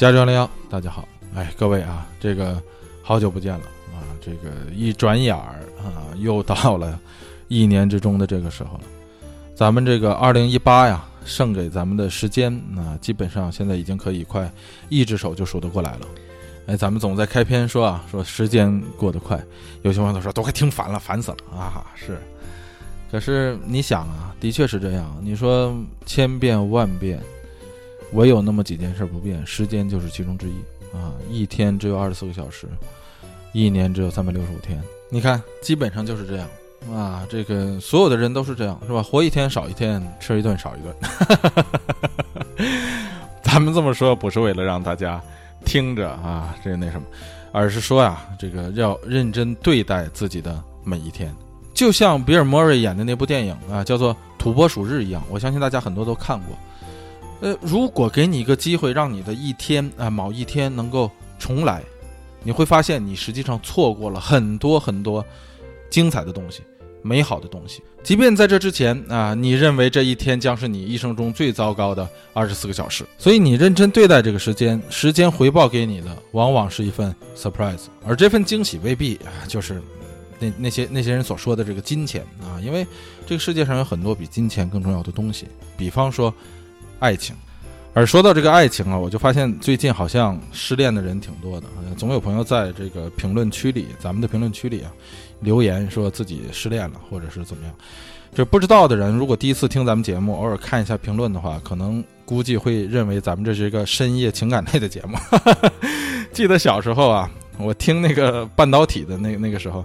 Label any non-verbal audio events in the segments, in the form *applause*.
加州零幺，大家好，哎，各位啊，这个好久不见了啊，这个一转眼儿啊，*laughs* 又到了一年之中的这个时候了。咱们这个二零一八呀，剩给咱们的时间，那基本上现在已经可以快一只手就数得过来了。哎，咱们总在开篇说啊，说时间过得快，有些朋友说都快听烦了，烦死了啊！是，可是你想啊，的确是这样。你说千变万变。唯有那么几件事不变，时间就是其中之一啊！一天只有二十四个小时，一年只有三百六十五天。你看，基本上就是这样啊！这个所有的人都是这样，是吧？活一天少一天，吃一顿少一顿。咱们这么说不是为了让大家听着啊，这那什么，而是说呀，这个要认真对待自己的每一天，就像比尔·莫瑞演的那部电影啊，叫做《土拨鼠日》一样。我相信大家很多都看过。呃，如果给你一个机会，让你的一天啊，某一天能够重来，你会发现你实际上错过了很多很多精彩的东西、美好的东西。即便在这之前啊，你认为这一天将是你一生中最糟糕的二十四个小时，所以你认真对待这个时间，时间回报给你的往往是一份 surprise，而这份惊喜未必，就是那那些那些人所说的这个金钱啊，因为这个世界上有很多比金钱更重要的东西，比方说。爱情，而说到这个爱情啊，我就发现最近好像失恋的人挺多的，总有朋友在这个评论区里，咱们的评论区里啊，留言说自己失恋了，或者是怎么样。这不知道的人，如果第一次听咱们节目，偶尔看一下评论的话，可能估计会认为咱们这是一个深夜情感类的节目。*laughs* 记得小时候啊，我听那个半导体的那那个时候，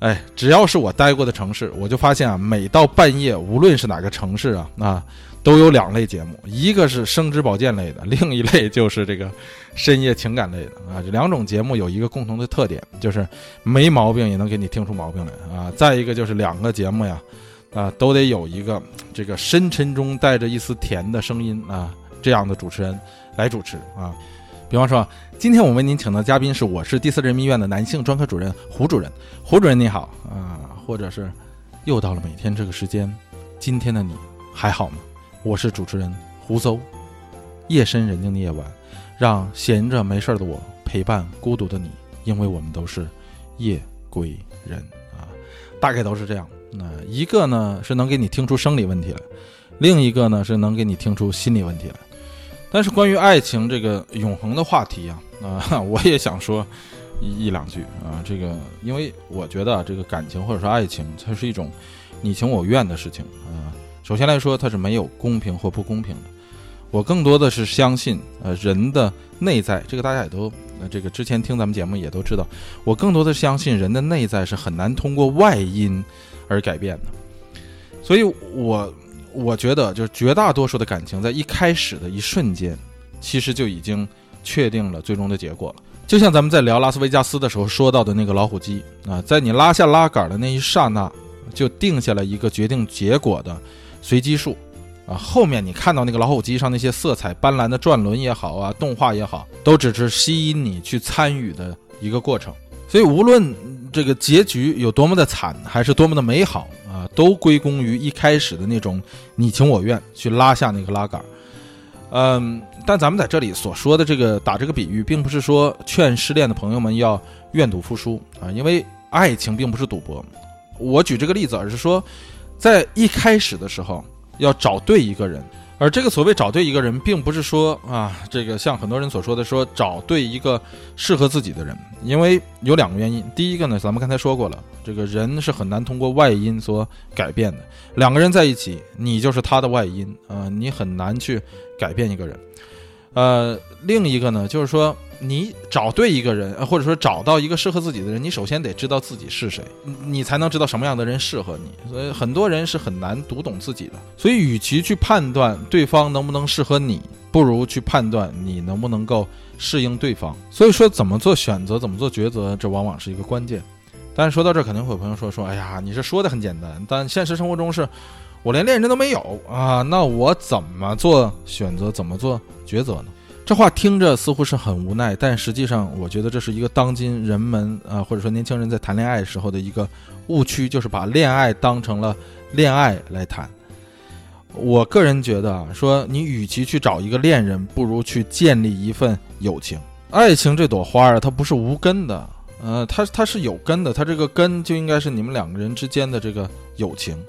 哎，只要是我待过的城市，我就发现啊，每到半夜，无论是哪个城市啊，啊。都有两类节目，一个是生殖保健类的，另一类就是这个深夜情感类的啊。这两种节目有一个共同的特点，就是没毛病也能给你听出毛病来啊。再一个就是两个节目呀，啊，都得有一个这个深沉中带着一丝甜的声音啊，这样的主持人来主持啊。比方说，今天我为您请的嘉宾是我市第四人民医院的男性专科主任胡主任，胡主任你好啊，或者是又到了每天这个时间，今天的你还好吗？我是主持人胡诌，夜深人静的夜晚，让闲着没事的我陪伴孤独的你，因为我们都是夜归人啊，大概都是这样。那一个呢是能给你听出生理问题来，另一个呢是能给你听出心理问题来。但是关于爱情这个永恒的话题啊，*laughs* 啊，我也想说一一两句啊。这个因为我觉得这个感情或者说爱情，它是一种你情我愿的事情啊。首先来说，它是没有公平或不公平的。我更多的是相信，呃，人的内在，这个大家也都，呃，这个之前听咱们节目也都知道。我更多的相信，人的内在是很难通过外因而改变的。所以，我我觉得，就是绝大多数的感情，在一开始的一瞬间，其实就已经确定了最终的结果了。就像咱们在聊拉斯维加斯的时候说到的那个老虎机啊，在你拉下拉杆的那一刹那，就定下了一个决定结果的。随机数，啊，后面你看到那个老虎机上那些色彩斑斓的转轮也好啊，动画也好，都只是吸引你去参与的一个过程。所以无论这个结局有多么的惨，还是多么的美好，都归功于一开始的那种你情我愿去拉下那个拉杆。嗯，但咱们在这里所说的这个打这个比喻，并不是说劝失恋的朋友们要愿赌服输啊，因为爱情并不是赌博。我举这个例子，而是说。在一开始的时候，要找对一个人，而这个所谓找对一个人，并不是说啊，这个像很多人所说的说找对一个适合自己的人，因为有两个原因。第一个呢，咱们刚才说过了，这个人是很难通过外因所改变的。两个人在一起，你就是他的外因啊，你很难去改变一个人。呃，另一个呢，就是说。你找对一个人，或者说找到一个适合自己的人，你首先得知道自己是谁，你才能知道什么样的人适合你。所以很多人是很难读懂自己的。所以，与其去判断对方能不能适合你，不如去判断你能不能够适应对方。所以说，怎么做选择，怎么做抉择，这往往是一个关键。但是说到这，肯定会有朋友说：“说，哎呀，你是说的很简单，但现实生活中是，我连恋人都没有啊，那我怎么做选择，怎么做抉择呢？”这话听着似乎是很无奈，但实际上，我觉得这是一个当今人们啊，或者说年轻人在谈恋爱时候的一个误区，就是把恋爱当成了恋爱来谈。我个人觉得啊，说你与其去找一个恋人，不如去建立一份友情。爱情这朵花啊，它不是无根的，呃，它它是有根的，它这个根就应该是你们两个人之间的这个友情。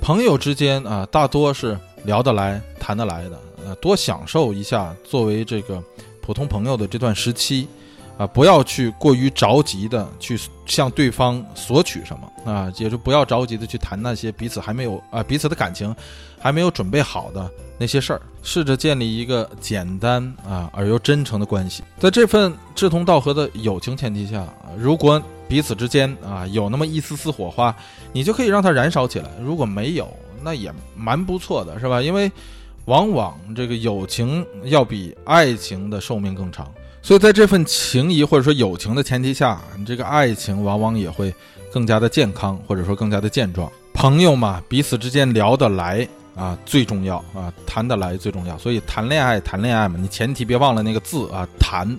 朋友之间啊，大多是聊得来、谈得来的，呃，多享受一下作为这个普通朋友的这段时期。啊，不要去过于着急的去向对方索取什么啊，也就不要着急的去谈那些彼此还没有啊彼此的感情还没有准备好的那些事儿，试着建立一个简单啊而又真诚的关系。在这份志同道合的友情前提下，如果彼此之间啊有那么一丝丝火花，你就可以让它燃烧起来；如果没有，那也蛮不错的，是吧？因为往往这个友情要比爱情的寿命更长。所以，在这份情谊或者说友情的前提下，你这个爱情往往也会更加的健康，或者说更加的健壮。朋友嘛，彼此之间聊得来啊，最重要啊，谈得来最重要。所以，谈恋爱，谈恋爱嘛，你前提别忘了那个字啊，谈。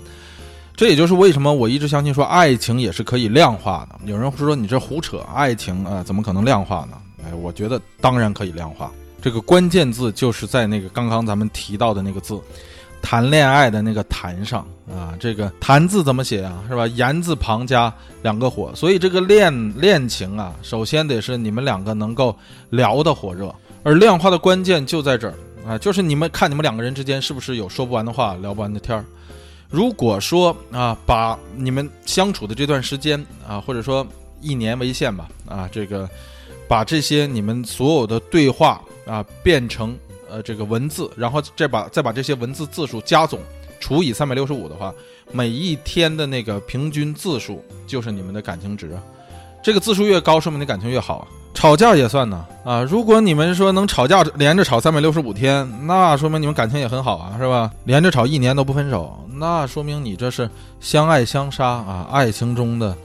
这也就是为什么我一直相信说，爱情也是可以量化的。有人会说你这胡扯，爱情啊，怎么可能量化呢？哎，我觉得当然可以量化。这个关键字就是在那个刚刚咱们提到的那个字。谈恋爱的那个“谈”上啊，这个“谈”字怎么写啊？是吧？言字旁加两个火，所以这个恋恋情啊，首先得是你们两个能够聊得火热。而量化的关键就在这儿啊，就是你们看你们两个人之间是不是有说不完的话、聊不完的天儿。如果说啊，把你们相处的这段时间啊，或者说一年为限吧啊，这个把这些你们所有的对话啊变成。呃，这个文字，然后再把再把这些文字字数加总，除以三百六十五的话，每一天的那个平均字数就是你们的感情值。这个字数越高，说明你感情越好。吵架也算呢啊！如果你们说能吵架连着吵三百六十五天，那说明你们感情也很好啊，是吧？连着吵一年都不分手，那说明你这是相爱相杀啊，爱情中的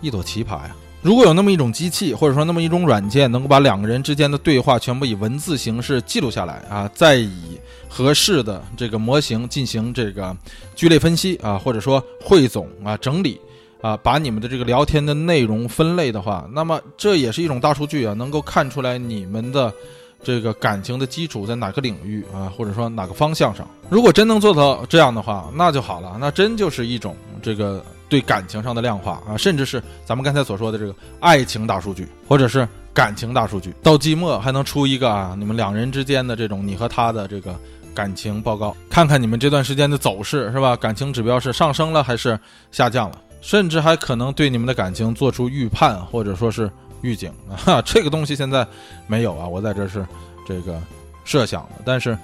一朵奇葩呀。如果有那么一种机器，或者说那么一种软件，能够把两个人之间的对话全部以文字形式记录下来啊，再以合适的这个模型进行这个聚类分析啊，或者说汇总啊、整理啊，把你们的这个聊天的内容分类的话，那么这也是一种大数据啊，能够看出来你们的这个感情的基础在哪个领域啊，或者说哪个方向上。如果真能做到这样的话，那就好了，那真就是一种这个。对感情上的量化啊，甚至是咱们刚才所说的这个爱情大数据，或者是感情大数据，到季末还能出一个啊，你们两人之间的这种你和他的这个感情报告，看看你们这段时间的走势是吧？感情指标是上升了还是下降了？甚至还可能对你们的感情做出预判或者说是预警 *laughs* 啊。这个东西现在没有啊，我在这是这个设想的，但是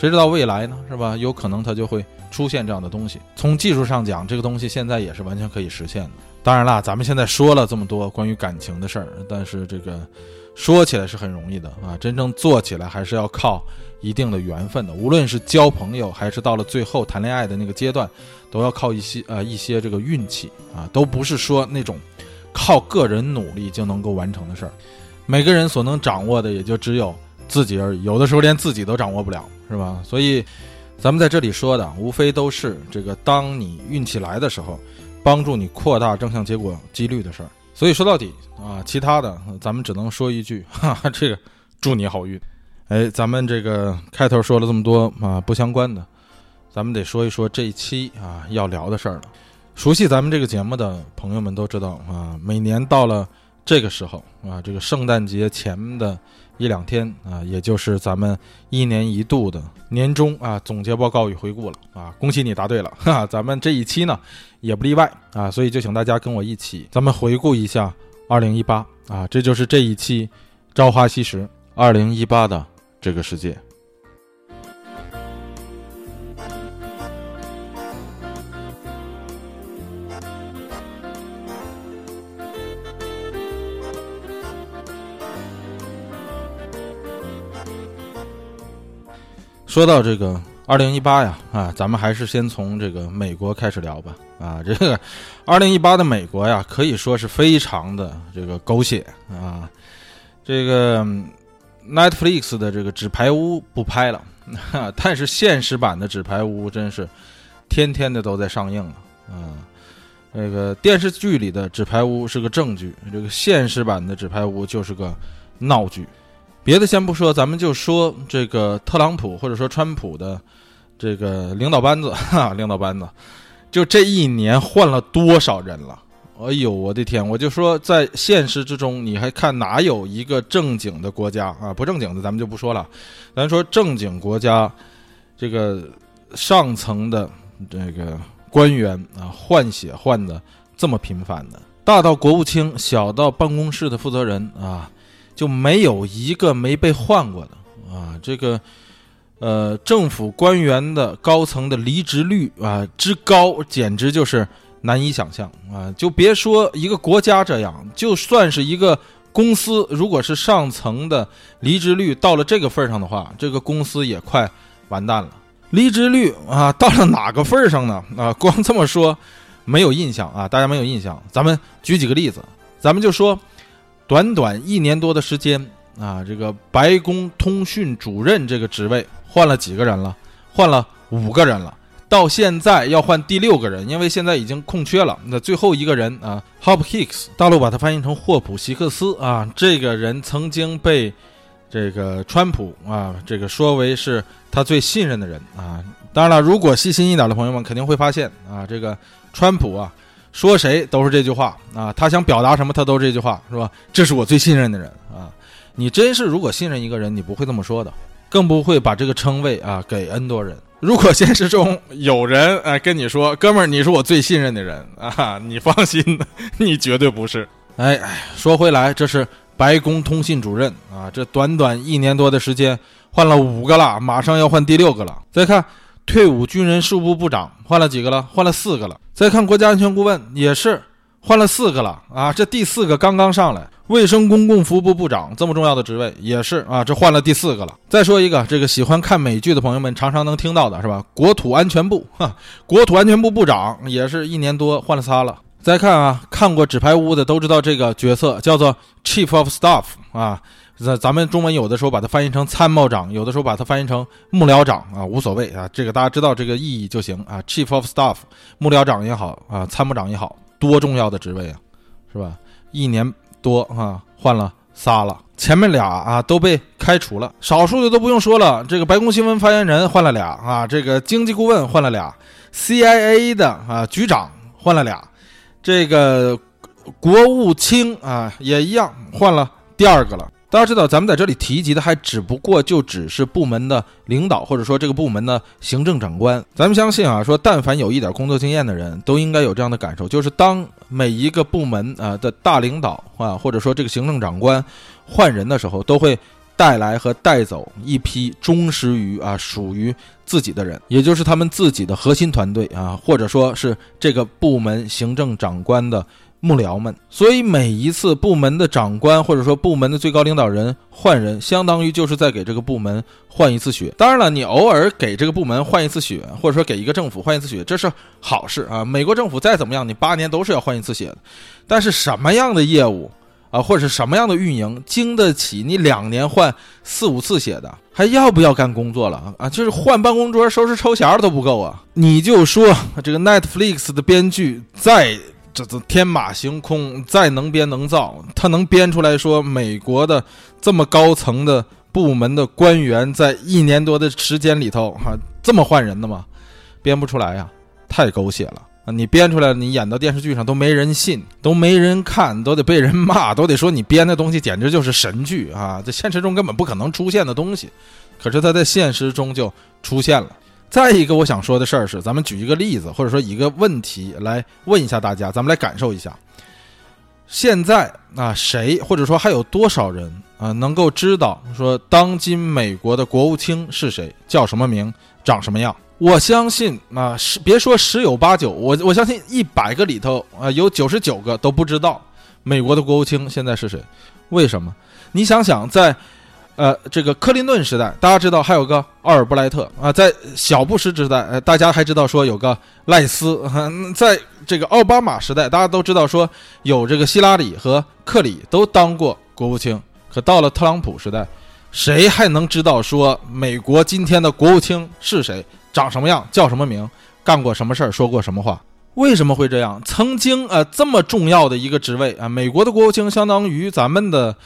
谁知道未来呢？是吧？有可能它就会。出现这样的东西，从技术上讲，这个东西现在也是完全可以实现的。当然啦，咱们现在说了这么多关于感情的事儿，但是这个说起来是很容易的啊，真正做起来还是要靠一定的缘分的。无论是交朋友，还是到了最后谈恋爱的那个阶段，都要靠一些呃一些这个运气啊，都不是说那种靠个人努力就能够完成的事儿。每个人所能掌握的也就只有自己而已，有的时候连自己都掌握不了，是吧？所以。咱们在这里说的，无非都是这个，当你运气来的时候，帮助你扩大正向结果几率的事儿。所以说到底啊，其他的咱们只能说一句，哈哈，这个祝你好运。哎，咱们这个开头说了这么多啊，不相关的，咱们得说一说这一期啊要聊的事儿了。熟悉咱们这个节目的朋友们都知道啊，每年到了这个时候啊，这个圣诞节前的。一两天啊，也就是咱们一年一度的年终啊总结报告与回顾了啊！恭喜你答对了，哈，咱们这一期呢也不例外啊，所以就请大家跟我一起，咱们回顾一下二零一八啊，这就是这一期《朝花夕拾》二零一八的这个世界。说到这个二零一八呀，啊，咱们还是先从这个美国开始聊吧。啊，这个二零一八的美国呀，可以说是非常的这个狗血啊。这个 Netflix 的这个纸牌屋不拍了，但是现实版的纸牌屋真是天天的都在上映啊。这个电视剧里的纸牌屋是个正剧，这个现实版的纸牌屋就是个闹剧。别的先不说，咱们就说这个特朗普或者说川普的这个领导班子，哈，领导班子，就这一年换了多少人了？哎呦，我的天！我就说，在现实之中，你还看哪有一个正经的国家啊？不正经的咱们就不说了，咱说正经国家，这个上层的这个官员啊，换血换的这么频繁的，大到国务卿，小到办公室的负责人啊。就没有一个没被换过的啊！这个，呃，政府官员的高层的离职率啊之高，简直就是难以想象啊！就别说一个国家这样，就算是一个公司，如果是上层的离职率到了这个份上的话，这个公司也快完蛋了。离职率啊，到了哪个份上呢？啊，*laughs* 光这么说没有印象啊，大家没有印象。咱们举几个例子，咱们就说。短短一年多的时间啊，这个白宫通讯主任这个职位换了几个人了？换了五个人了。到现在要换第六个人，因为现在已经空缺了。那最后一个人啊，Hop Hicks，大陆把它翻译成霍普希克斯啊，这个人曾经被这个川普啊，这个说为是他最信任的人啊。当然了，如果细心一点的朋友们肯定会发现啊，这个川普啊。说谁都是这句话啊，他想表达什么，他都是这句话，是吧？这是我最信任的人啊！你真是如果信任一个人，你不会这么说的，更不会把这个称谓啊给 N 多人。如果现实中有人哎跟你说，哥们儿，你是我最信任的人啊，你放心，*laughs* 你绝对不是。哎哎，说回来，这是白宫通信主任啊，这短短一年多的时间换了五个了，马上要换第六个了。再看。退伍军人事务部部长换了几个了？换了四个了。再看国家安全顾问也是换了四个了啊！这第四个刚刚上来。卫生公共服务部部长这么重要的职位也是啊，这换了第四个了。再说一个，这个喜欢看美剧的朋友们常常能听到的是吧？国土安全部，哈，国土安全部部长也是一年多换了仨了。再看啊，看过纸牌屋的都知道这个角色叫做 Chief of Staff 啊。咱咱们中文有的时候把它翻译成参谋长，有的时候把它翻译成幕僚长啊，无所谓啊，这个大家知道这个意义就行啊。Chief of Staff，幕僚长也好啊，参谋长也好多重要的职位啊，是吧？一年多啊，换了仨了，前面俩啊都被开除了，少数的都不用说了。这个白宫新闻发言人换了俩啊，这个经济顾问换了俩，CIA 的啊局长换了俩，这个国务卿啊也一样换了第二个了。大家知道，咱们在这里提及的还只不过就只是部门的领导，或者说这个部门的行政长官。咱们相信啊，说但凡有一点工作经验的人都应该有这样的感受，就是当每一个部门啊的大领导啊，或者说这个行政长官换人的时候，都会带来和带走一批忠实于啊属于自己的人，也就是他们自己的核心团队啊，或者说是这个部门行政长官的。幕僚们，所以每一次部门的长官或者说部门的最高领导人换人，相当于就是在给这个部门换一次血。当然了，你偶尔给这个部门换一次血，或者说给一个政府换一次血，这是好事啊。美国政府再怎么样，你八年都是要换一次血的。但是什么样的业务啊，或者是什么样的运营，经得起你两年换四五次血的？还要不要干工作了啊？就是换办公桌、收拾抽匣都不够啊！你就说这个 Netflix 的编剧在。这这天马行空，再能编能造，他能编出来说美国的这么高层的部门的官员在一年多的时间里头，哈，这么换人的吗？编不出来呀，太狗血了啊！你编出来，你演到电视剧上都没人信，都没人看，都得被人骂，都得说你编的东西简直就是神剧啊！这现实中根本不可能出现的东西，可是他在现实中就出现了。再一个，我想说的事儿是，咱们举一个例子，或者说一个问题来问一下大家，咱们来感受一下。现在啊，谁或者说还有多少人啊，能够知道说当今美国的国务卿是谁，叫什么名，长什么样？我相信啊，十别说十有八九，我 *laughs* 我相信一百个里头啊，有九十九个都不知道美国的国务卿现在是谁。为什么？你想想在。呃，这个克林顿时代，大家知道还有个奥尔布莱特啊，在小布什时代，呃，大家还知道说有个赖斯，*laughs* 在这个奥巴马时代，大家都知道说有这个希拉里和克里都当过国务卿。可到了特朗普时代，谁还能知道说美国今天的国务卿是谁，长什么样，叫什么名，干过什么事儿，说过什么话？为什么会这样？曾经呃这么重要的一个职位啊，美国的国务卿相当于咱们的。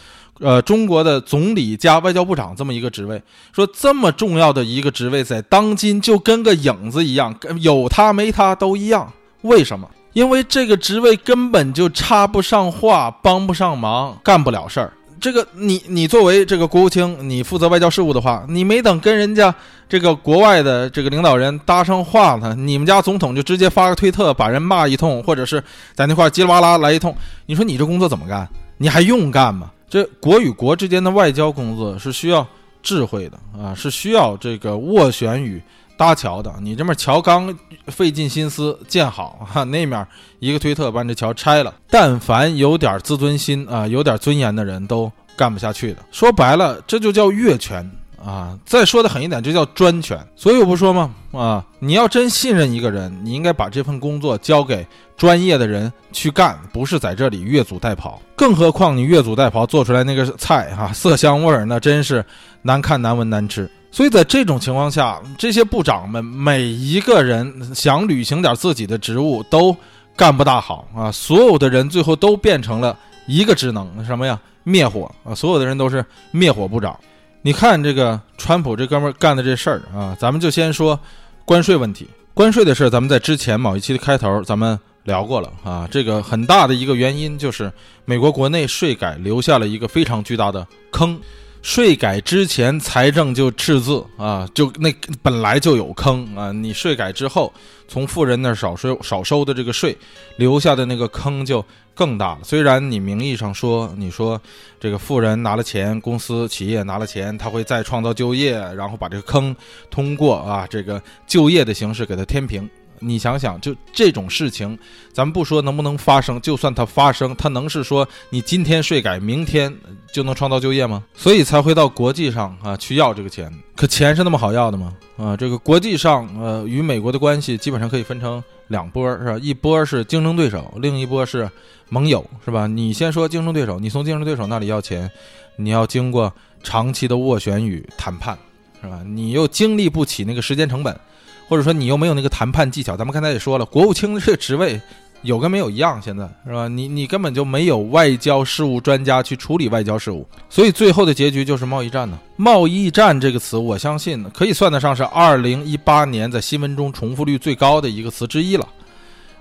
呃，中国的总理加外交部长这么一个职位，说这么重要的一个职位，在当今就跟个影子一样，有他没他都一样。为什么？因为这个职位根本就插不上话，帮不上忙，干不了事儿。这个你你作为这个国务卿，你负责外交事务的话，你没等跟人家这个国外的这个领导人搭上话呢，你们家总统就直接发个推特把人骂一通，或者是在那块叽里哇啦来一通，你说你这工作怎么干？你还用干吗？这国与国之间的外交工作是需要智慧的啊，是需要这个斡旋与搭桥的。你这面桥刚费尽心思建好哈，那面一个推特把这桥拆了。但凡有点自尊心啊，有点尊严的人都干不下去的。说白了，这就叫越权。啊，再说的狠一点，这叫专权。所以我不说吗？啊，你要真信任一个人，你应该把这份工作交给专业的人去干，不是在这里越俎代庖。更何况你越俎代庖做出来那个菜，哈，色香味儿那真是难看、难闻、难吃。所以在这种情况下，这些部长们每一个人想履行点自己的职务都干不大好啊。所有的人最后都变成了一个职能，什么呀？灭火啊！所有的人都是灭火部长。你看这个川普这哥们干的这事儿啊，咱们就先说关税问题。关税的事儿，咱们在之前某一期的开头咱们聊过了啊。这个很大的一个原因就是美国国内税改留下了一个非常巨大的坑。税改之前财政就赤字啊，就那本来就有坑啊。你税改之后，从富人那少收少收的这个税，留下的那个坑就更大了。虽然你名义上说，你说这个富人拿了钱，公司企业拿了钱，他会再创造就业，然后把这个坑通过啊这个就业的形式给他填平。你想想，就这种事情，咱们不说能不能发生，就算它发生，它能是说你今天税改，明天就能创造就业吗？所以才会到国际上啊去要这个钱。可钱是那么好要的吗？啊，这个国际上呃与美国的关系基本上可以分成两波，是吧？一波是竞争对手，另一波是盟友，是吧？你先说竞争对手，你从竞争对手那里要钱，你要经过长期的斡旋与谈判，是吧？你又经历不起那个时间成本。或者说你又没有那个谈判技巧，咱们刚才也说了，国务卿这个职位有跟没有一样，现在是吧？你你根本就没有外交事务专家去处理外交事务，所以最后的结局就是贸易战呢。贸易战这个词，我相信可以算得上是二零一八年在新闻中重复率最高的一个词之一了。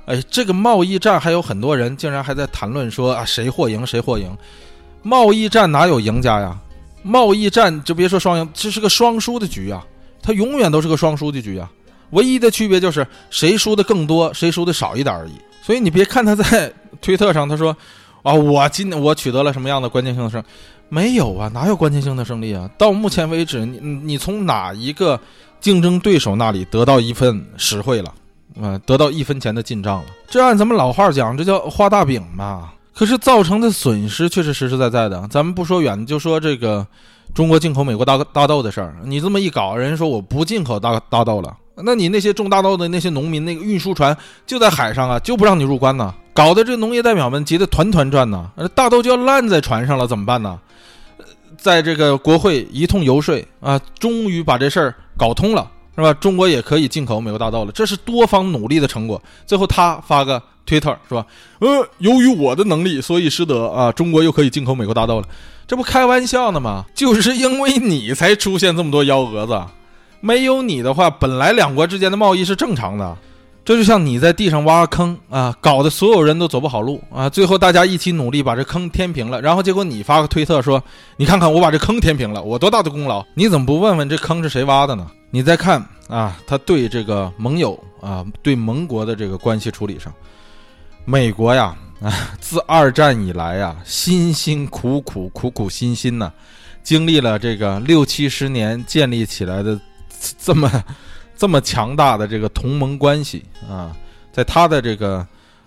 哎，这个贸易战还有很多人竟然还在谈论说啊谁获赢谁获赢，贸易战哪有赢家呀？贸易战就别说双赢，这是个双输的局啊，它永远都是个双输的局啊。唯一的区别就是谁输的更多，谁输的少一点而已。所以你别看他在推特上他说啊，我今我取得了什么样的关键性的胜，没有啊，哪有关键性的胜利啊？到目前为止，你你从哪一个竞争对手那里得到一份实惠了？啊，得到一分钱的进账了？这按咱们老话讲，这叫画大饼嘛。可是造成的损失却是实实在在的。咱们不说远，就说这个中国进口美国大大豆的事儿，你这么一搞，人家说我不进口大大豆了。那你那些种大豆的那些农民，那个运输船就在海上啊，就不让你入关呢，搞得这农业代表们急得团团转呢。大豆就要烂在船上了，怎么办呢？在这个国会一通游说啊，终于把这事儿搞通了，是吧？中国也可以进口美国大豆了，这是多方努力的成果。最后他发个推特，是吧？呃，由于我的能力，所以使得啊，中国又可以进口美国大豆了。这不开玩笑呢吗？就是因为你才出现这么多幺蛾子。没有你的话，本来两国之间的贸易是正常的，这就像你在地上挖坑啊，搞得所有人都走不好路啊，最后大家一起努力把这坑填平了，然后结果你发个推特说，你看看我把这坑填平了，我多大的功劳？你怎么不问问这坑是谁挖的呢？你再看啊，他对这个盟友啊，对盟国的这个关系处理上，美国呀啊，自二战以来呀，辛辛苦苦、苦苦辛辛呢，经历了这个六七十年建立起来的。这么 *laughs* 这么强大的这个同盟关系啊，在他的这个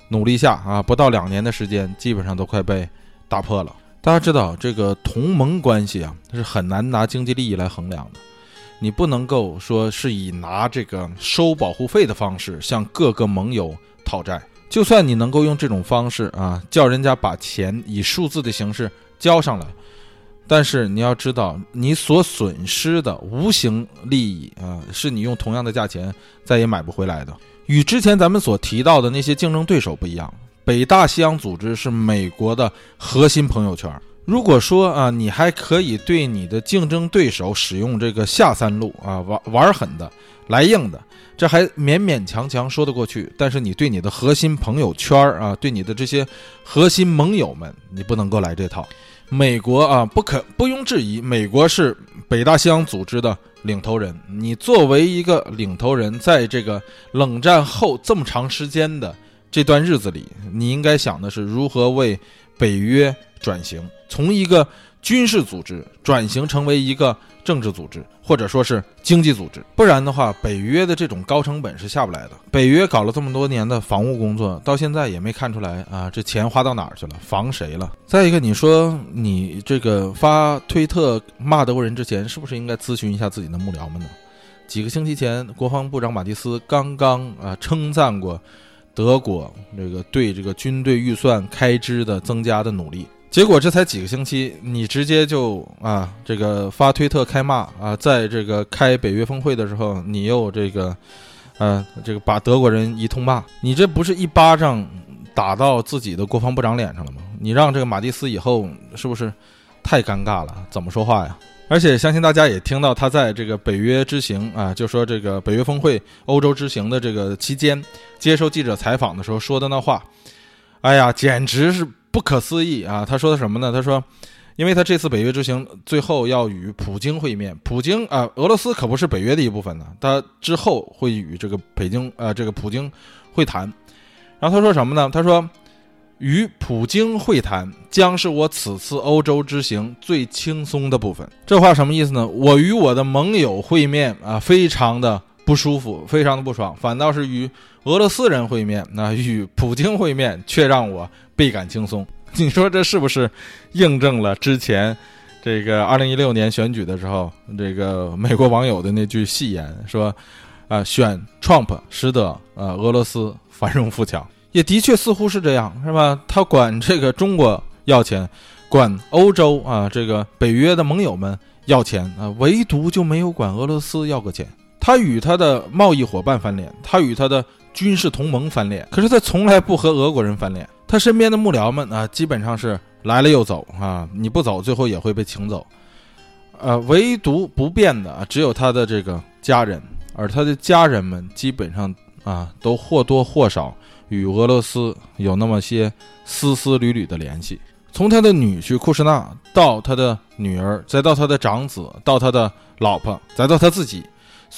努力下啊，不到两年的时间，基本上都快被打破了。大家知道，这个同盟关系啊，是很难拿经济利益来衡量的。你不能够说是以拿这个收保护费的方式向各个盟友讨债，就算你能够用这种方式啊，叫人家把钱以数字的形式交上来。但是你要知道，你所损失的无形利益啊，是你用同样的价钱再也买不回来的。与之前咱们所提到的那些竞争对手不一样，北大西洋组织是美国的核心朋友圈。如果说啊，你还可以对你的竞争对手使用这个下三路啊，玩玩狠的，来硬的，这还勉勉强强说得过去。但是你对你的核心朋友圈啊，对你的这些核心盟友们，你不能够来这套。美国啊，不可不庸置疑，美国是北大西洋组织的领头人。你作为一个领头人，在这个冷战后这么长时间的这段日子里，你应该想的是如何为北约转型。从一个军事组织转型成为一个政治组织，或者说是经济组织，不然的话，北约的这种高成本是下不来的。北约搞了这么多年的防务工作，到现在也没看出来啊，这钱花到哪儿去了，防谁了？再一个，你说你这个发推特骂德国人之前，是不是应该咨询一下自己的幕僚们呢？几个星期前，国防部长马蒂斯刚刚啊称赞过德国这个对这个军队预算开支的增加的努力。结果这才几个星期，你直接就啊，这个发推特开骂啊，在这个开北约峰会的时候，你又这个，呃，这个把德国人一通骂，你这不是一巴掌打到自己的国防部长脸上了吗？你让这个马蒂斯以后是不是太尴尬了？怎么说话呀？而且相信大家也听到他在这个北约之行啊，就说这个北约峰会欧洲之行的这个期间接受记者采访的时候说的那话，哎呀，简直是。不可思议啊！他说的什么呢？他说，因为他这次北约之行最后要与普京会面，普京啊，俄罗斯可不是北约的一部分呢。他之后会与这个北京呃这个普京会谈。然后他说什么呢？他说，与普京会谈将是我此次欧洲之行最轻松的部分。这话什么意思呢？我与我的盟友会面啊，非常的不舒服，非常的不爽，反倒是与俄罗斯人会面，那与普京会面却让我。倍感轻松，*laughs* 你说这是不是印证了之前这个二零一六年选举的时候，这个美国网友的那句戏言说，啊，选 Trump 使得呃俄罗斯繁荣富强，也的确似乎是这样，是吧？他管这个中国要钱，管欧洲啊这个北约的盟友们要钱啊，唯独就没有管俄罗斯要个钱。他与他的贸易伙伴翻脸，他与他的军事同盟翻脸，可是他从来不和俄国人翻脸。他身边的幕僚们啊，基本上是来了又走啊，你不走，最后也会被请走。呃，唯独不变的只有他的这个家人，而他的家人们基本上啊，都或多或少与俄罗斯有那么些丝丝缕缕的联系。从他的女婿库什纳到他的女儿，再到他的长子，到他的老婆，再到他自己。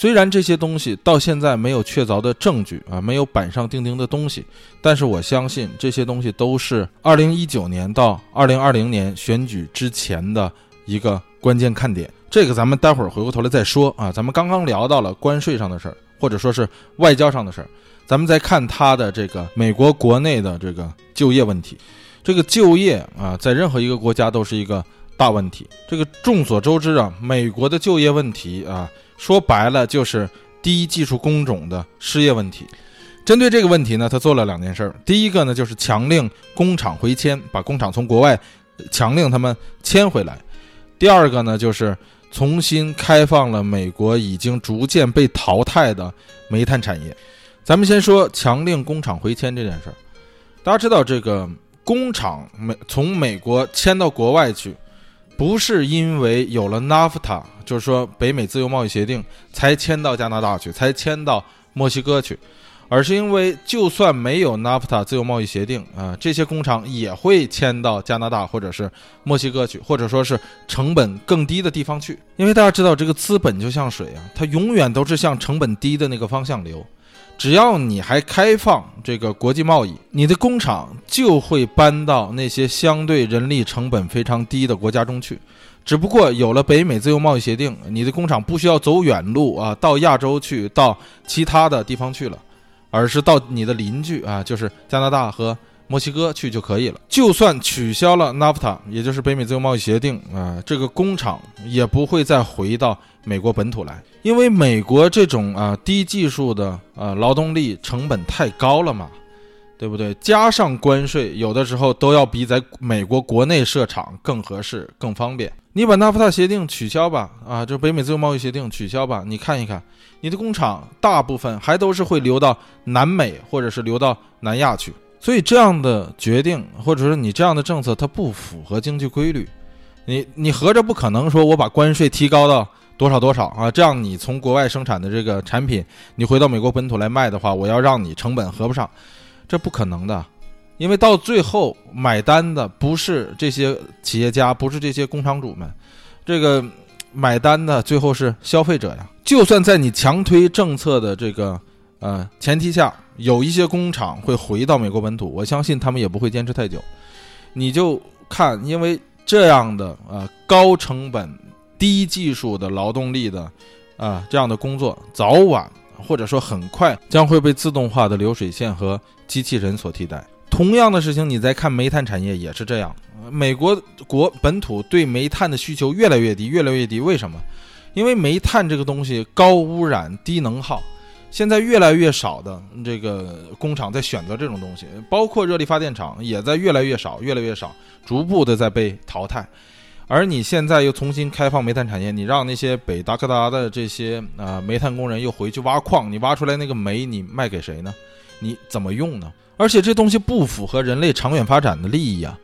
虽然这些东西到现在没有确凿的证据啊，没有板上钉钉的东西，但是我相信这些东西都是二零一九年到二零二零年选举之前的一个关键看点。这个咱们待会儿回过头来再说啊。咱们刚刚聊到了关税上的事儿，或者说是外交上的事儿，咱们再看他的这个美国国内的这个就业问题。这个就业啊，在任何一个国家都是一个大问题。这个众所周知啊，美国的就业问题啊。说白了就是低技术工种的失业问题。针对这个问题呢，他做了两件事儿。第一个呢，就是强令工厂回迁，把工厂从国外强令他们迁回来。第二个呢，就是重新开放了美国已经逐渐被淘汰的煤炭产业。咱们先说强令工厂回迁这件事儿。大家知道，这个工厂美从美国迁到国外去。不是因为有了 NAFTA，就是说北美自由贸易协定才迁到加拿大去，才迁到墨西哥去，而是因为就算没有 NAFTA 自由贸易协定啊，这些工厂也会迁到加拿大或者是墨西哥去，或者说是成本更低的地方去。因为大家知道，这个资本就像水啊，它永远都是向成本低的那个方向流。只要你还开放这个国际贸易，你的工厂就会搬到那些相对人力成本非常低的国家中去。只不过有了北美自由贸易协定，你的工厂不需要走远路啊，到亚洲去，到其他的地方去了，而是到你的邻居啊，就是加拿大和。墨西哥去就可以了。就算取消了 NAFTA，也就是北美自由贸易协定啊，这个工厂也不会再回到美国本土来，因为美国这种啊低技术的啊劳动力成本太高了嘛，对不对？加上关税，有的时候都要比在美国国内设厂更合适、更方便。你把 NAFTA 协定取消吧，啊，就北美自由贸易协定取消吧，你看一看，你的工厂大部分还都是会流到南美或者是流到南亚去。所以这样的决定，或者说你这样的政策，它不符合经济规律。你你合着不可能说我把关税提高到多少多少啊？这样你从国外生产的这个产品，你回到美国本土来卖的话，我要让你成本合不上，这不可能的。因为到最后买单的不是这些企业家，不是这些工厂主们，这个买单的最后是消费者呀。就算在你强推政策的这个呃前提下，有一些工厂会回到美国本土，我相信他们也不会坚持太久。你就看，因为这样的呃高成本、低技术的劳动力的啊这样的工作，早晚或者说很快将会被自动化的流水线和机器人所替代。同样的事情，你再看煤炭产业也是这样。美国国本土对煤炭的需求越来越低，越来越低。为什么？因为煤炭这个东西高污染、低能耗，现在越来越少的这个工厂在选择这种东西，包括热力发电厂也在越来越少、越来越少，逐步的在被淘汰。而你现在又重新开放煤炭产业，你让那些北达科达的这些啊煤炭工人又回去挖矿，你挖出来那个煤，你卖给谁呢？你怎么用呢？而且这东西不符合人类长远发展的利益啊！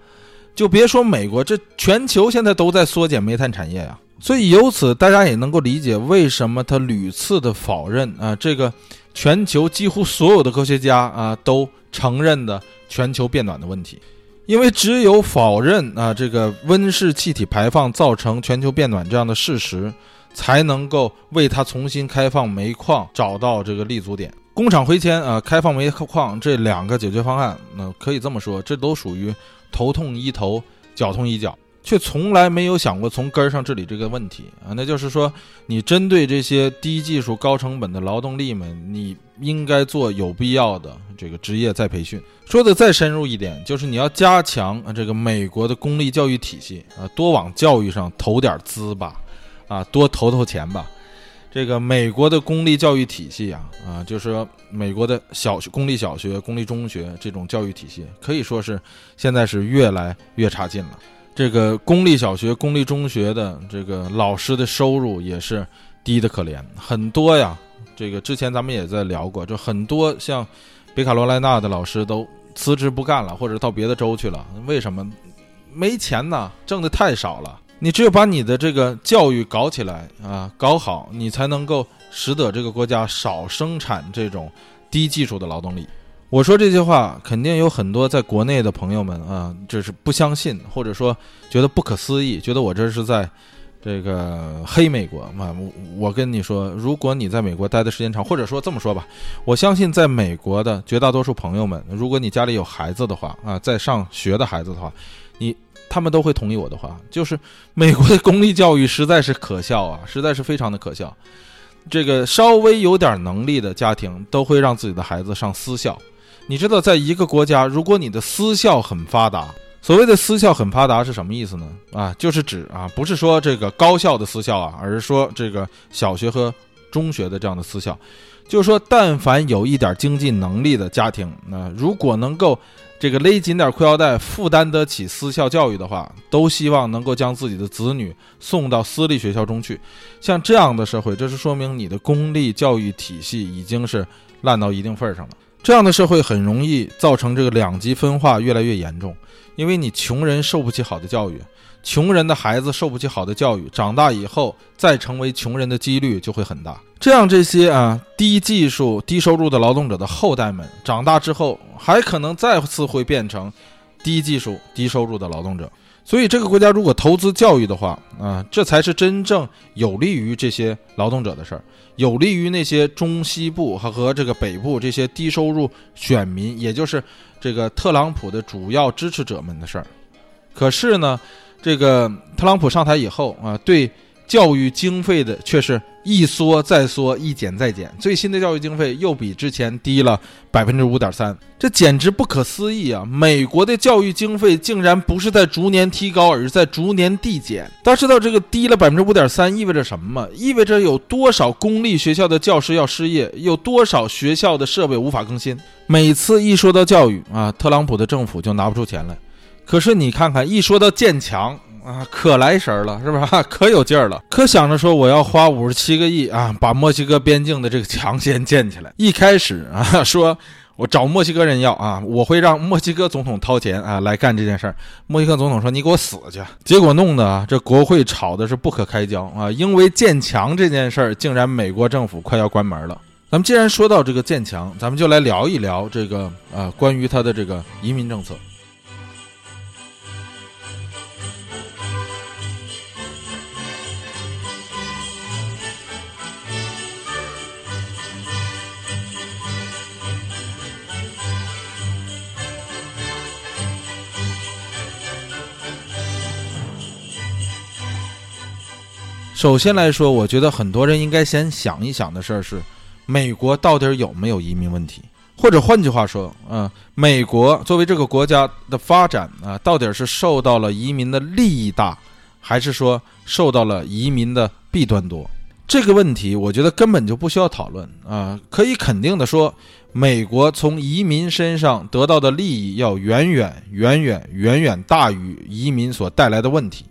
就别说美国，这全球现在都在缩减煤炭产业呀。所以由此大家也能够理解为什么他屡次的否认啊，这个全球几乎所有的科学家啊都承认的全球变暖的问题。因为只有否认啊这个温室气体排放造成全球变暖这样的事实，才能够为他重新开放煤矿找到这个立足点。工厂回迁啊，开放煤矿这两个解决方案，那可以这么说，这都属于头痛医头，脚痛医脚，却从来没有想过从根儿上治理这个问题啊。那就是说，你针对这些低技术、高成本的劳动力们，你应该做有必要的这个职业再培训。说的再深入一点，就是你要加强这个美国的公立教育体系啊，多往教育上投点资吧，啊，多投投钱吧。这个美国的公立教育体系啊，啊，就是说美国的小学、公立小学、公立中学这种教育体系，可以说是现在是越来越差劲了。这个公立小学、公立中学的这个老师的收入也是低的可怜，很多呀。这个之前咱们也在聊过，就很多像北卡罗来纳的老师都辞职不干了，或者到别的州去了。为什么？没钱呐，挣的太少了。你只有把你的这个教育搞起来啊，搞好，你才能够使得这个国家少生产这种低技术的劳动力。我说这句话，肯定有很多在国内的朋友们啊，就是不相信，或者说觉得不可思议，觉得我这是在这个黑美国嘛。我跟你说，如果你在美国待的时间长，或者说这么说吧，我相信在美国的绝大多数朋友们，如果你家里有孩子的话啊，在上学的孩子的话，你。他们都会同意我的话，就是美国的公立教育实在是可笑啊，实在是非常的可笑。这个稍微有点能力的家庭都会让自己的孩子上私校。你知道，在一个国家，如果你的私校很发达，所谓的私校很发达是什么意思呢？啊，就是指啊，不是说这个高校的私校啊，而是说这个小学和中学的这样的私校。就是说，但凡有一点经济能力的家庭，那如果能够。这个勒紧点裤腰带，负担得起私校教育的话，都希望能够将自己的子女送到私立学校中去。像这样的社会，这是说明你的公立教育体系已经是烂到一定份儿上了。这样的社会很容易造成这个两极分化越来越严重，因为你穷人受不起好的教育。穷人的孩子受不起好的教育，长大以后再成为穷人的几率就会很大。这样，这些啊低技术、低收入的劳动者的后代们长大之后，还可能再次会变成低技术、低收入的劳动者。所以，这个国家如果投资教育的话，啊，这才是真正有利于这些劳动者的事儿，有利于那些中西部和和这个北部这些低收入选民，也就是这个特朗普的主要支持者们的事儿。可是呢？这个特朗普上台以后啊，对教育经费的却是一缩再缩，一减再减。最新的教育经费又比之前低了百分之五点三，这简直不可思议啊！美国的教育经费竟然不是在逐年提高，而是在逐年递减。大家知道这个低了百分之五点三意味着什么吗？意味着有多少公立学校的教师要失业，有多少学校的设备无法更新。每次一说到教育啊，特朗普的政府就拿不出钱来。可是你看看，一说到建墙啊，可来神了，是吧？*laughs* 可有劲儿了，可想着说我要花五十七个亿啊，把墨西哥边境的这个墙先建起来。一开始啊，*laughs* 说我找墨西哥人要啊，我会让墨西哥总统掏钱啊来干这件事儿。墨西哥总统说：“你给我死去！”结果弄得啊，这国会吵的是不可开交啊，因为建墙这件事儿，竟然美国政府快要关门了。咱们既然说到这个建墙，咱们就来聊一聊这个啊，关于他的这个移民政策。首先来说，我觉得很多人应该先想一想的事儿是，美国到底有没有移民问题？或者换句话说，嗯，美国作为这个国家的发展啊，到底是受到了移民的利益大，还是说受到了移民的弊端多？这个问题，我觉得根本就不需要讨论啊。可以肯定的说，美国从移民身上得到的利益要远远远远远远大于移民所带来的问题。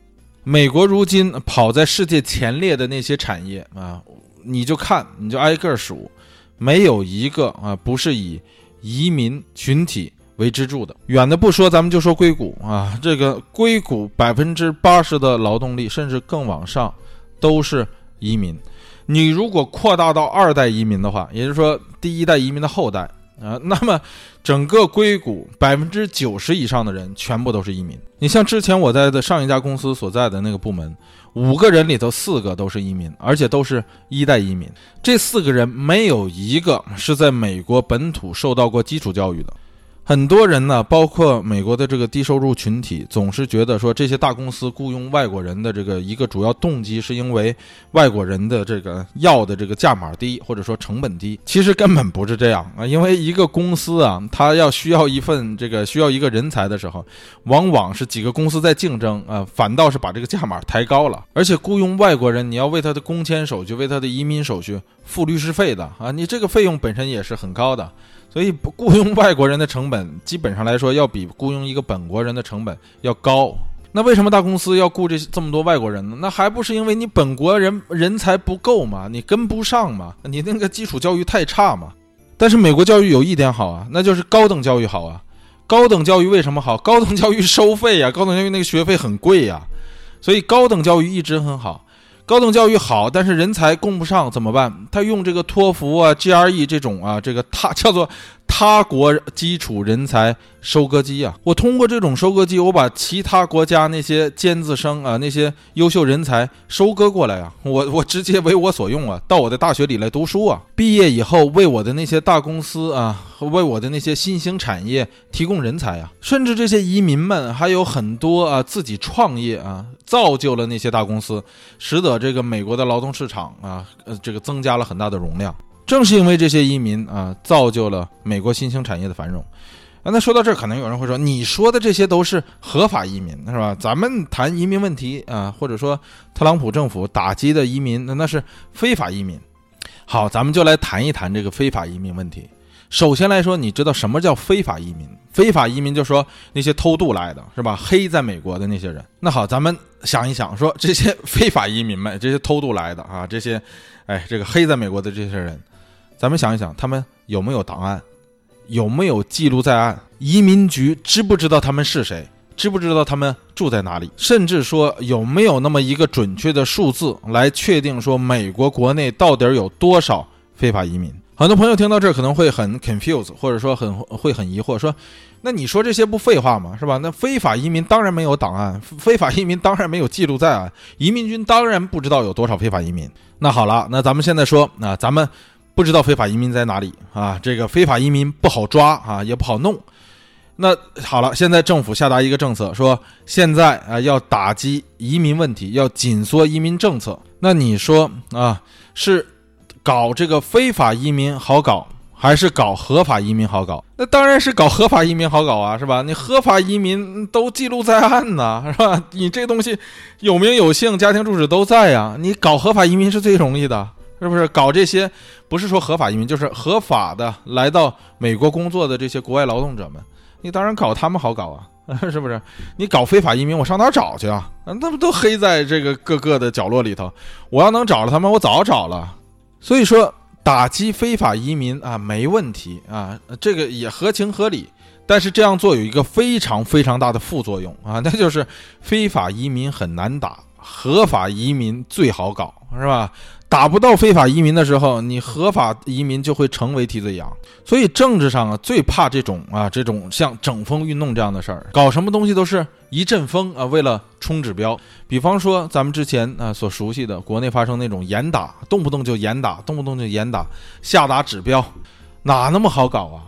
美国如今跑在世界前列的那些产业啊，你就看，你就挨个数，没有一个啊不是以移民群体为支柱的。远的不说，咱们就说硅谷啊，这个硅谷百分之八十的劳动力，甚至更往上，都是移民。你如果扩大到二代移民的话，也就是说第一代移民的后代。啊，那么整个硅谷百分之九十以上的人全部都是移民。你像之前我在的上一家公司所在的那个部门，五个人里头四个都是移民，而且都是一代移民。这四个人没有一个是在美国本土受到过基础教育的。很多人呢，包括美国的这个低收入群体，总是觉得说这些大公司雇佣外国人的这个一个主要动机，是因为外国人的这个要的这个价码低，或者说成本低。其实根本不是这样啊，因为一个公司啊，它要需要一份这个需要一个人才的时候，往往是几个公司在竞争啊，反倒是把这个价码抬高了。而且雇佣外国人，你要为他的工签手续、为他的移民手续付律师费的啊，你这个费用本身也是很高的。所以，雇佣外国人的成本基本上来说，要比雇佣一个本国人的成本要高。那为什么大公司要雇这这么多外国人呢？那还不是因为你本国人人才不够嘛？你跟不上嘛？你那个基础教育太差嘛？但是美国教育有一点好啊，那就是高等教育好啊。高等教育为什么好？高等教育收费呀，高等教育那个学费很贵呀，所以高等教育一直很好。高等教育好，但是人才供不上怎么办？他用这个托福啊、GRE 这种啊，这个他叫做。他国基础人才收割机啊！我通过这种收割机，我把其他国家那些尖子生啊、那些优秀人才收割过来啊，我我直接为我所用啊，到我的大学里来读书啊，毕业以后为我的那些大公司啊，为我的那些新兴产业提供人才啊，甚至这些移民们还有很多啊自己创业啊，造就了那些大公司，使得这个美国的劳动市场啊，呃，这个增加了很大的容量。正是因为这些移民啊，造就了美国新兴产业的繁荣。啊，那说到这儿，可能有人会说，你说的这些都是合法移民，是吧？咱们谈移民问题啊，或者说特朗普政府打击的移民，那那是非法移民。好，咱们就来谈一谈这个非法移民问题。首先来说，你知道什么叫非法移民？非法移民就说那些偷渡来的，是吧？黑在美国的那些人。那好，咱们想一想，说这些非法移民们，这些偷渡来的啊，这些，哎，这个黑在美国的这些人。咱们想一想，他们有没有档案，有没有记录在案？移民局知不知道他们是谁？知不知道他们住在哪里？甚至说有没有那么一个准确的数字来确定说美国国内到底有多少非法移民？很多朋友听到这儿可能会很 c o n f u s e 或者说很会很疑惑，说那你说这些不废话吗？是吧？那非法移民当然没有档案，非法移民当然没有记录在案，移民军当然不知道有多少非法移民。那好了，那咱们现在说，那咱们。不知道非法移民在哪里啊？这个非法移民不好抓啊，也不好弄。那好了，现在政府下达一个政策，说现在啊要打击移民问题，要紧缩移民政策。那你说啊，是搞这个非法移民好搞，还是搞合法移民好搞？那当然是搞合法移民好搞啊，是吧？你合法移民都记录在案呢，是吧？你这东西有名有姓，家庭住址都在呀。你搞合法移民是最容易的。是不是搞这些？不是说合法移民，就是合法的来到美国工作的这些国外劳动者们，你当然搞他们好搞啊，*laughs* 是不是？你搞非法移民，我上哪儿找去啊？那不都黑在这个各个的角落里头？我要能找着他们，我早找了。所以说，打击非法移民啊，没问题啊，这个也合情合理。但是这样做有一个非常非常大的副作用啊，*laughs* 那就是非法移民很难打，合法移民最好搞，是吧？打不到非法移民的时候，你合法移民就会成为替罪羊。所以政治上啊，最怕这种啊，这种像整风运动这样的事儿，搞什么东西都是一阵风啊，为了冲指标。比方说咱们之前啊所熟悉的国内发生那种严打，动不动就严打，动不动就严打，下达指标，哪那么好搞啊？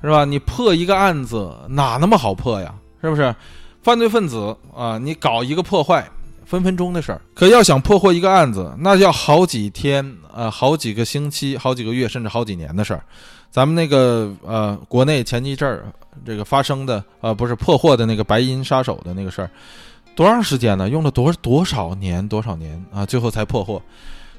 是吧？你破一个案子哪那么好破呀？是不是？犯罪分子啊，你搞一个破坏。分分钟的事儿，可要想破获一个案子，那要好几天，呃，好几个星期，好几个月，甚至好几年的事儿。咱们那个呃，国内前一阵儿这个发生的，呃，不是破获的那个白银杀手的那个事儿，多长时间呢？用了多多少年？多少年啊？最后才破获。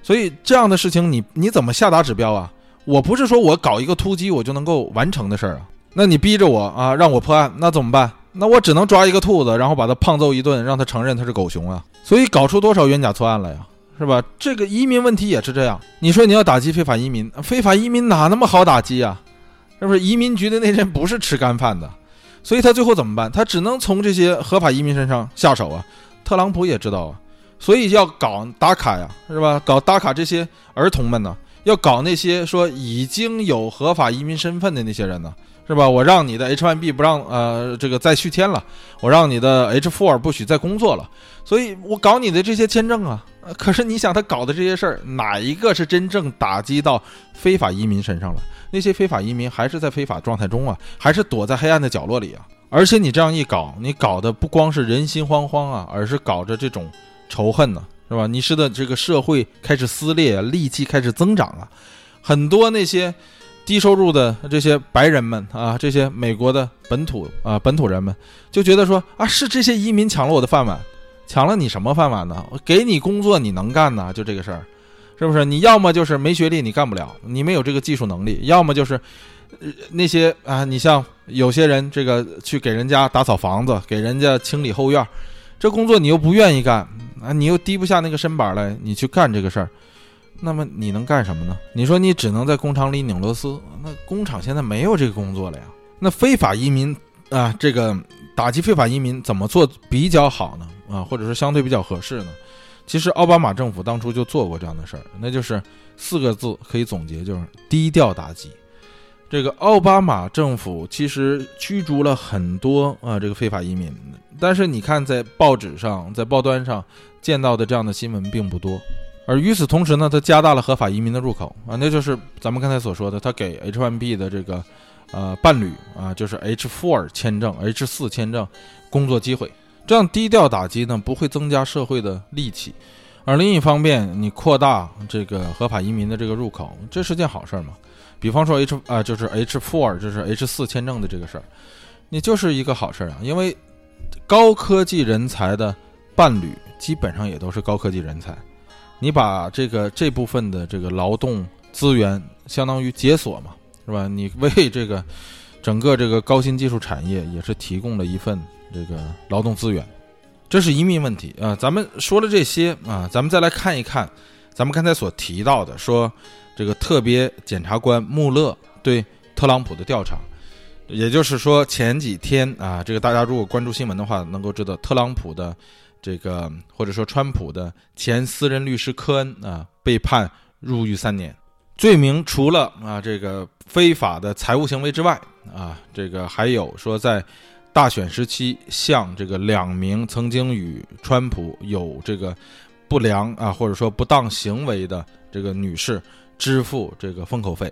所以这样的事情，你你怎么下达指标啊？我不是说我搞一个突击我就能够完成的事儿啊。那你逼着我啊，让我破案，那怎么办？那我只能抓一个兔子，然后把他胖揍一顿，让他承认他是狗熊啊！所以搞出多少冤假错案来呀，是吧？这个移民问题也是这样。你说你要打击非法移民，非法移民哪那么好打击啊？是不是？移民局的那人不是吃干饭的，所以他最后怎么办？他只能从这些合法移民身上下手啊。特朗普也知道啊，所以要搞打卡呀，是吧？搞打卡这些儿童们呢，要搞那些说已经有合法移民身份的那些人呢。是吧？我让你的 H1B 不让呃这个再续签了，我让你的 H4 不许再工作了，所以我搞你的这些签证啊。可是你想他搞的这些事儿，哪一个是真正打击到非法移民身上了？那些非法移民还是在非法状态中啊，还是躲在黑暗的角落里啊？而且你这样一搞，你搞的不光是人心惶惶啊，而是搞着这种仇恨呢，是吧？你使得这个社会开始撕裂，戾气开始增长啊，很多那些。低收入的这些白人们啊，这些美国的本土啊本土人们就觉得说啊，是这些移民抢了我的饭碗，抢了你什么饭碗呢？给你工作你能干呢？就这个事儿，是不是？你要么就是没学历你干不了，你没有这个技术能力；要么就是那些啊，你像有些人这个去给人家打扫房子，给人家清理后院，这工作你又不愿意干啊，你又低不下那个身板来，你去干这个事儿。那么你能干什么呢？你说你只能在工厂里拧螺丝，那工厂现在没有这个工作了呀。那非法移民啊，这个打击非法移民怎么做比较好呢？啊，或者说相对比较合适呢？其实奥巴马政府当初就做过这样的事儿，那就是四个字可以总结，就是低调打击。这个奥巴马政府其实驱逐了很多啊这个非法移民，但是你看在报纸上、在报端上见到的这样的新闻并不多。而与此同时呢，它加大了合法移民的入口啊，那就是咱们刚才所说的，它给 H1B 的这个呃伴侣啊，就是 H4 签证、H4 签证工作机会。这样低调打击呢，不会增加社会的戾气。而另一方面，你扩大这个合法移民的这个入口，这是件好事嘛？比方说 H 啊，就是 H4，就是 H4 签证的这个事儿，你就是一个好事啊，因为高科技人才的伴侣基本上也都是高科技人才。你把这个这部分的这个劳动资源相当于解锁嘛，是吧？你为这个整个这个高新技术产业也是提供了一份这个劳动资源，这是移民问题啊。咱们说了这些啊，咱们再来看一看咱们刚才所提到的，说这个特别检察官穆勒对特朗普的调查，也就是说前几天啊，这个大家如果关注新闻的话，能够知道特朗普的。这个或者说川普的前私人律师科恩啊，被判入狱三年，罪名除了啊这个非法的财务行为之外啊，这个还有说在大选时期向这个两名曾经与川普有这个不良啊或者说不当行为的这个女士支付这个封口费。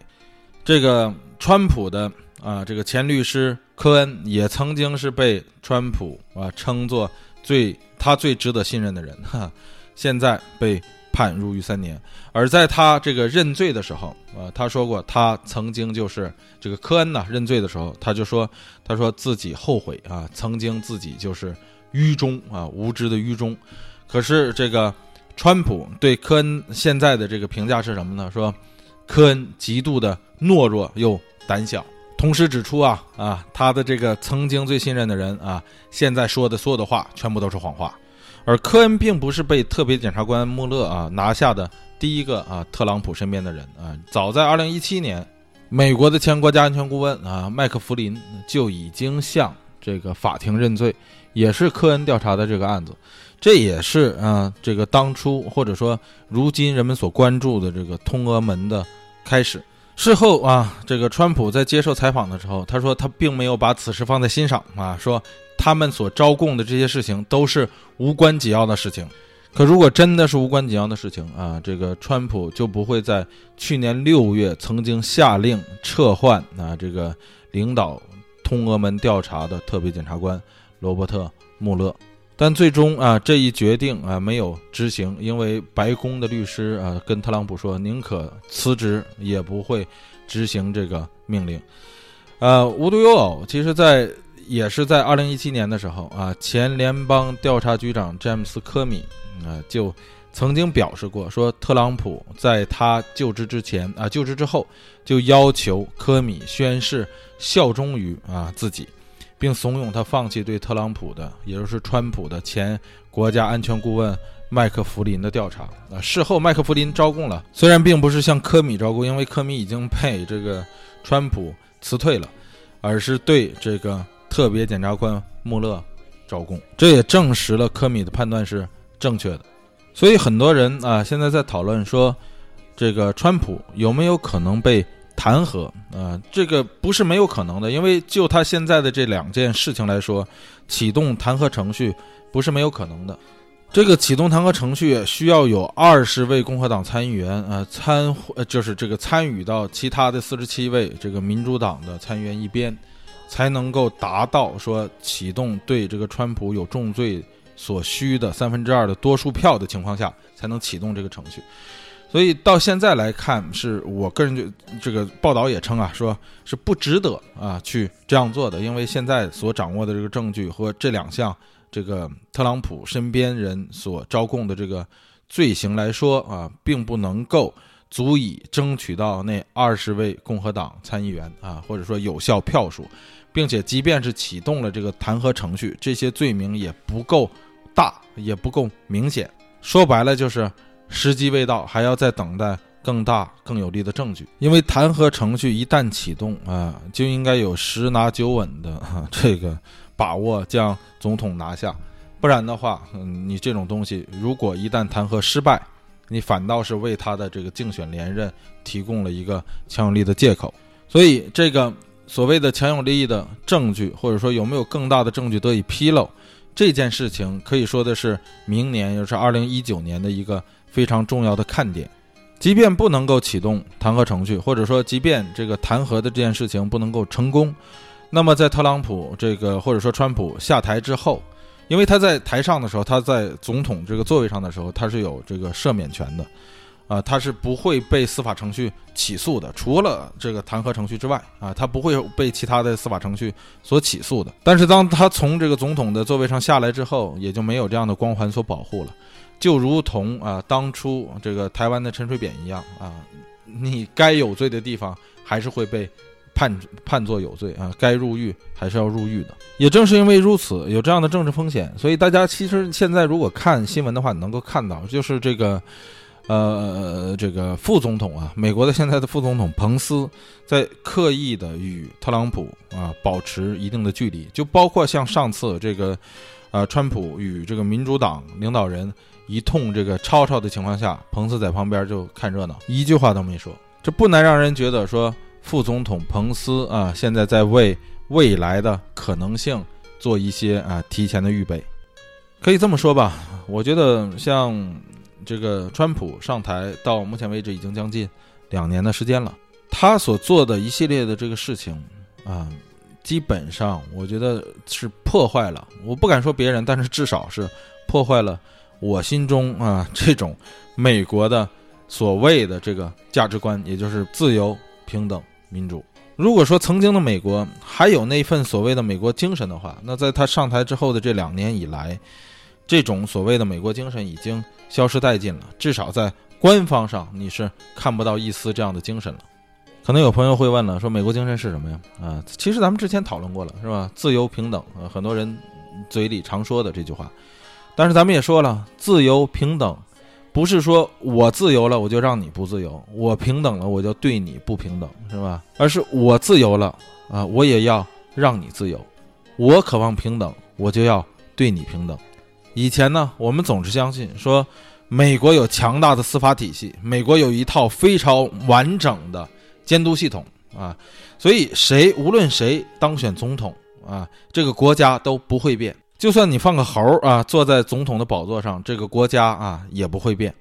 这个川普的啊这个前律师科恩也曾经是被川普啊称作最。他最值得信任的人，哈，现在被判入狱三年。而在他这个认罪的时候，呃，他说过，他曾经就是这个科恩呢，认罪的时候，他就说，他说自己后悔啊，曾经自己就是愚忠啊，无知的愚忠。可是这个川普对科恩现在的这个评价是什么呢？说科恩极度的懦弱又胆小。同时指出啊啊，他的这个曾经最信任的人啊，现在说的所有的话全部都是谎话，而科恩并不是被特别检察官穆勒啊拿下的第一个啊特朗普身边的人啊。早在二零一七年，美国的前国家安全顾问啊麦克弗林就已经向这个法庭认罪，也是科恩调查的这个案子。这也是啊这个当初或者说如今人们所关注的这个通俄门的开始。事后啊，这个川普在接受采访的时候，他说他并没有把此事放在心上啊，说他们所招供的这些事情都是无关紧要的事情。可如果真的是无关紧要的事情啊，这个川普就不会在去年六月曾经下令撤换啊这个领导通俄门调查的特别检察官罗伯特穆勒。但最终啊，这一决定啊没有执行，因为白宫的律师啊跟特朗普说，宁可辞职也不会执行这个命令。呃，无独有偶，其实，在也是在二零一七年的时候啊，前联邦调查局长詹姆斯科米啊就曾经表示过，说特朗普在他就职之前啊就职之后就要求科米宣誓效忠于啊自己。并怂恿他放弃对特朗普的，也就是川普的前国家安全顾问麦克弗林的调查。啊，事后麦克弗林招供了，虽然并不是向科米招供，因为科米已经被这个川普辞退了，而是对这个特别检察官穆勒招供。这也证实了科米的判断是正确的。所以很多人啊，现在在讨论说，这个川普有没有可能被？弹劾啊，这个不是没有可能的，因为就他现在的这两件事情来说，启动弹劾程序不是没有可能的。这个启动弹劾程序需要有二十位共和党参议员啊参，就是这个参与到其他的四十七位这个民主党的参议员一边，才能够达到说启动对这个川普有重罪所需的三分之二的多数票的情况下，才能启动这个程序。所以到现在来看，是我个人就这个报道也称啊，说是不值得啊去这样做的，因为现在所掌握的这个证据和这两项这个特朗普身边人所招供的这个罪行来说啊，并不能够足以争取到那二十位共和党参议员啊，或者说有效票数，并且即便是启动了这个弹劾程序，这些罪名也不够大，也不够明显。说白了就是。时机未到，还要再等待更大、更有力的证据。因为弹劾程序一旦启动啊，就应该有十拿九稳的这个把握将总统拿下。不然的话，嗯，你这种东西如果一旦弹劾失败，你反倒是为他的这个竞选连任提供了一个强有力的借口。所以，这个所谓的强有力的证据，或者说有没有更大的证据得以披露，这件事情可以说的是明年，也就是二零一九年的一个。非常重要的看点，即便不能够启动弹劾程序，或者说即便这个弹劾的这件事情不能够成功，那么在特朗普这个或者说川普下台之后，因为他在台上的时候，他在总统这个座位上的时候，他是有这个赦免权的，啊，他是不会被司法程序起诉的，除了这个弹劾程序之外，啊，他不会被其他的司法程序所起诉的。但是当他从这个总统的座位上下来之后，也就没有这样的光环所保护了。就如同啊，当初这个台湾的陈水扁一样啊，你该有罪的地方还是会被判判作有罪啊，该入狱还是要入狱的。也正是因为如此，有这样的政治风险，所以大家其实现在如果看新闻的话，你能够看到，就是这个呃，这个副总统啊，美国的现在的副总统彭斯在刻意的与特朗普啊保持一定的距离，就包括像上次这个啊，川普与这个民主党领导人。一通这个吵吵的情况下，彭斯在旁边就看热闹，一句话都没说。这不难让人觉得说，副总统彭斯啊，现在在为未来的可能性做一些啊提前的预备。可以这么说吧，我觉得像这个川普上台到目前为止已经将近两年的时间了，他所做的一系列的这个事情啊，基本上我觉得是破坏了。我不敢说别人，但是至少是破坏了。我心中啊，这种美国的所谓的这个价值观，也就是自由、平等、民主。如果说曾经的美国还有那份所谓的美国精神的话，那在他上台之后的这两年以来，这种所谓的美国精神已经消失殆尽了。至少在官方上，你是看不到一丝这样的精神了。可能有朋友会问了，说美国精神是什么呀？啊，其实咱们之前讨论过了，是吧？自由、平等，啊，很多人嘴里常说的这句话。但是咱们也说了，自由、平等，不是说我自由了我就让你不自由，我平等了我就对你不平等，是吧？而是我自由了啊，我也要让你自由。我渴望平等，我就要对你平等。以前呢，我们总是相信说，美国有强大的司法体系，美国有一套非常完整的监督系统啊，所以谁无论谁当选总统啊，这个国家都不会变。就算你放个猴儿啊，坐在总统的宝座上，这个国家啊也不会变。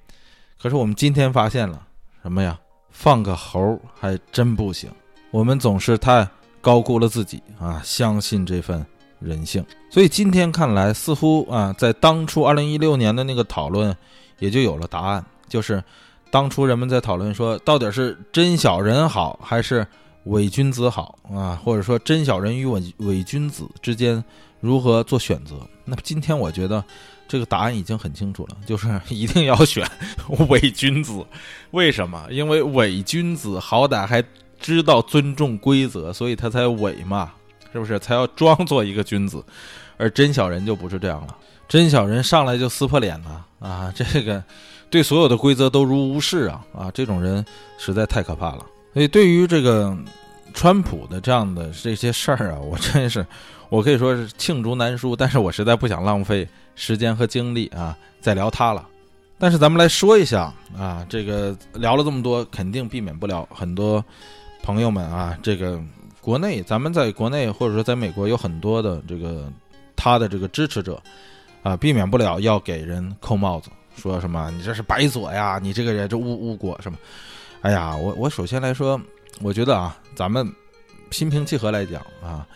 可是我们今天发现了什么呀？放个猴儿还真不行。我们总是太。高估了自己啊！相信这份人性，所以今天看来，似乎啊，在当初二零一六年的那个讨论，也就有了答案，就是当初人们在讨论说，到底是真小人好还是伪君子好啊？或者说真小人与伪伪君子之间如何做选择？那么今天我觉得这个答案已经很清楚了，*laughs* 就是一定要选伪君子。为什么？因为伪君子好歹还。知道尊重规则，所以他才伪嘛，是不是？才要装作一个君子，而真小人就不是这样了。真小人上来就撕破脸了啊！这个对所有的规则都如无视啊啊！这种人实在太可怕了。所以对于这个川普的这样的这些事儿啊，我真是我可以说是罄竹难书，但是我实在不想浪费时间和精力啊，再聊他了。但是咱们来说一下啊，这个聊了这么多，肯定避免不了很多。朋友们啊，这个国内，咱们在国内或者说在美国有很多的这个他的这个支持者啊，避免不了要给人扣帽子，说什么你这是白左呀，你这个人这误误国什么？哎呀，我我首先来说，我觉得啊，咱们心平气和来讲啊，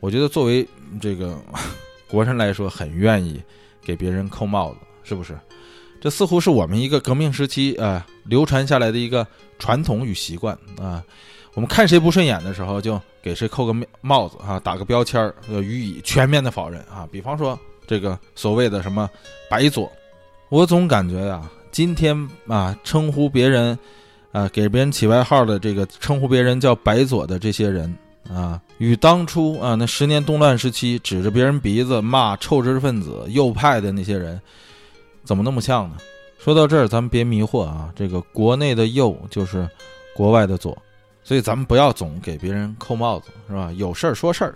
我觉得作为这个 *laughs* 国人来说，很愿意给别人扣帽子，是不是？这似乎是我们一个革命时期啊流传下来的一个传统与习惯啊。我们看谁不顺眼的时候，就给谁扣个帽子啊，打个标签儿，要予以全面的否认啊。比方说这个所谓的什么“白左”，我总感觉呀，今天啊称呼别人啊给别人起外号的这个称呼别人叫“白左”的这些人啊，与当初啊那十年动乱时期指着别人鼻子骂臭知识分子、右派的那些人，怎么那么像呢？说到这儿，咱们别迷惑啊，这个国内的右就是国外的左。所以咱们不要总给别人扣帽子，是吧？有事儿说事儿，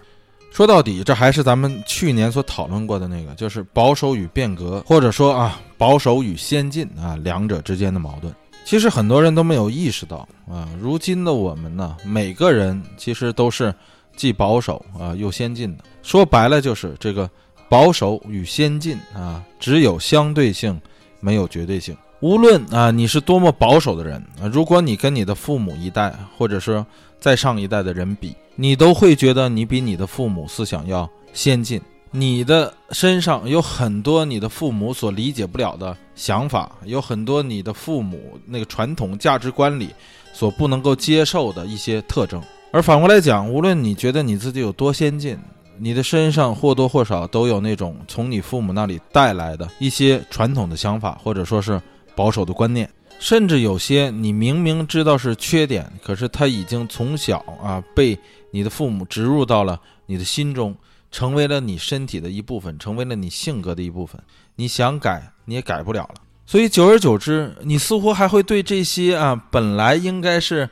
说到底，这还是咱们去年所讨论过的那个，就是保守与变革，或者说啊，保守与先进啊，两者之间的矛盾。其实很多人都没有意识到啊，如今的我们呢，每个人其实都是既保守啊又先进的。说白了就是这个保守与先进啊，只有相对性，没有绝对性。无论啊，你是多么保守的人啊，如果你跟你的父母一代，或者是再上一代的人比，你都会觉得你比你的父母思想要先进。你的身上有很多你的父母所理解不了的想法，有很多你的父母那个传统价值观里所不能够接受的一些特征。而反过来讲，无论你觉得你自己有多先进，你的身上或多或少都有那种从你父母那里带来的一些传统的想法，或者说是。保守的观念，甚至有些你明明知道是缺点，可是他已经从小啊被你的父母植入到了你的心中，成为了你身体的一部分，成为了你性格的一部分。你想改你也改不了了。所以久而久之，你似乎还会对这些啊本来应该是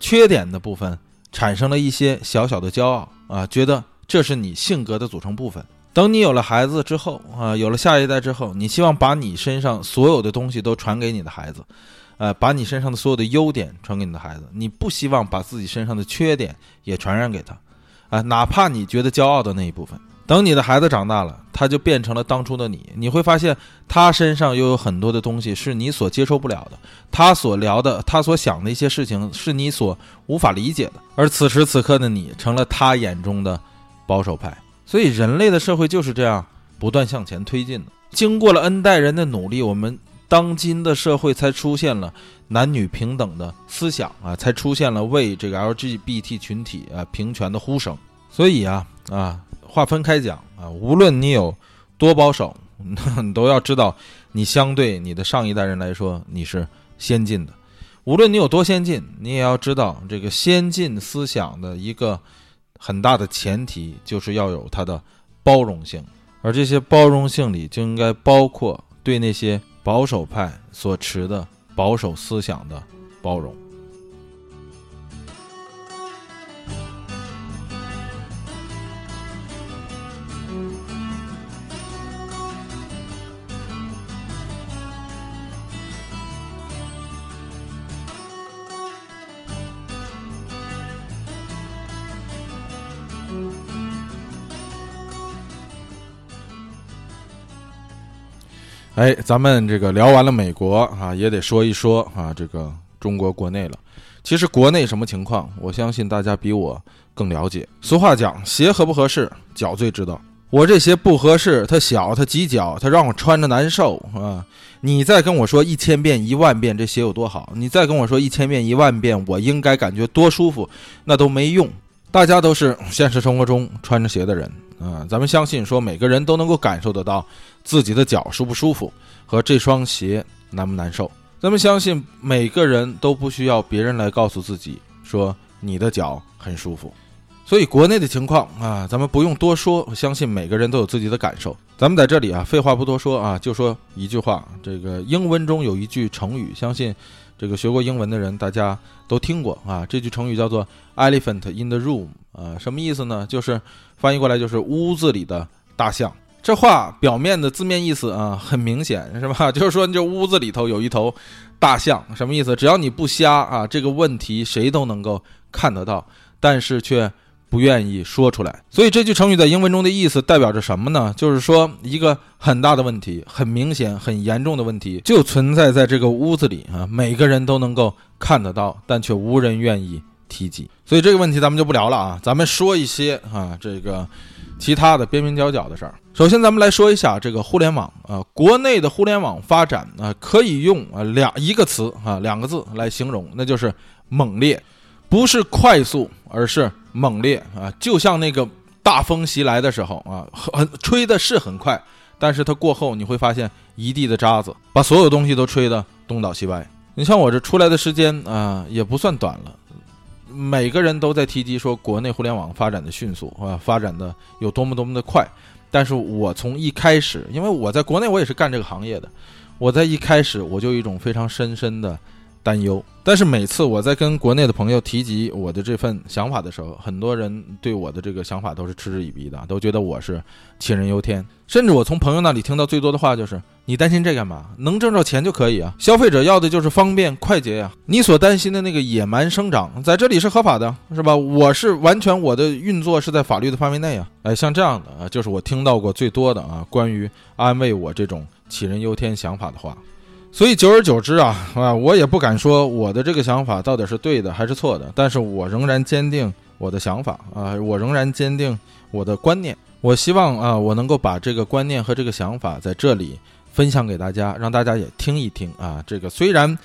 缺点的部分产生了一些小小的骄傲啊，觉得这是你性格的组成部分。等你有了孩子之后啊，有了下一代之后，你希望把你身上所有的东西都传给你的孩子，呃，把你身上的所有的优点传给你的孩子。你不希望把自己身上的缺点也传染给他，啊，哪怕你觉得骄傲的那一部分。等你的孩子长大了，他就变成了当初的你。你会发现他身上又有很多的东西是你所接受不了的，他所聊的，他所想的一些事情是你所无法理解的。而此时此刻的你，成了他眼中的保守派。所以，人类的社会就是这样不断向前推进的。经过了 N 代人的努力，我们当今的社会才出现了男女平等的思想啊，才出现了为这个 LGBT 群体啊平权的呼声。所以啊啊，划分开讲啊，无论你有多保守，你都要知道，你相对你的上一代人来说，你是先进的。无论你有多先进，你也要知道这个先进思想的一个。很大的前提就是要有它的包容性，而这些包容性里就应该包括对那些保守派所持的保守思想的包容。哎，咱们这个聊完了美国啊，也得说一说啊，这个中国国内了。其实国内什么情况，我相信大家比我更了解。俗话讲，鞋合不合适，脚最知道。我这鞋不合适，它小，它挤脚，它让我穿着难受啊。你再跟我说一千遍、一万遍这鞋有多好，你再跟我说一千遍、一万遍我应该感觉多舒服，那都没用。大家都是现实生活中穿着鞋的人啊，咱们相信说每个人都能够感受得到。自己的脚舒不舒服和这双鞋难不难受？咱们相信每个人都不需要别人来告诉自己说你的脚很舒服。所以国内的情况啊，咱们不用多说，相信每个人都有自己的感受。咱们在这里啊，废话不多说啊，就说一句话。这个英文中有一句成语，相信这个学过英文的人大家都听过啊。这句成语叫做 “elephant in the room” 啊，什么意思呢？就是翻译过来就是屋子里的大象。这话表面的字面意思啊，很明显是吧？*laughs* 就是说，这屋子里头有一头大象，什么意思？只要你不瞎啊，这个问题谁都能够看得到，但是却不愿意说出来。所以这句成语在英文中的意思代表着什么呢？就是说，一个很大的问题，很明显、很严重的问题，就存在在这个屋子里啊，每个人都能够看得到，但却无人愿意提及。所以这个问题咱们就不聊了啊，咱们说一些啊，这个。其他的边边角角的事儿，首先咱们来说一下这个互联网啊，国内的互联网发展啊，可以用啊两一个词啊两个字来形容，那就是猛烈，不是快速，而是猛烈啊，就像那个大风袭来的时候啊，很吹的是很快，但是它过后你会发现一地的渣子，把所有东西都吹得东倒西歪。你像我这出来的时间啊，也不算短了。每个人都在提及说国内互联网发展的迅速啊，发展的有多么多么的快。但是我从一开始，因为我在国内我也是干这个行业的，我在一开始我就有一种非常深深的担忧。但是每次我在跟国内的朋友提及我的这份想法的时候，很多人对我的这个想法都是嗤之以鼻的，都觉得我是杞人忧天。甚至我从朋友那里听到最多的话就是。你担心这干嘛？能挣着钱就可以啊！消费者要的就是方便快捷呀！你所担心的那个野蛮生长，在这里是合法的，是吧？我是完全我的运作是在法律的范围内啊！哎，像这样的啊，就是我听到过最多的啊，关于安慰我这种杞人忧天想法的话。所以久而久之啊，啊，我也不敢说我的这个想法到底是对的还是错的，但是我仍然坚定我的想法啊，我仍然坚定我的观念。我希望啊，我能够把这个观念和这个想法在这里。分享给大家，让大家也听一听啊！这个虽然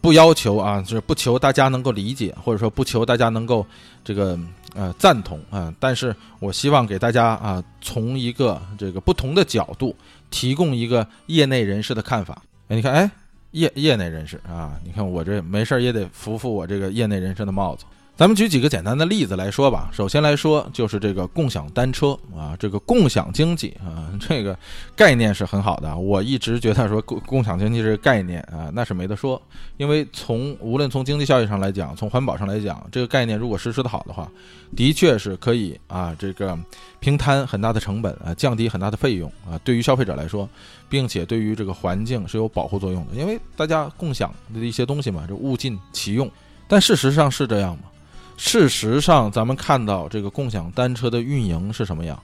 不要求啊，就是不求大家能够理解，或者说不求大家能够这个呃赞同啊，但是我希望给大家啊，从一个这个不同的角度提供一个业内人士的看法。哎，你看，哎，业业内人士啊，你看我这没事也得扶扶我这个业内人士的帽子。咱们举几个简单的例子来说吧。首先来说，就是这个共享单车啊，这个共享经济啊，这个概念是很好的。我一直觉得说共共享经济这个概念啊，那是没得说。因为从无论从经济效益上来讲，从环保上来讲，这个概念如果实施的好的话，的确是可以啊，这个平摊很大的成本啊，降低很大的费用啊，对于消费者来说，并且对于这个环境是有保护作用的。因为大家共享的一些东西嘛，就物尽其用。但事实上是这样吗？事实上，咱们看到这个共享单车的运营是什么样？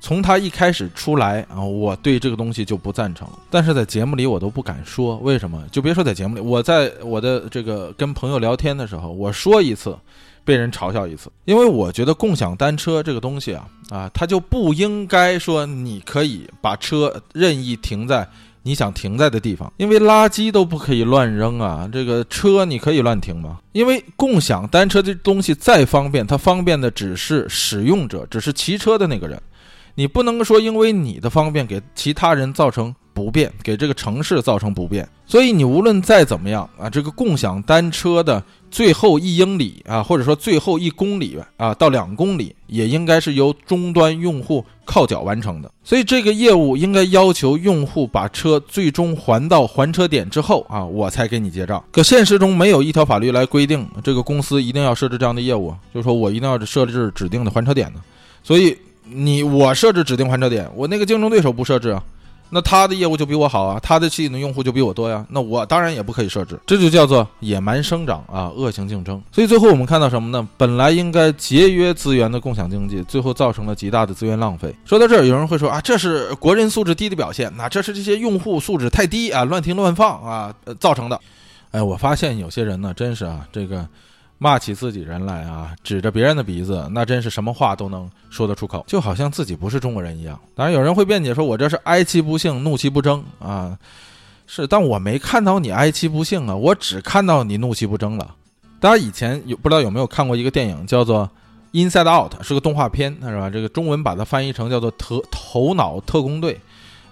从它一开始出来啊，我对这个东西就不赞成。但是在节目里我都不敢说，为什么？就别说在节目里，我在我的这个跟朋友聊天的时候，我说一次，被人嘲笑一次。因为我觉得共享单车这个东西啊，啊，它就不应该说你可以把车任意停在。你想停在的地方，因为垃圾都不可以乱扔啊。这个车你可以乱停吗？因为共享单车这东西再方便，它方便的只是使用者，只是骑车的那个人。你不能说因为你的方便给其他人造成不便，给这个城市造成不便。所以你无论再怎么样啊，这个共享单车的最后一英里啊，或者说最后一公里啊到两公里，也应该是由终端用户靠脚完成的。所以这个业务应该要求用户把车最终还到还车点之后啊，我才给你结账。可现实中没有一条法律来规定这个公司一定要设置这样的业务，就是说我一定要设置指定的还车点呢。所以你我设置指定还车点，我那个竞争对手不设置啊。那他的业务就比我好啊，他的系统用户就比我多呀，那我当然也不可以设置，这就叫做野蛮生长啊，恶性竞争。所以最后我们看到什么呢？本来应该节约资源的共享经济，最后造成了极大的资源浪费。说到这儿，有人会说啊，这是国人素质低的表现，那这是这些用户素质太低啊，乱停乱放啊造成的。哎，我发现有些人呢，真是啊，这个。骂起自己人来啊，指着别人的鼻子，那真是什么话都能说得出口，就好像自己不是中国人一样。当然，有人会辩解说：“我这是哀其不幸，怒其不争啊。”是，但我没看到你哀其不幸啊，我只看到你怒其不争了。大家以前有不知道有没有看过一个电影，叫做《Inside Out》，是个动画片，是吧？这个中文把它翻译成叫做《头头脑特工队》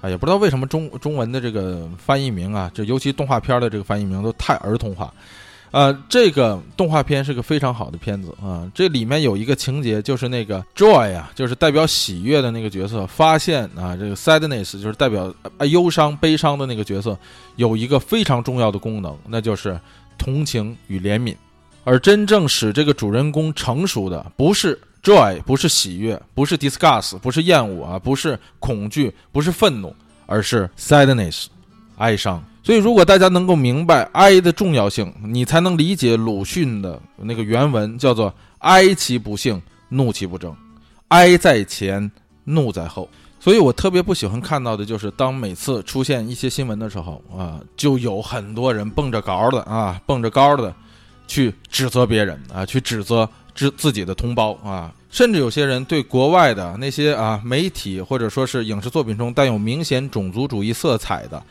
啊，也不知道为什么中中文的这个翻译名啊，就尤其动画片的这个翻译名都太儿童化。呃，这个动画片是个非常好的片子啊。这里面有一个情节，就是那个 joy 啊，就是代表喜悦的那个角色，发现啊，这个 sadness 就是代表啊忧伤、悲伤的那个角色，有一个非常重要的功能，那就是同情与怜悯。而真正使这个主人公成熟的，不是 joy，不是喜悦，不是 disgust，不是厌恶啊，不是恐惧，不是愤怒，而是 sadness，哀伤。所以，如果大家能够明白哀的重要性，你才能理解鲁迅的那个原文，叫做“哀其不幸，怒其不争，哀在前，怒在后”。所以我特别不喜欢看到的就是，当每次出现一些新闻的时候啊，就有很多人蹦着高的啊，蹦着高的去指责别人啊，去指责自自己的同胞啊，甚至有些人对国外的那些啊媒体或者说是影视作品中带有明显种族主义色彩的。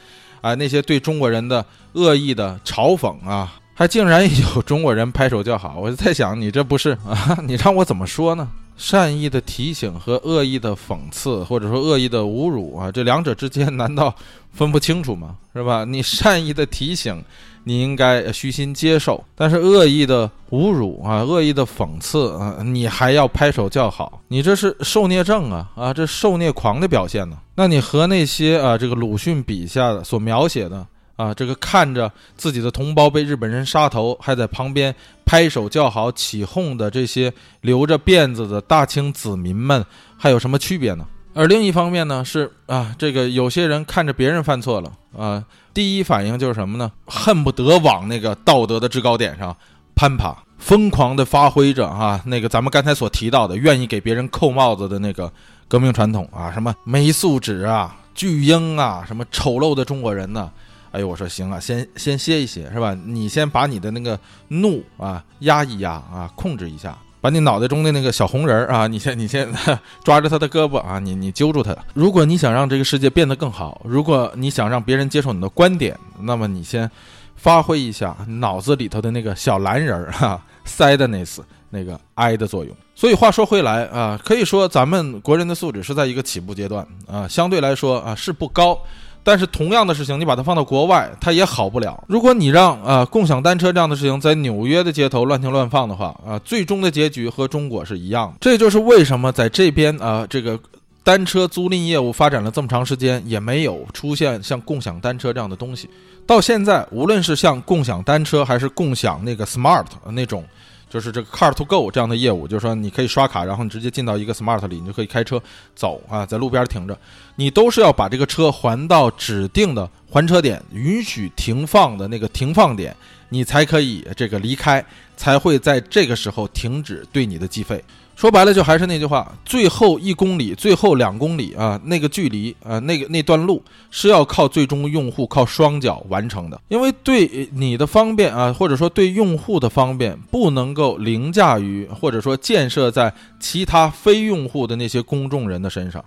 啊，那些对中国人的恶意的嘲讽啊，还竟然有中国人拍手叫好，我就在想，你这不是 *laughs* 啊？你让我怎么说呢？善意的提醒和恶意的讽刺，或者说恶意的侮辱啊，这两者之间难道分不清楚吗？是吧？你善意的提醒。你应该虚心接受，但是恶意的侮辱啊，恶意的讽刺啊，你还要拍手叫好，你这是受虐症啊啊，这受虐狂的表现呢？那你和那些啊，这个鲁迅笔下的所描写的啊，这个看着自己的同胞被日本人杀头，还在旁边拍手叫好起哄的这些留着辫子的大清子民们，还有什么区别呢？而另一方面呢，是啊，这个有些人看着别人犯错了啊，第一反应就是什么呢？恨不得往那个道德的制高点上攀爬，疯狂地发挥着啊，那个咱们刚才所提到的，愿意给别人扣帽子的那个革命传统啊，什么没素质啊、巨婴啊、什么丑陋的中国人呢？哎呦，我说行啊，先先歇一歇，是吧？你先把你的那个怒啊压一压啊，控制一下。把你脑袋中的那个小红人儿啊，*laughs* 你先你先 *laughs* 抓着他的胳膊啊，你你揪住他。如果你想让这个世界变得更好，如果你想让别人接受你的观点，那么你先发挥一下脑子里头的那个小蓝人儿 *laughs* 哈，sadness 那个 I 的作用。所以话说回来啊，可以说咱们国人的素质是在一个起步阶段啊，相对来说啊是不高。但是同样的事情，你把它放到国外，它也好不了。如果你让啊共享单车这样的事情在纽约的街头乱停乱放的话啊，最终的结局和中国是一样的。这就是为什么在这边啊，这个单车租赁业务发展了这么长时间，也没有出现像共享单车这样的东西。到现在，无论是像共享单车，还是共享那个 smart 那种。就是这个 Car to Go 这样的业务，就是说你可以刷卡，然后你直接进到一个 Smart 里，你就可以开车走啊，在路边停着，你都是要把这个车还到指定的还车点，允许停放的那个停放点，你才可以这个离开，才会在这个时候停止对你的计费。说白了，就还是那句话，最后一公里、最后两公里啊，那个距离啊，那个那段路是要靠最终用户靠双脚完成的，因为对你的方便啊，或者说对用户的方便，不能够凌驾于或者说建设在其他非用户的那些公众人的身上。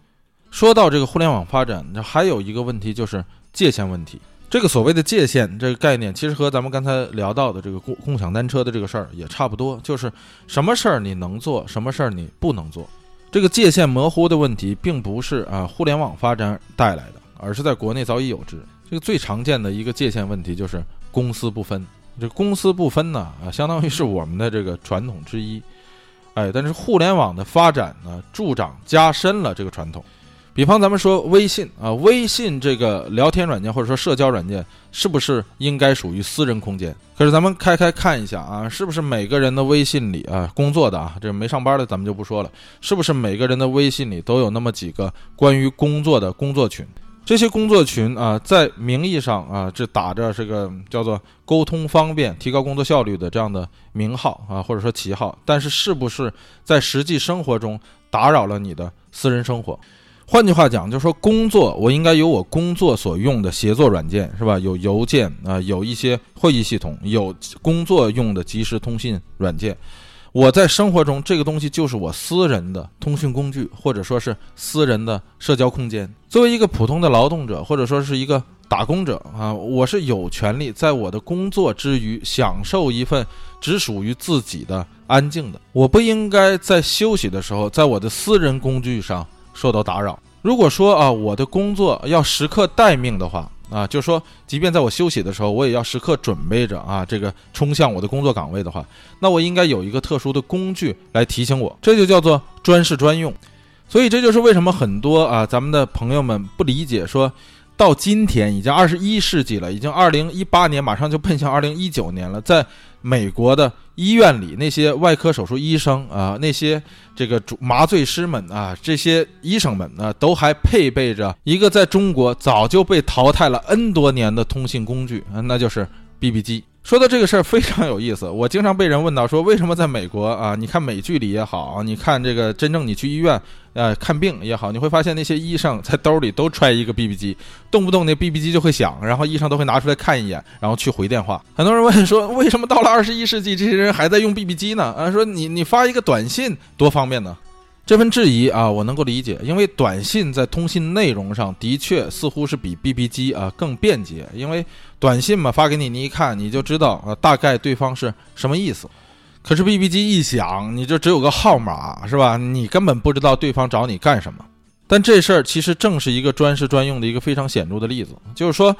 说到这个互联网发展，还有一个问题就是界限问题。这个所谓的界限这个概念，其实和咱们刚才聊到的这个共共享单车的这个事儿也差不多，就是什么事儿你能做，什么事儿你不能做。这个界限模糊的问题，并不是啊互联网发展带来的，而是在国内早已有之。这个最常见的一个界限问题就是公私不分这公私不分呢啊，相当于是我们的这个传统之一。哎，但是互联网的发展呢，助长加深了这个传统。比方咱们说微信啊，微信这个聊天软件或者说社交软件，是不是应该属于私人空间？可是咱们开开看一下啊，是不是每个人的微信里啊，工作的啊，这没上班的咱们就不说了，是不是每个人的微信里都有那么几个关于工作的工作群？这些工作群啊，在名义上啊，这打着这个叫做沟通方便、提高工作效率的这样的名号啊，或者说旗号，但是是不是在实际生活中打扰了你的私人生活？换句话讲，就是说，工作我应该有我工作所用的协作软件，是吧？有邮件啊，有一些会议系统，有工作用的即时通信软件。我在生活中，这个东西就是我私人的通讯工具，或者说是私人的社交空间。作为一个普通的劳动者，或者说是一个打工者啊，我是有权利在我的工作之余，享受一份只属于自己的安静的。我不应该在休息的时候，在我的私人工具上。受到打扰。如果说啊，我的工作要时刻待命的话啊，就是说，即便在我休息的时候，我也要时刻准备着啊，这个冲向我的工作岗位的话，那我应该有一个特殊的工具来提醒我，这就叫做专事专用。所以这就是为什么很多啊，咱们的朋友们不理解，说到今天已经二十一世纪了，已经二零一八年，马上就奔向二零一九年了，在。美国的医院里，那些外科手术医生啊，那些这个主麻醉师们啊，这些医生们啊，都还配备着一个在中国早就被淘汰了 N 多年的通信工具，那就是 BB 机。说到这个事儿非常有意思，我经常被人问到说，为什么在美国啊？你看美剧里也好，你看这个真正你去医院呃看病也好，你会发现那些医生在兜里都揣一个 BB 机，动不动那 BB 机就会响，然后医生都会拿出来看一眼，然后去回电话。很多人问说，为什么到了二十一世纪，这些人还在用 BB 机呢？啊，说你你发一个短信多方便呢？这份质疑啊，我能够理解，因为短信在通信内容上的确似乎是比 BB 机啊更便捷。因为短信嘛，发给你，你一看你就知道啊，大概对方是什么意思。可是 BB 机一响，你就只有个号码，是吧？你根本不知道对方找你干什么。但这事儿其实正是一个专事专用的一个非常显著的例子，就是说。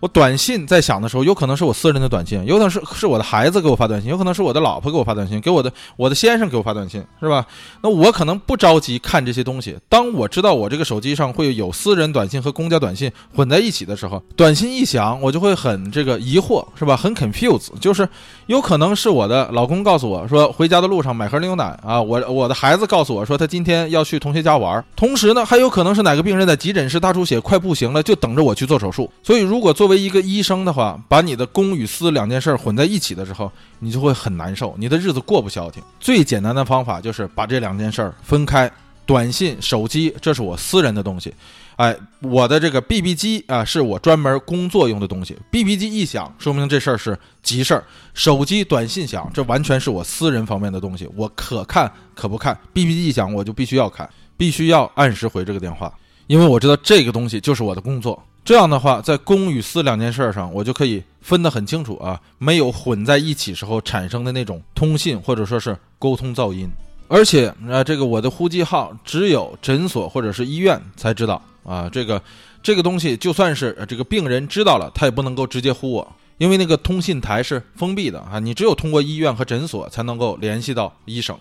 我短信在响的时候，有可能是我私人的短信，有可能是是我的孩子给我发短信，有可能是我的老婆给我发短信，给我的我的先生给我发短信，是吧？那我可能不着急看这些东西。当我知道我这个手机上会有私人短信和公家短信混在一起的时候，短信一响，我就会很这个疑惑，是吧？很 confuse，就是有可能是我的老公告诉我说回家的路上买盒牛奶啊，我我的孩子告诉我说他今天要去同学家玩，同时呢，还有可能是哪个病人在急诊室大出血快不行了，就等着我去做手术。所以如果作为一个医生的话，把你的公与私两件事混在一起的时候，你就会很难受，你的日子过不消停。最简单的方法就是把这两件事分开。短信、手机，这是我私人的东西，哎，我的这个 BB 机啊，是我专门工作用的东西。BB 机一响，说明这事儿是急事儿；手机短信响，这完全是我私人方面的东西，我可看可不看。BB 机一响，我就必须要看，必须要按时回这个电话，因为我知道这个东西就是我的工作。这样的话，在公与私两件事上，我就可以分得很清楚啊，没有混在一起时候产生的那种通信或者说是沟通噪音。而且啊，这个我的呼机号只有诊所或者是医院才知道啊，这个这个东西就算是这个病人知道了，他也不能够直接呼我，因为那个通信台是封闭的啊，你只有通过医院和诊所才能够联系到医生。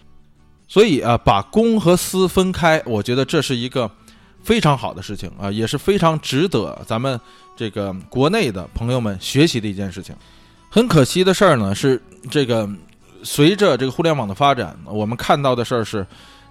所以啊，把公和私分开，我觉得这是一个。非常好的事情啊，也是非常值得咱们这个国内的朋友们学习的一件事情。很可惜的事儿呢，是这个随着这个互联网的发展，我们看到的事儿是，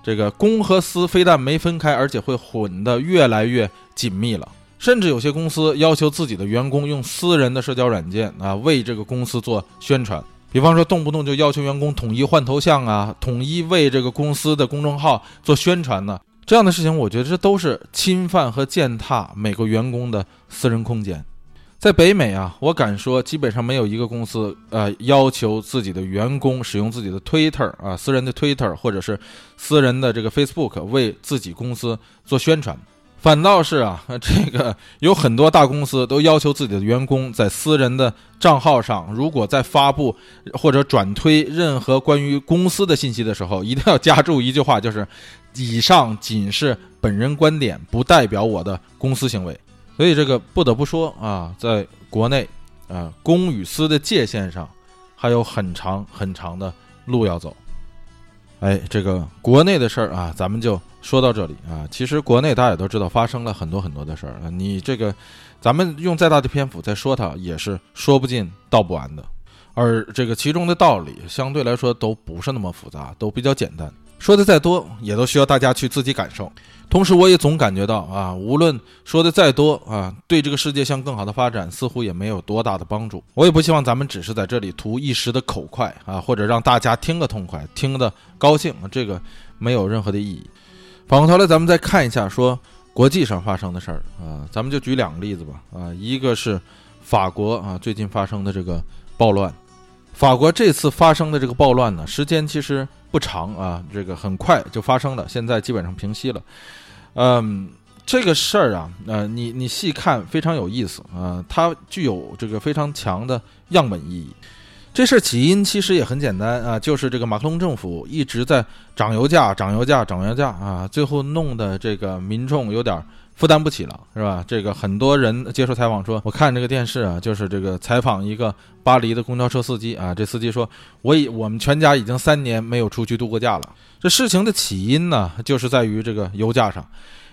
这个公和私非但没分开，而且会混得越来越紧密了。甚至有些公司要求自己的员工用私人的社交软件啊，为这个公司做宣传。比方说，动不动就要求员工统一换头像啊，统一为这个公司的公众号做宣传呢。这样的事情，我觉得这都是侵犯和践踏每个员工的私人空间。在北美啊，我敢说，基本上没有一个公司呃要求自己的员工使用自己的 Twitter 啊，私人的 Twitter 或者是私人的这个 Facebook 为自己公司做宣传。反倒是啊，*laughs* 这个有很多大公司都要求自己的员工在私人的账号上，如果在发布或者转推任何关于公司的信息的时候，一定要加注一句话，就是“以上仅是本人观点，不代表我的公司行为”。所以这个不得不说啊，在国内啊，公与私的界限上还有很长很长的路要走。哎，这个国内的事儿啊，咱们就说到这里啊。其实国内大家也都知道，发生了很多很多的事儿啊。你这个，咱们用再大的篇幅再说它，也是说不尽道不完的。而这个其中的道理，相对来说都不是那么复杂，都比较简单。说的再多，也都需要大家去自己感受。同时，我也总感觉到啊，无论说的再多啊，对这个世界向更好的发展，似乎也没有多大的帮助。我也不希望咱们只是在这里图一时的口快啊，或者让大家听个痛快，听得高兴，这个没有任何的意义。反过头来，咱们再看一下说国际上发生的事儿啊，咱们就举两个例子吧啊，一个是法国啊最近发生的这个暴乱，法国这次发生的这个暴乱呢，时间其实不长啊，这个很快就发生了，现在基本上平息了。嗯，这个事儿啊，呃，你你细看非常有意思啊，它具有这个非常强的样本意义。这事儿起因其实也很简单啊，就是这个马克龙政府一直在涨油价、涨油价、涨油价啊，最后弄得这个民众有点负担不起了，是吧？这个很多人接受采访说，我看这个电视啊，就是这个采访一个巴黎的公交车司机啊，这司机说，我已我们全家已经三年没有出去度过假了。这事情的起因呢，就是在于这个油价上。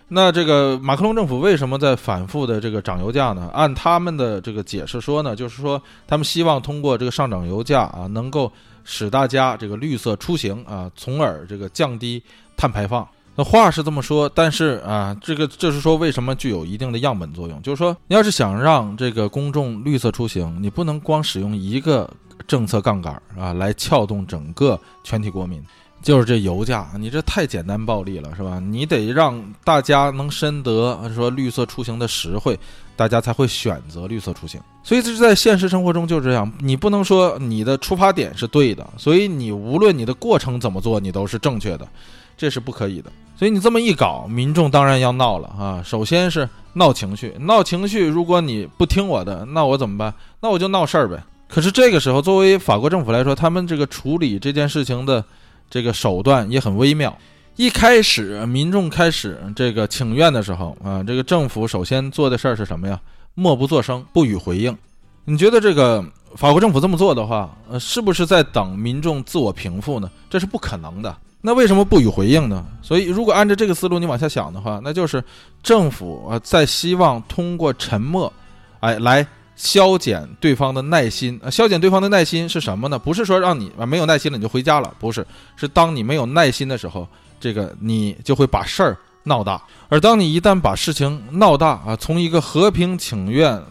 那这个马克龙政府为什么在反复的这个涨油价呢？按他们的这个解释说呢，就是说他们希望通过这个上涨油价啊，能够使大家这个绿色出行啊，从而这个降低碳排放。那话是这么说，但是啊，这个就是说为什么具有一定的样本作用？就是说，你要是想让这个公众绿色出行，你不能光使用一个政策杠杆啊，来撬动整个全体国民。就是这油价，你这太简单暴力了，是吧？你得让大家能深得说绿色出行的实惠，大家才会选择绿色出行。所以这是在现实生活中就是这样，你不能说你的出发点是对的，所以你无论你的过程怎么做，你都是正确的，这是不可以的。所以你这么一搞，民众当然要闹了啊！首先是闹情绪，闹情绪，如果你不听我的，那我怎么办？那我就闹事儿呗。可是这个时候，作为法国政府来说，他们这个处理这件事情的。这个手段也很微妙。一开始民众开始这个请愿的时候啊，这个政府首先做的事儿是什么呀？默不作声，不予回应。你觉得这个法国政府这么做的话，呃，是不是在等民众自我平复呢？这是不可能的。那为什么不予回应呢？所以，如果按照这个思路你往下想的话，那就是政府啊在希望通过沉默，哎来。消减对方的耐心啊，消减对方的耐心是什么呢？不是说让你啊没有耐心了你就回家了，不是，是当你没有耐心的时候，这个你就会把事儿闹大。而当你一旦把事情闹大啊，从一个和平请愿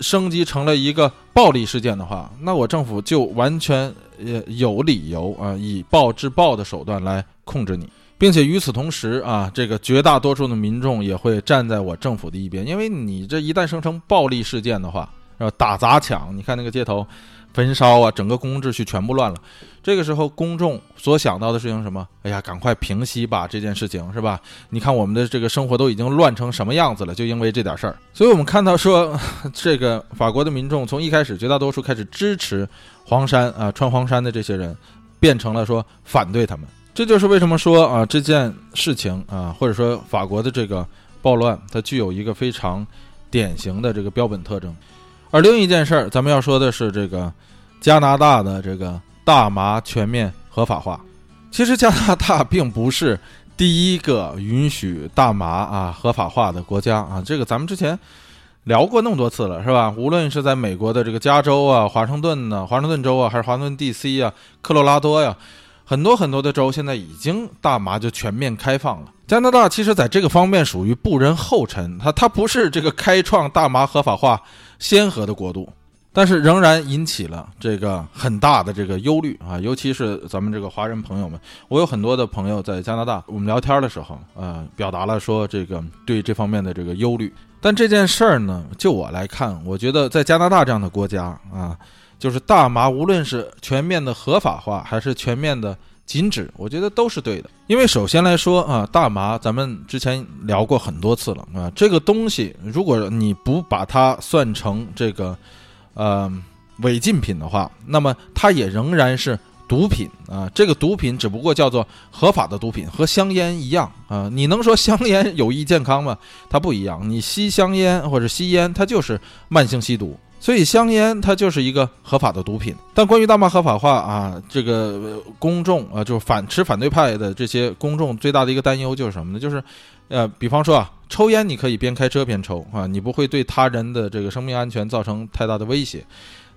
升级成了一个暴力事件的话，那我政府就完全呃有理由啊以暴制暴的手段来控制你，并且与此同时啊，这个绝大多数的民众也会站在我政府的一边，因为你这一旦生成暴力事件的话。后打砸抢，你看那个街头焚烧啊，整个公共秩序全部乱了。这个时候，公众所想到的事情是什么？哎呀，赶快平息吧，这件事情是吧？你看我们的这个生活都已经乱成什么样子了，就因为这点事儿。所以我们看到说，*laughs* 这个法国的民众从一开始绝大多数开始支持黄衫啊，穿黄衫的这些人，变成了说反对他们。这就是为什么说啊，这件事情啊，或者说法国的这个暴乱，它具有一个非常典型的这个标本特征。而另一件事儿，咱们要说的是这个加拿大的这个大麻全面合法化。其实加拿大并不是第一个允许大麻啊合法化的国家啊，这个咱们之前聊过那么多次了，是吧？无论是在美国的这个加州啊、华盛顿呢、华盛顿州啊，还是华盛顿 D.C. 啊、科罗拉多呀，很多很多的州现在已经大麻就全面开放了。加拿大其实在这个方面属于步人后尘，它它不是这个开创大麻合法化。先河的国度，但是仍然引起了这个很大的这个忧虑啊，尤其是咱们这个华人朋友们，我有很多的朋友在加拿大，我们聊天的时候，呃，表达了说这个对这方面的这个忧虑。但这件事儿呢，就我来看，我觉得在加拿大这样的国家啊，就是大麻无论是全面的合法化，还是全面的。禁止，我觉得都是对的。因为首先来说啊，大麻咱们之前聊过很多次了啊，这个东西如果你不把它算成这个呃违禁品的话，那么它也仍然是毒品啊。这个毒品只不过叫做合法的毒品，和香烟一样啊。你能说香烟有益健康吗？它不一样。你吸香烟或者吸烟，它就是慢性吸毒。所以香烟它就是一个合法的毒品。但关于大麻合法化啊，这个公众啊，就是反持反对派的这些公众最大的一个担忧就是什么呢？就是，呃，比方说啊，抽烟你可以边开车边抽啊，你不会对他人的这个生命安全造成太大的威胁。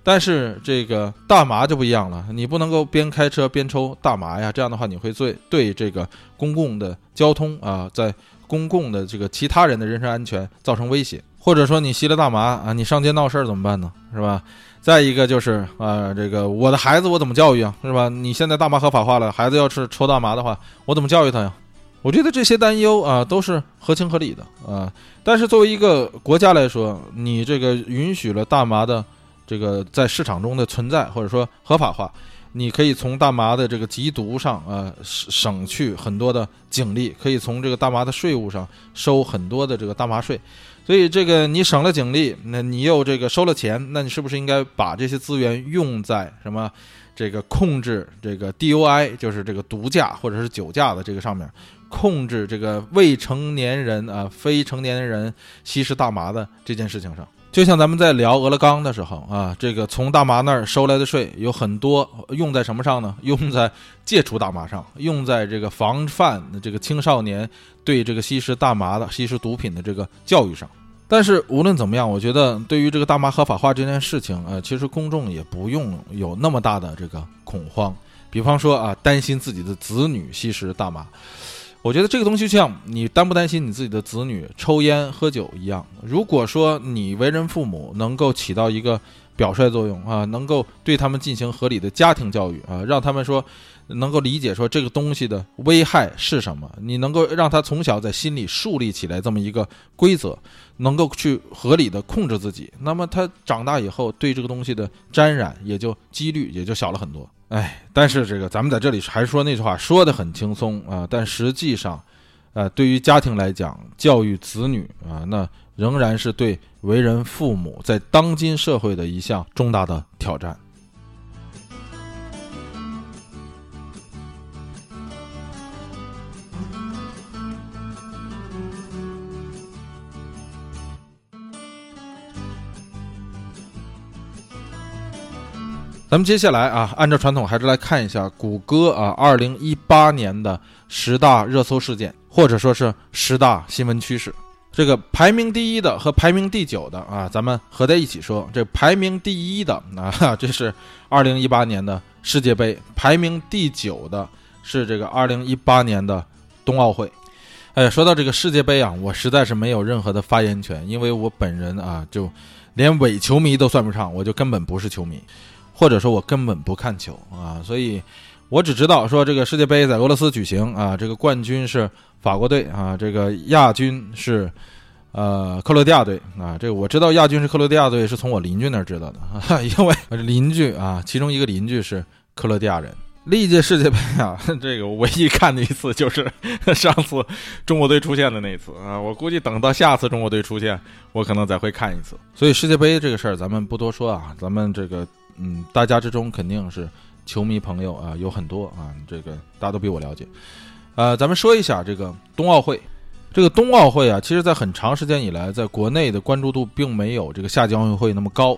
但是这个大麻就不一样了，你不能够边开车边抽大麻呀，这样的话你会对对这个公共的交通啊，在公共的这个其他人的人身安全造成威胁，或者说你吸了大麻啊，你上街闹事儿怎么办呢？是吧？再一个就是啊，这个我的孩子我怎么教育啊？是吧？你现在大麻合法化了，孩子要是抽大麻的话，我怎么教育他呀？我觉得这些担忧啊都是合情合理的啊。但是作为一个国家来说，你这个允许了大麻的。这个在市场中的存在，或者说合法化，你可以从大麻的这个缉毒上，呃，省去很多的警力，可以从这个大麻的税务上收很多的这个大麻税，所以这个你省了警力，那你又这个收了钱，那你是不是应该把这些资源用在什么这个控制这个 DUI，就是这个毒驾或者是酒驾的这个上面，控制这个未成年人啊非成年人吸食大麻的这件事情上？就像咱们在聊俄勒冈的时候啊，这个从大麻那儿收来的税有很多用在什么上呢？*laughs* 用在戒除大麻上，用在这个防范这个青少年对这个吸食大麻的、吸食毒品的这个教育上。但是无论怎么样，我觉得对于这个大麻合法化这件事情，呃，其实公众也不用有那么大的这个恐慌。比方说啊，担心自己的子女吸食大麻。我觉得这个东西就像你担不担心你自己的子女抽烟喝酒一样。如果说你为人父母能够起到一个表率作用啊，能够对他们进行合理的家庭教育啊，让他们说能够理解说这个东西的危害是什么，你能够让他从小在心里树立起来这么一个规则，能够去合理的控制自己，那么他长大以后对这个东西的沾染也就几率也就小了很多。哎，但是这个咱们在这里还是说那句话，说的很轻松啊，但实际上，呃，对于家庭来讲，教育子女啊，那仍然是对为人父母在当今社会的一项重大的挑战。咱们接下来啊，按照传统还是来看一下谷歌啊，二零一八年的十大热搜事件，或者说是十大新闻趋势。这个排名第一的和排名第九的啊，咱们合在一起说。这排名第一的啊，*laughs* 这是二零一八年的世界杯；排名第九的是这个二零一八年的冬奥会。哎，说到这个世界杯啊，我实在是没有任何的发言权，因为我本人啊，就连伪球迷都算不上，我就根本不是球迷。或者说我根本不看球啊，所以我只知道说这个世界杯在俄罗斯举行啊，这个冠军是法国队啊，这个亚军是呃克罗地亚队啊，这个我知道亚军是克罗地亚队是从我邻居那儿知道的啊，*laughs* 因为邻居啊，其中一个邻居是克罗地亚人。历届世界杯啊，*laughs* 这个我唯一看的一次就是上次中国队出现的那一次啊，我估计等到下次中国队出现，我可能再会看一次。所以世界杯这个事儿咱们不多说啊，咱们这个。嗯，大家之中肯定是球迷朋友啊，有很多啊，这个大家都比我了解。呃，咱们说一下这个冬奥会。这个冬奥会啊，其实在很长时间以来，在国内的关注度并没有这个夏季奥运会那么高。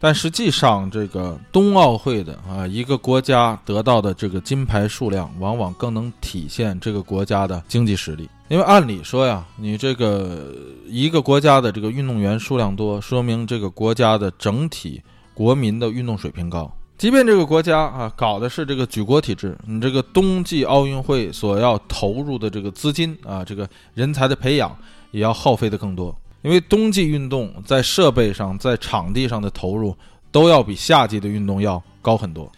但实际上，这个冬奥会的啊，一个国家得到的这个金牌数量，往往更能体现这个国家的经济实力。因为按理说呀，你这个一个国家的这个运动员数量多，说明这个国家的整体。国民的运动水平高，即便这个国家啊搞的是这个举国体制，你这个冬季奥运会所要投入的这个资金啊，这个人才的培养也要耗费的更多。因为冬季运动在设备上、在场地上的投入都要比夏季的运动要高很多。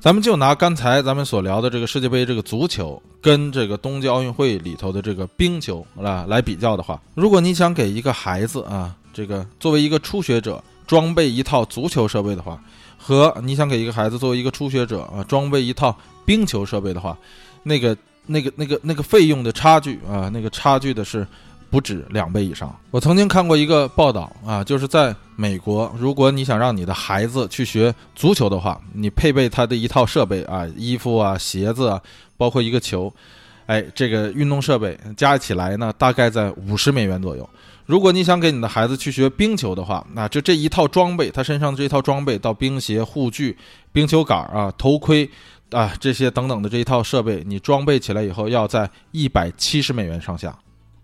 咱们就拿刚才咱们所聊的这个世界杯这个足球跟这个冬季奥运会里头的这个冰球啊来比较的话，如果你想给一个孩子啊，这个作为一个初学者。装备一套足球设备的话，和你想给一个孩子作为一个初学者啊装备一套冰球设备的话，那个那个那个那个费用的差距啊，那个差距的是不止两倍以上。我曾经看过一个报道啊，就是在美国，如果你想让你的孩子去学足球的话，你配备他的一套设备啊，衣服啊、鞋子啊，包括一个球，哎，这个运动设备加起来呢，大概在五十美元左右。如果你想给你的孩子去学冰球的话，那就这一套装备，他身上的这一套装备，到冰鞋、护具、冰球杆啊、头盔啊这些等等的这一套设备，你装备起来以后要在一百七十美元上下。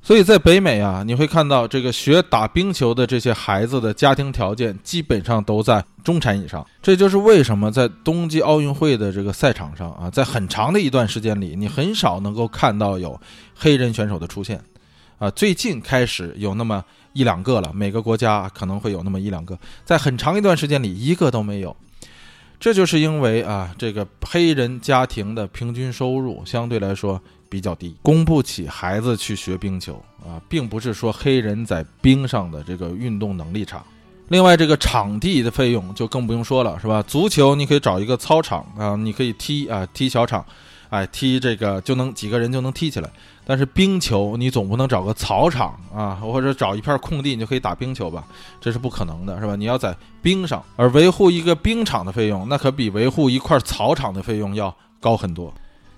所以在北美啊，你会看到这个学打冰球的这些孩子的家庭条件基本上都在中产以上。这就是为什么在冬季奥运会的这个赛场上啊，在很长的一段时间里，你很少能够看到有黑人选手的出现。啊，最近开始有那么一两个了，每个国家可能会有那么一两个，在很长一段时间里一个都没有。这就是因为啊，这个黑人家庭的平均收入相对来说比较低，供不起孩子去学冰球啊，并不是说黑人在冰上的这个运动能力差。另外，这个场地的费用就更不用说了，是吧？足球你可以找一个操场啊，你可以踢啊，踢小场。哎，踢这个就能几个人就能踢起来，但是冰球你总不能找个草场啊，或者找一片空地你就可以打冰球吧？这是不可能的，是吧？你要在冰上，而维护一个冰场的费用，那可比维护一块草场的费用要高很多。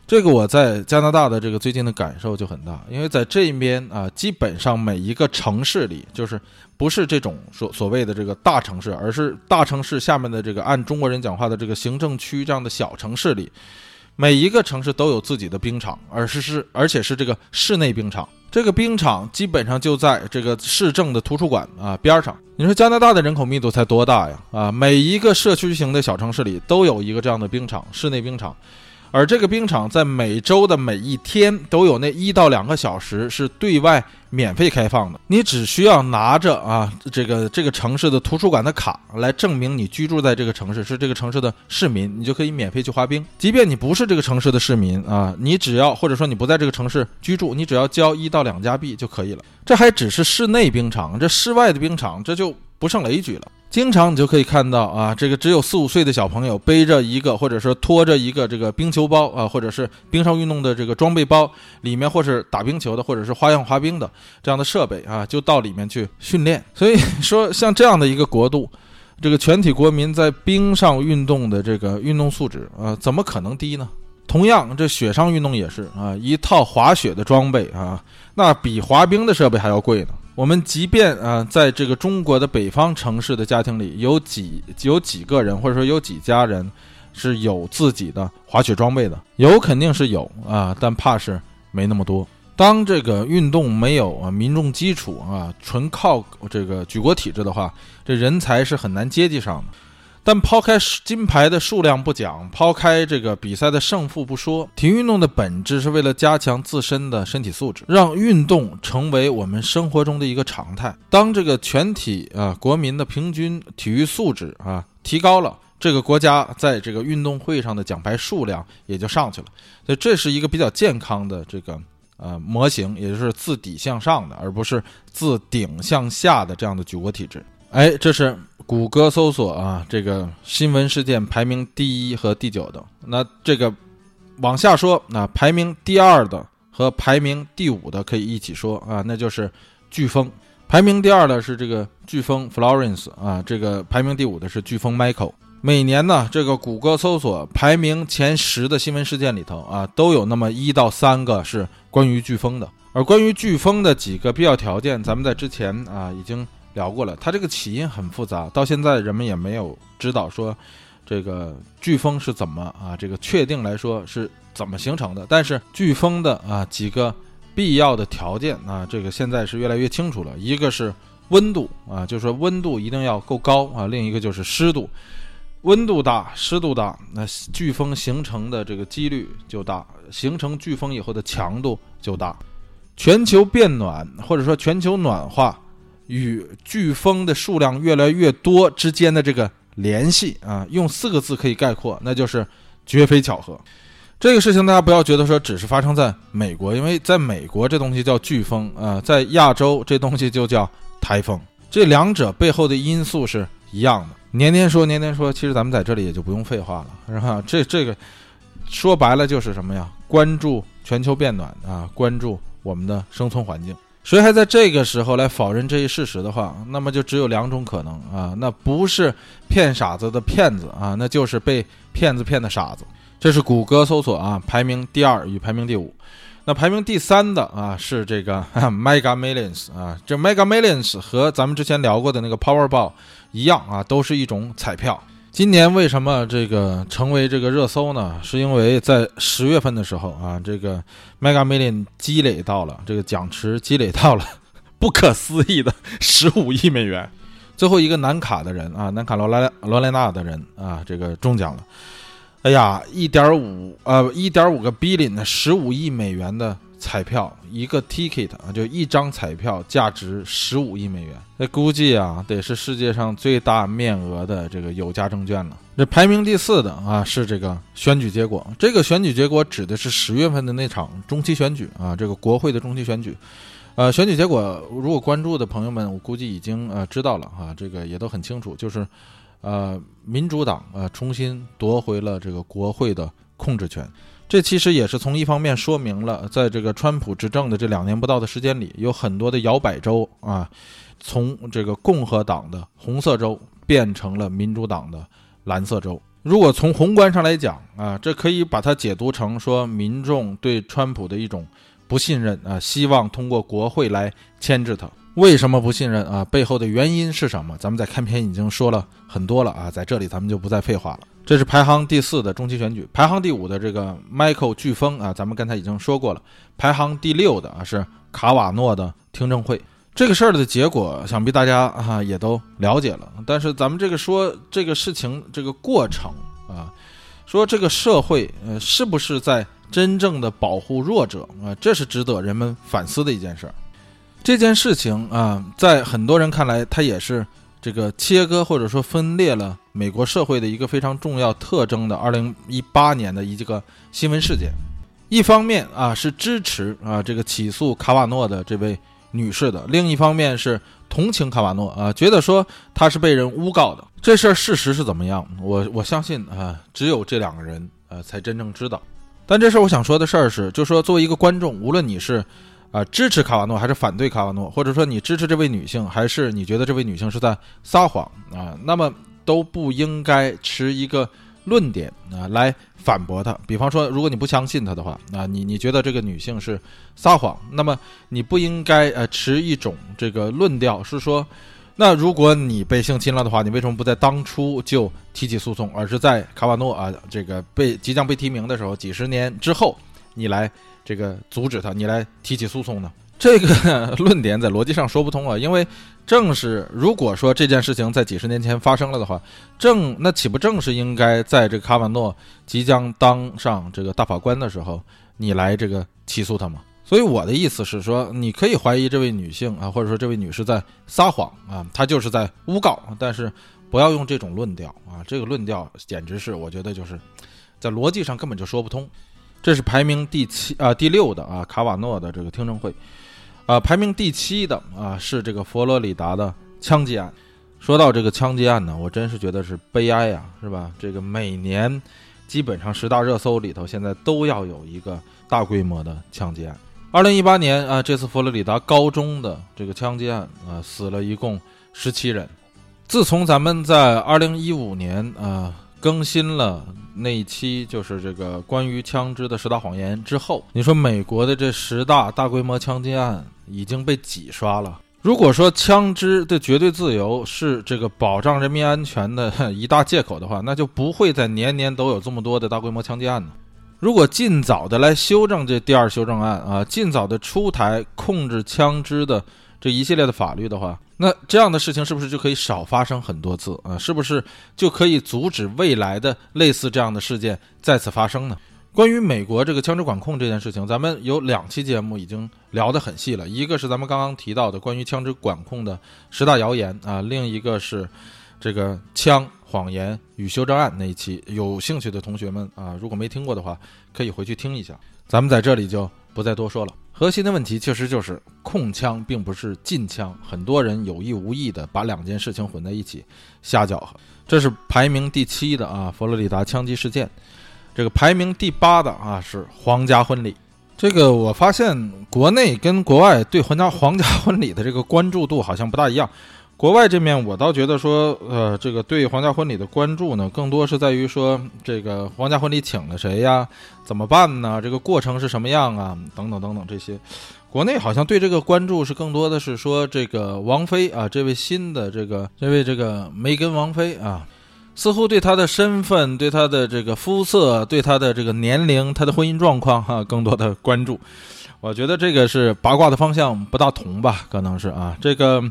这个我在加拿大的这个最近的感受就很大，因为在这边啊，基本上每一个城市里，就是不是这种所所谓的这个大城市，而是大城市下面的这个按中国人讲话的这个行政区这样的小城市里。每一个城市都有自己的冰场，而是是而且是这个室内冰场。这个冰场基本上就在这个市政的图书馆啊边上。你说加拿大的人口密度才多大呀？啊，每一个社区型的小城市里都有一个这样的冰场，室内冰场。而这个冰场在每周的每一天都有那一到两个小时是对外免费开放的，你只需要拿着啊这个这个城市的图书馆的卡来证明你居住在这个城市，是这个城市的市民，你就可以免费去滑冰。即便你不是这个城市的市民啊，你只要或者说你不在这个城市居住，你只要交一到两加币就可以了。这还只是室内冰场，这室外的冰场这就不胜枚举了。经常你就可以看到啊，这个只有四五岁的小朋友背着一个，或者说拖着一个这个冰球包啊，或者是冰上运动的这个装备包，里面或是打冰球的，或者是花样滑冰的这样的设备啊，就到里面去训练。所以说，像这样的一个国度，这个全体国民在冰上运动的这个运动素质啊，怎么可能低呢？同样，这雪上运动也是啊，一套滑雪的装备啊，那比滑冰的设备还要贵呢。我们即便啊，在这个中国的北方城市的家庭里，有几有几个人，或者说有几家人是有自己的滑雪装备的，有肯定是有啊，但怕是没那么多。当这个运动没有啊民众基础啊，纯靠这个举国体制的话，这人才是很难接济上的。但抛开金牌的数量不讲，抛开这个比赛的胜负不说，体育运动的本质是为了加强自身的身体素质，让运动成为我们生活中的一个常态。当这个全体啊国民的平均体育素质啊提高了，这个国家在这个运动会上的奖牌数量也就上去了。所以这是一个比较健康的这个呃模型，也就是自底向上的，而不是自顶向下的这样的举国体制。哎，这是。谷歌搜索啊，这个新闻事件排名第一和第九的，那这个往下说，那排名第二的和排名第五的可以一起说啊，那就是飓风。排名第二的是这个飓风 Florence 啊，这个排名第五的是飓风 Michael。每年呢，这个谷歌搜索排名前十的新闻事件里头啊，都有那么一到三个是关于飓风的。而关于飓风的几个必要条件，咱们在之前啊已经。聊过了，它这个起因很复杂，到现在人们也没有知道说这个飓风是怎么啊，这个确定来说是怎么形成的。但是飓风的啊几个必要的条件啊，这个现在是越来越清楚了。一个是温度啊，就是说温度一定要够高啊；另一个就是湿度，温度大、湿度大，那飓风形成的这个几率就大，形成飓风以后的强度就大。全球变暖或者说全球暖化。与飓风的数量越来越多之间的这个联系啊，用四个字可以概括，那就是绝非巧合。这个事情大家不要觉得说只是发生在美国，因为在美国这东西叫飓风啊，在亚洲这东西就叫台风。这两者背后的因素是一样的。年年说年年说，其实咱们在这里也就不用废话了，是吧？这这个说白了就是什么呀？关注全球变暖啊，关注我们的生存环境。谁还在这个时候来否认这一事实的话，那么就只有两种可能啊，那不是骗傻子的骗子啊，那就是被骗子骗的傻子。这是谷歌搜索啊，排名第二与排名第五。那排名第三的啊是这个 Mega Millions 啊，这 Mega Millions 和咱们之前聊过的那个 Powerball 一样啊，都是一种彩票。今年为什么这个成为这个热搜呢？是因为在十月份的时候啊，这个 Mega Million 积累到了这个奖池积累到了不可思议的十五亿美元。最后一个南卡的人啊，南卡罗来罗莱纳的人啊，这个中奖了。哎呀，一点五呃，一点五个 billion 的十五亿美元的彩票，一个 ticket 啊，就一张彩票价值十五亿美元，那估计啊，得是世界上最大面额的这个有价证券了。这排名第四的啊，是这个选举结果。这个选举结果指的是十月份的那场中期选举啊，这个国会的中期选举。呃，选举结果如果关注的朋友们，我估计已经呃知道了啊，这个也都很清楚，就是。呃，民主党呃重新夺回了这个国会的控制权，这其实也是从一方面说明了，在这个川普执政的这两年不到的时间里，有很多的摇摆州啊，从这个共和党的红色州变成了民主党的蓝色州。如果从宏观上来讲啊，这可以把它解读成说，民众对川普的一种不信任啊，希望通过国会来牵制他。为什么不信任啊？背后的原因是什么？咱们在开篇已经说了很多了啊，在这里咱们就不再废话了。这是排行第四的中期选举，排行第五的这个 Michael 飓风啊，咱们刚才已经说过了。排行第六的啊是卡瓦诺的听证会，这个事儿的结果想必大家啊也都了解了。但是咱们这个说这个事情这个过程啊，说这个社会呃是不是在真正的保护弱者啊？这是值得人们反思的一件事儿。这件事情啊，在很多人看来，它也是这个切割或者说分裂了美国社会的一个非常重要特征的。二零一八年的一个新闻事件，一方面啊是支持啊这个起诉卡瓦诺的这位女士的，另一方面是同情卡瓦诺啊，觉得说他是被人诬告的。这事儿事实是怎么样？我我相信啊，只有这两个人呃才真正知道。但这事儿我想说的事儿是，就说作为一个观众，无论你是。啊，支持卡瓦诺还是反对卡瓦诺，或者说你支持这位女性，还是你觉得这位女性是在撒谎啊？那么都不应该持一个论点啊来反驳她。比方说，如果你不相信她的话，啊，你你觉得这个女性是撒谎，那么你不应该呃持一种这个论调，是说，那如果你被性侵了的话，你为什么不在当初就提起诉讼，而是在卡瓦诺啊这个被即将被提名的时候，几十年之后你来？这个阻止他，你来提起诉讼呢？这个论点在逻辑上说不通啊！因为正是如果说这件事情在几十年前发生了的话，正那岂不正是应该在这个卡瓦诺即将当上这个大法官的时候，你来这个起诉他吗？所以我的意思是说，你可以怀疑这位女性啊，或者说这位女士在撒谎啊，她就是在诬告，但是不要用这种论调啊！这个论调简直是我觉得就是在逻辑上根本就说不通。这是排名第七啊第六的啊卡瓦诺的这个听证会，啊排名第七的啊是这个佛罗里达的枪击案。说到这个枪击案呢，我真是觉得是悲哀呀，是吧？这个每年基本上十大热搜里头，现在都要有一个大规模的枪击案。二零一八年啊，这次佛罗里达高中的这个枪击案啊，死了一共十七人。自从咱们在二零一五年啊。更新了那一期，就是这个关于枪支的十大谎言之后，你说美国的这十大大规模枪击案已经被挤刷了。如果说枪支的绝对自由是这个保障人民安全的一大借口的话，那就不会在年年都有这么多的大规模枪击案呢。如果尽早的来修正这第二修正案啊，尽早的出台控制枪支的。这一系列的法律的话，那这样的事情是不是就可以少发生很多次啊？是不是就可以阻止未来的类似这样的事件再次发生呢？关于美国这个枪支管控这件事情，咱们有两期节目已经聊得很细了。一个是咱们刚刚提到的关于枪支管控的十大谣言啊，另一个是这个枪谎言与修正案那一期。有兴趣的同学们啊，如果没听过的话，可以回去听一下。咱们在这里就不再多说了。核心的问题确实就是控枪并不是禁枪，很多人有意无意的把两件事情混在一起，瞎搅和。这是排名第七的啊，佛罗里达枪击事件。这个排名第八的啊是皇家婚礼。这个我发现国内跟国外对皇家 *laughs* 皇家婚礼的这个关注度好像不大一样。国外这面，我倒觉得说，呃，这个对皇家婚礼的关注呢，更多是在于说，这个皇家婚礼请了谁呀？怎么办呢？这个过程是什么样啊？等等等等这些。国内好像对这个关注是更多的是说，这个王菲啊，这位新的这个这位这个梅根王菲啊，似乎对她的身份、对她的这个肤色、对她的这个年龄、她的婚姻状况哈，更多的关注。我觉得这个是八卦的方向不大同吧？可能是啊，这个。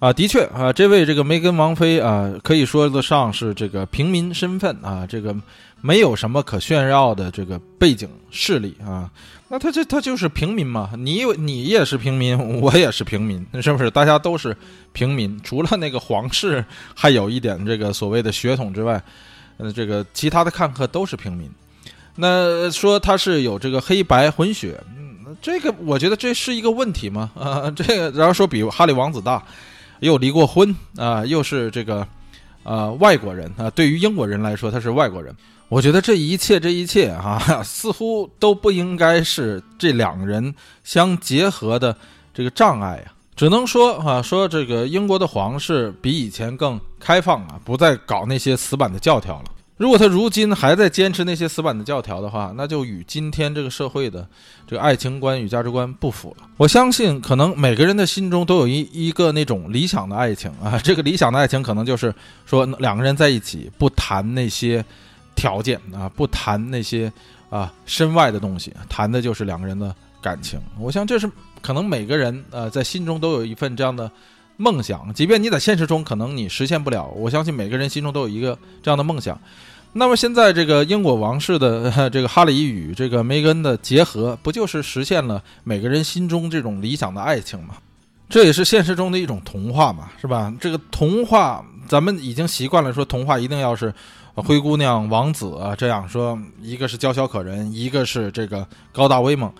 啊，的确啊，这位这个梅根王妃啊，可以说得上是这个平民身份啊，这个没有什么可炫耀的这个背景势力啊。那他这他就是平民嘛，你你也是平民，我也是平民，是不是？大家都是平民，除了那个皇室还有一点这个所谓的血统之外，呃，这个其他的看客都是平民。那说他是有这个黑白混血，嗯，这个我觉得这是一个问题吗？啊，*laughs* 这个然后说比哈利王子大。又离过婚啊，又是这个，呃，外国人啊。对于英国人来说，他是外国人。我觉得这一切，这一切啊，*laughs* 似乎都不应该是这两个人相结合的这个障碍啊。只能说啊，说这个英国的皇室比以前更开放啊，不再搞那些死板的教条了。如果他如今还在坚持那些死板的教条的话，那就与今天这个社会的这个爱情观与价值观不符了。我相信，可能每个人的心中都有一一个那种理想的爱情啊，*laughs* 这个理想的爱情可能就是说两个人在一起不谈那些条件啊，不谈那些啊身外的东西，谈的就是两个人的感情。我想这是可能每个人呃在心中都有一份这样的。梦想，即便你在现实中可能你实现不了，我相信每个人心中都有一个这样的梦想。那么现在这个英国王室的 *laughs* 这个哈里与这个梅根的结合，不就是实现了每个人心中这种理想的爱情吗？这也是现实中的一种童话嘛，是吧？这个童话咱们已经习惯了，说童话一定要是灰姑娘、王子啊，这样说，一个是娇小可人，一个是这个高大威猛。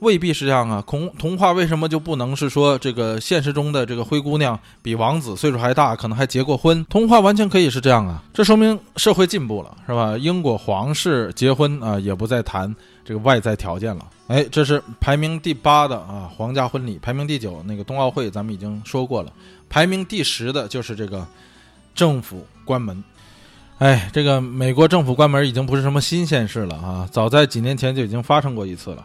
未必是这样啊，童童话为什么就不能是说这个现实中的这个灰姑娘比王子岁数还大，可能还结过婚？童话完全可以是这样啊，这说明社会进步了，是吧？英国皇室结婚啊，也不再谈这个外在条件了。哎，这是排名第八的啊，皇家婚礼。排名第九那个冬奥会，咱们已经说过了。排名第十的就是这个政府关门。哎，这个美国政府关门已经不是什么新鲜事了啊，早在几年前就已经发生过一次了。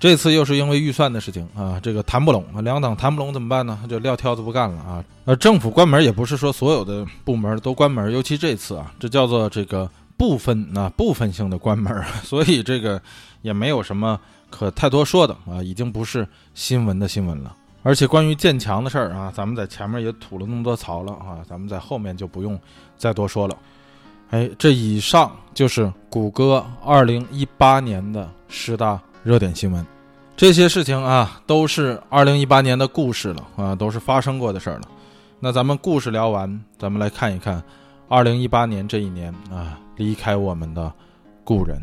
这次又是因为预算的事情啊，这个谈不拢，两党谈不拢怎么办呢？就撂挑子不干了啊！呃，政府关门也不是说所有的部门都关门，尤其这次啊，这叫做这个部分啊部分性的关门，*laughs* 所以这个也没有什么可太多说的啊，已经不是新闻的新闻了。而且关于建墙的事儿啊，咱们在前面也吐了那么多槽了啊，咱们在后面就不用再多说了。哎，这以上就是谷歌二零一八年的十大。热点新闻，这些事情啊，都是二零一八年的故事了啊，都是发生过的事儿了。那咱们故事聊完，咱们来看一看二零一八年这一年啊，离开我们的故人。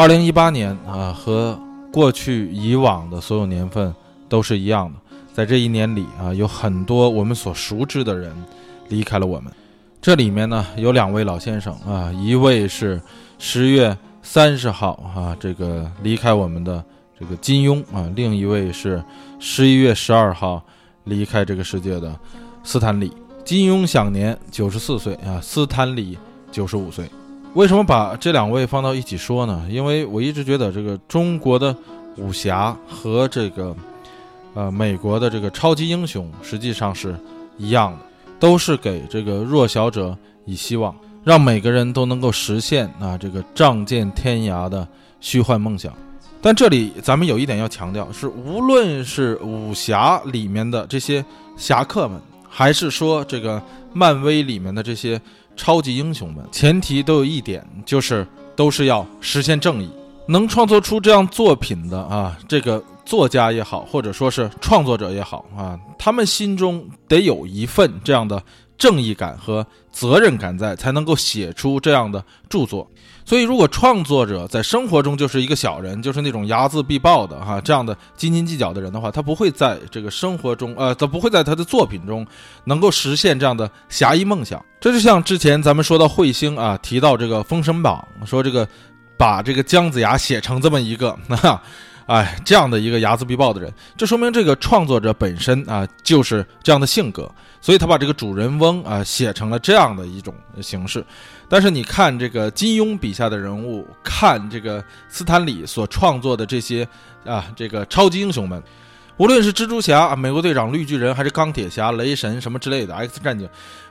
二零一八年啊，和过去以往的所有年份都是一样的，在这一年里啊，有很多我们所熟知的人离开了我们。这里面呢，有两位老先生啊，一位是十月三十号啊，这个离开我们的这个金庸啊，另一位是十一月十二号离开这个世界的斯坦李。金庸享年九十四岁啊，斯坦李九十五岁。为什么把这两位放到一起说呢？因为我一直觉得这个中国的武侠和这个，呃，美国的这个超级英雄实际上是一样的，都是给这个弱小者以希望，让每个人都能够实现啊这个仗剑天涯的虚幻梦想。但这里咱们有一点要强调，是无论是武侠里面的这些侠客们，还是说这个漫威里面的这些。超级英雄们，前提都有一点，就是都是要实现正义。能创作出这样作品的啊，这个作家也好，或者说是创作者也好啊，他们心中得有一份这样的正义感和责任感在，才能够写出这样的著作。所以，如果创作者在生活中就是一个小人，就是那种睚眦必报的哈，这样的斤斤计较的人的话，他不会在这个生活中，呃，他不会在他的作品中能够实现这样的侠义梦想。这就像之前咱们说到彗星啊，提到这个《封神榜》，说这个把这个姜子牙写成这么一个，哈。哎，这样的一个睚眦必报的人，这说明这个创作者本身啊就是这样的性格，所以他把这个主人翁啊写成了这样的一种形式。但是你看这个金庸笔下的人物，看这个斯坦李所创作的这些啊这个超级英雄们，无论是蜘蛛侠、美国队长、绿巨人，还是钢铁侠、雷神什么之类的 X 战警，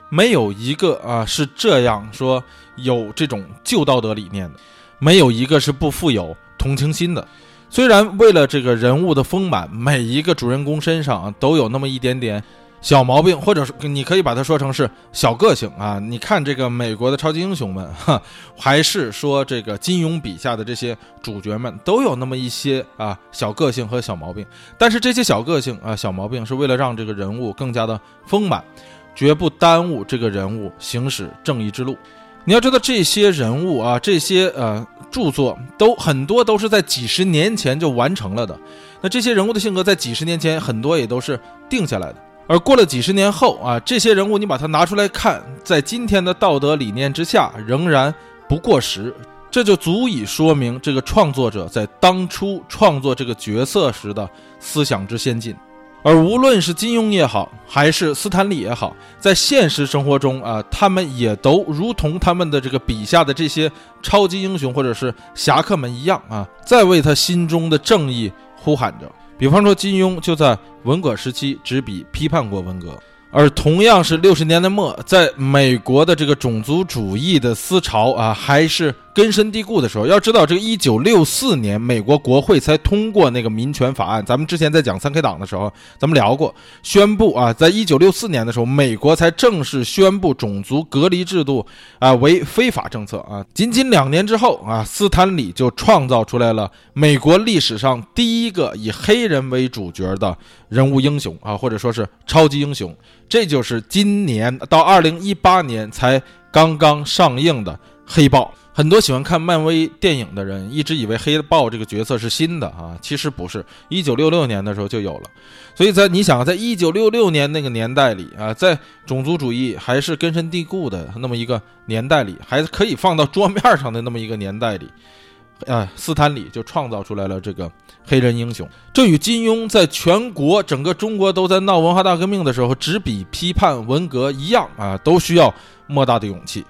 没有一个啊是这样说有这种旧道德理念的，没有一个是不富有同情心的。虽然为了这个人物的丰满，每一个主人公身上都有那么一点点小毛病，或者是你可以把它说成是小个性啊。你看这个美国的超级英雄们，哈，*laughs* 还是说这个金庸笔下的这些主角们，都有那么一些啊小个性和小毛病。但是这些小个性啊、小毛病是为了让这个人物更加的丰满，绝不耽误这个人物行使正义之路。你要知道这些人物啊，这些呃。著作都很多都是在几十年前就完成了的，那这些人物的性格在几十年前很多也都是定下来的，而过了几十年后啊，这些人物你把它拿出来看，在今天的道德理念之下仍然不过时，这就足以说明这个创作者在当初创作这个角色时的思想之先进。而无论是金庸也好，还是斯坦利也好，在现实生活中啊，他们也都如同他们的这个笔下的这些超级英雄或者是侠客们一样啊，在为他心中的正义呼喊着。比方说，金庸就在文革时期执笔批判过文革。而同样是六十年代末，在美国的这个种族主义的思潮啊，还是根深蒂固的时候，要知道，这个一九六四年，美国国会才通过那个民权法案。咱们之前在讲三 K 党的时候，咱们聊过，宣布啊，在一九六四年的时候，美国才正式宣布种族隔离制度啊为非法政策啊。仅仅两年之后啊，斯坦李就创造出来了美国历史上第一个以黑人为主角的人物英雄啊，或者说是超级英雄。这就是今年到二零一八年才刚刚上映的《黑豹》。很多喜欢看漫威电影的人一直以为黑豹这个角色是新的啊，其实不是，一九六六年的时候就有了。所以在你想，在一九六六年那个年代里啊，在种族主义还是根深蒂固的那么一个年代里，还可以放到桌面上的那么一个年代里。啊，斯坦李就创造出来了这个黑人英雄，这与金庸在全国整个中国都在闹文化大革命的时候执笔批判文革一样啊，都需要莫大的勇气。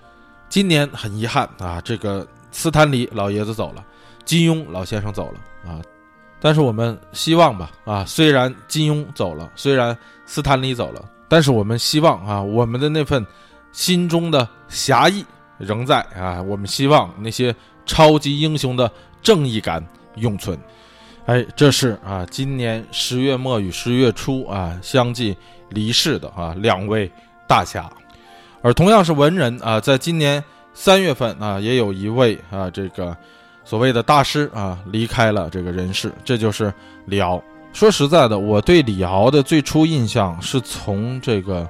今年很遗憾啊，这个斯坦李老爷子走了，金庸老先生走了啊，但是我们希望吧啊，虽然金庸走了，虽然斯坦李走了，但是我们希望啊，我们的那份心中的侠义仍在啊，我们希望那些。超级英雄的正义感永存，哎，这是啊，今年十月末与十月初啊相继离世的啊两位大侠，而同样是文人啊，在今年三月份啊，也有一位啊这个所谓的大师啊离开了这个人世，这就是李敖。说实在的，我对李敖的最初印象是从这个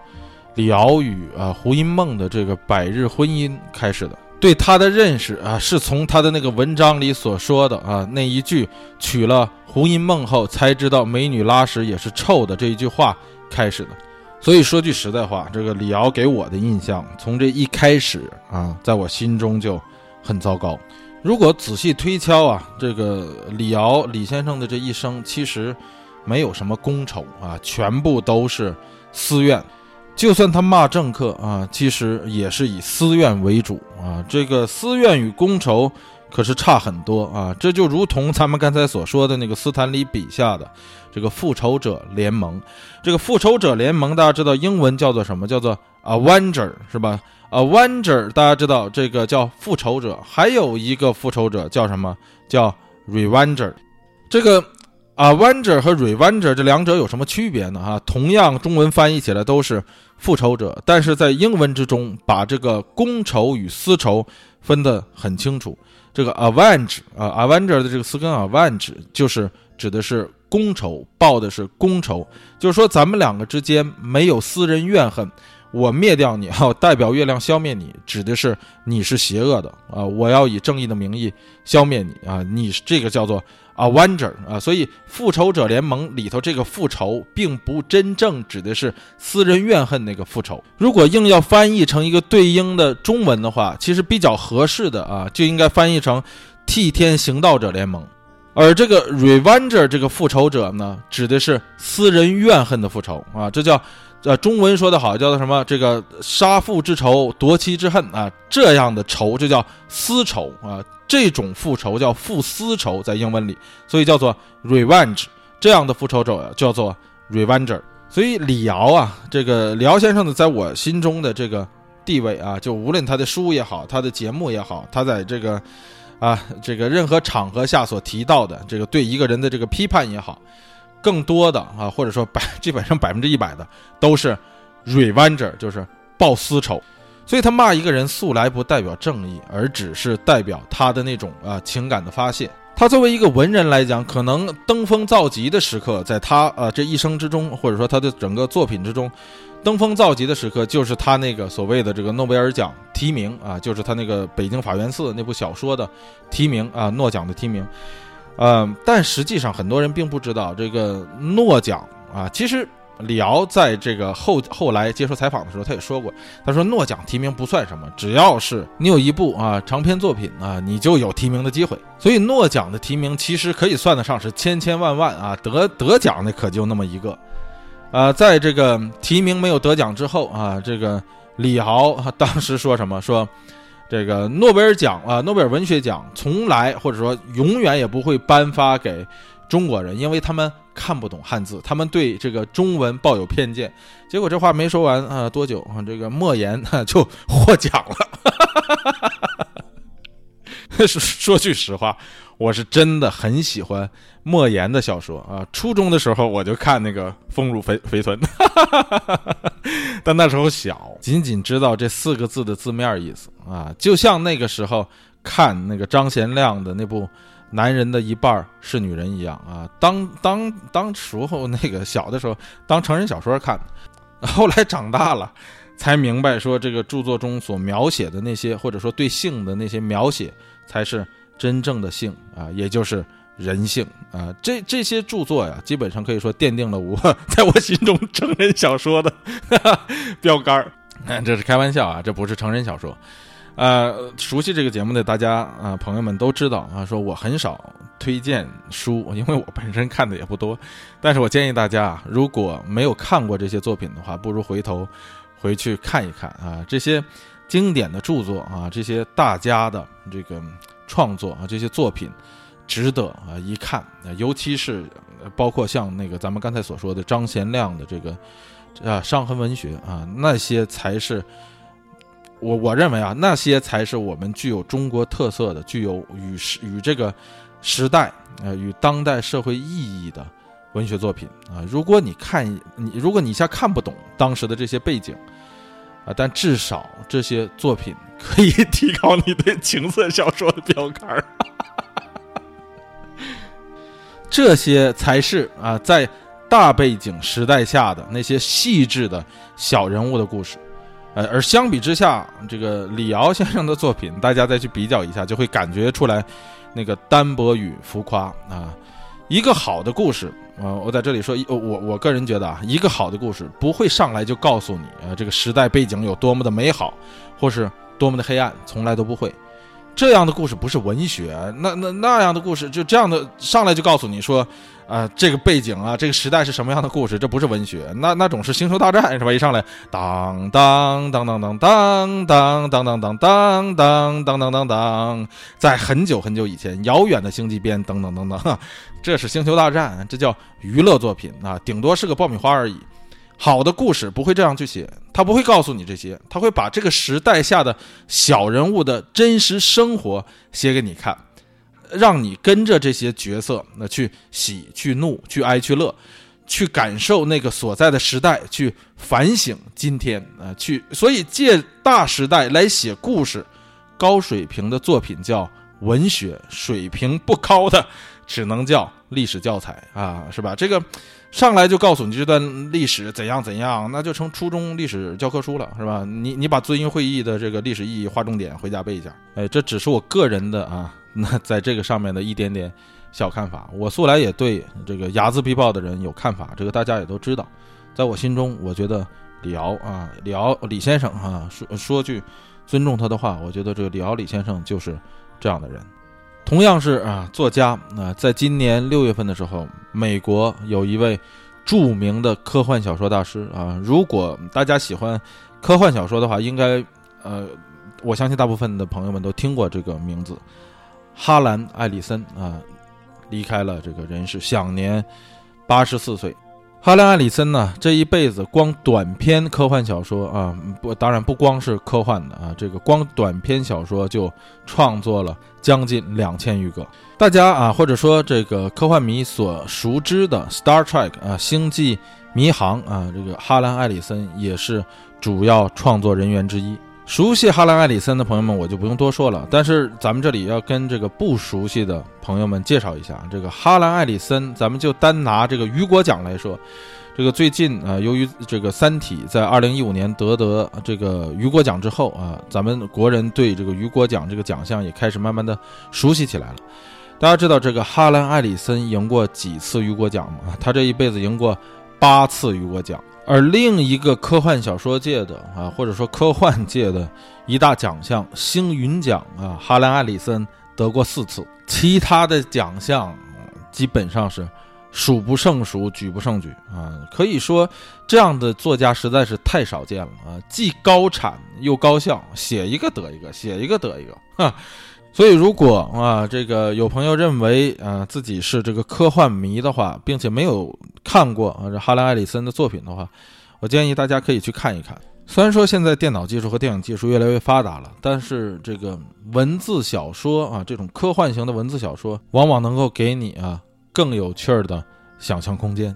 李敖与啊胡因梦的这个百日婚姻开始的。对他的认识啊，是从他的那个文章里所说的啊那一句“娶了胡因梦后才知道美女拉屎也是臭的”这一句话开始的。所以说句实在话，这个李敖给我的印象从这一开始啊，在我心中就很糟糕。如果仔细推敲啊，这个李敖李先生的这一生其实没有什么功仇啊，全部都是私怨。就算他骂政客啊，其实也是以私怨为主啊。这个私怨与公仇可是差很多啊。这就如同咱们刚才所说的那个斯坦李笔下的这个复仇者联盟。这个复仇者联盟大家知道英文叫做什么？叫做 Avenger 是吧？Avenger 大家知道这个叫复仇者，还有一个复仇者叫什么？叫 Revenger。这个。，Avenger 和 Revenger 这两者有什么区别呢？哈，同样中文翻译起来都是复仇者，但是在英文之中把这个公仇与私仇分得很清楚。这个 Avenge 啊，Avenger 的这个词根 Avenge 就是指的是公仇，报的是公仇，就是说咱们两个之间没有私人怨恨，我灭掉你，哈，代表月亮消灭你，指的是你是邪恶的啊！我要以正义的名义消灭你啊！你这个叫做 Avenger 啊，所以复仇者联盟里头这个复仇，并不真正指的是私人怨恨那个复仇。如果硬要翻译成一个对应的中文的话，其实比较合适的啊，就应该翻译成替天行道者联盟。而这个 Revenger 这个复仇者呢，指的是私人怨恨的复仇啊，这叫。呃，中文说的好，叫做什么？这个杀父之仇，夺妻之恨啊，这样的仇就叫私仇啊。这种复仇叫复私仇，在英文里，所以叫做 revenge。这样的复仇者叫做 revenger。所以李敖啊，这个李敖先生呢，在我心中的这个地位啊，就无论他的书也好，他的节目也好，他在这个啊这个任何场合下所提到的这个对一个人的这个批判也好。更多的啊，或者说百 *laughs* 基本上百分之一百的都是 revenger，就是报私仇。所以他骂一个人，素来不代表正义，而只是代表他的那种啊情感的发泄。他作为一个文人来讲，可能登峰造极的时刻，在他呃这一生之中，或者说他的整个作品之中，登峰造极的时刻，就是他那个所谓的这个诺贝尔奖提名啊，就是他那个《北京法源寺》那部小说的提名啊，诺奖的提名。嗯，但实际上很多人并不知道这个诺奖啊。其实李敖在这个后后来接受采访的时候，他也说过，他说诺奖提名不算什么，只要是你有一部啊长篇作品啊，你就有提名的机会。所以诺奖的提名其实可以算得上是千千万万啊，得得奖的可就那么一个。呃，在这个提名没有得奖之后啊，这个李敖当时说什么说。这个诺贝尔奖啊，诺贝尔文学奖从来或者说永远也不会颁发给中国人，因为他们看不懂汉字，他们对这个中文抱有偏见。结果这话没说完啊，多久啊，这个莫言就 *laughs* 获奖了。说 *laughs* 说句实话，我是真的很喜欢莫言的小说啊。初中的时候我就看那个《丰乳肥肥臀》，*laughs* 但那时候小，仅仅知道这四个字的字面意思啊。就像那个时候看那个张贤亮的那部《男人的一半是女人》一样啊。当当当时候那个小的时候当成人小说看，后来长大了才明白说这个著作中所描写的那些，或者说对性的那些描写。才是真正的性啊，也就是人性啊。这这些著作呀，基本上可以说奠定了我 *laughs* 在我心中成人小说的 *laughs* 标杆儿。这是开玩笑啊，这不是成人小说。呃，熟悉这个节目的大家啊，朋友们都知道啊，说我很少推荐书，因为我本身看的也不多。但是我建议大家啊，如果没有看过这些作品的话，不如回头回去看一看啊，这些。经典的著作啊，这些大家的这个创作啊，这些作品值得啊一看，尤其是包括像那个咱们刚才所说的张贤亮的这个啊伤痕文学啊，那些才是我我认为啊，那些才是我们具有中国特色的、具有与时与这个时代呃与当代社会意义的文学作品啊。如果你看你，如果你一下看不懂当时的这些背景。啊，但至少这些作品可以提高你对情色小说的标杆儿，*laughs* 这些才是啊，在大背景时代下的那些细致的小人物的故事。呃，而相比之下，这个李敖先生的作品，大家再去比较一下，就会感觉出来那个单薄与浮夸啊。一个好的故事。呃，我在这里说，我我个人觉得啊，一个好的故事不会上来就告诉你，呃，这个时代背景有多么的美好，或是多么的黑暗，从来都不会。这样的故事不是文学，那那那样的故事就这样的上来就告诉你说。啊，这个背景啊，这个时代是什么样的故事？这不是文学，那那种是星球大战是吧？一上来，当当当当当当当当当当当当当当当，在很久很久以前，遥远的星际边，等等等等，这是星球大战，这叫娱乐作品啊，顶多是个爆米花而已。好的故事不会这样去写，他不会告诉你这些，他会把这个时代下的小人物的真实生活写给你看。让你跟着这些角色，那去喜、去怒、去哀、去乐，去感受那个所在的时代，去反省今天啊，去所以借大时代来写故事，高水平的作品叫文学，水平不高的只能叫历史教材啊，是吧？这个上来就告诉你这段历史怎样怎样，那就成初中历史教科书了，是吧？你你把遵义会议的这个历史意义划重点回家背一下。哎，这只是我个人的啊，*laughs* 那在这个上面的一点点小看法。我素来也对这个睚眦必报的人有看法，这个大家也都知道。在我心中，我觉得李敖啊，李敖李先生啊，说说句尊重他的话，我觉得这个李敖李先生就是这样的人。同样是啊，作家啊，在今年六月份的时候，美国有一位著名的科幻小说大师啊。如果大家喜欢科幻小说的话，应该呃，我相信大部分的朋友们都听过这个名字——哈兰·艾里森啊，离开了这个人世，享年八十四岁。哈兰·艾里森呢，这一辈子光短篇科幻小说啊，不，当然不光是科幻的啊，这个光短篇小说就创作了将近两千余个。大家啊，或者说这个科幻迷所熟知的《Star Trek》啊，《星际迷航》啊，这个哈兰·艾里森也是主要创作人员之一。熟悉哈兰·艾里森的朋友们，我就不用多说了。但是咱们这里要跟这个不熟悉的朋友们介绍一下，这个哈兰·艾里森，咱们就单拿这个雨果奖来说，这个最近啊，由于这个《三体》在二零一五年得得这个雨果奖之后啊，咱们国人对这个雨果奖这个奖项也开始慢慢的熟悉起来了。大家知道这个哈兰·艾里森赢过几次雨果奖吗？*laughs* 他这一辈子赢过八次雨果奖。而另一个科幻小说界的啊，或者说科幻界的一大奖项——星云奖啊，哈兰·艾里森得过四次。其他的奖项基本上是数不胜数、举不胜举啊。可以说，这样的作家实在是太少见了啊！既高产又高效，写一个得一个，写一个得一个，哈。所以，如果啊，这个有朋友认为啊自己是这个科幻迷的话，并且没有看过啊这哈兰·艾里森的作品的话，我建议大家可以去看一看。虽然说现在电脑技术和电影技术越来越发达了，但是这个文字小说啊，这种科幻型的文字小说，往往能够给你啊更有趣儿的想象空间。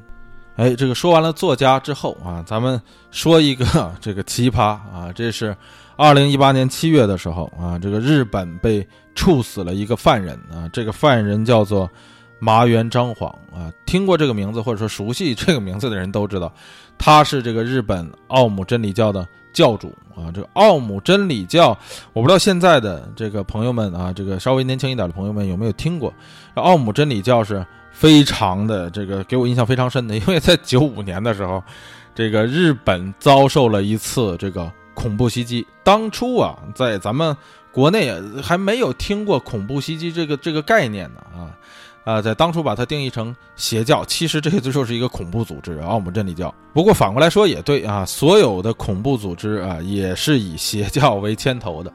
哎，这个说完了作家之后啊，咱们说一个 *laughs* 这个奇葩啊，这是二零一八年七月的时候啊，这个日本被。处死了一个犯人啊！这个犯人叫做麻原彰晃啊。听过这个名字或者说熟悉这个名字的人都知道，他是这个日本奥姆真理教的教主啊。这个奥姆真理教，我不知道现在的这个朋友们啊，这个稍微年轻一点的朋友们有没有听过？奥姆真理教是非常的这个给我印象非常深的，*laughs* 因为在九五年的时候，这个日本遭受了一次这个恐怖袭击。当初啊，在咱们。国内还没有听过恐怖袭击这个这个概念呢啊啊，在当初把它定义成邪教，其实这个就是一个恐怖组织——奥姆真理教。不过反过来说也对啊，所有的恐怖组织啊也是以邪教为牵头的。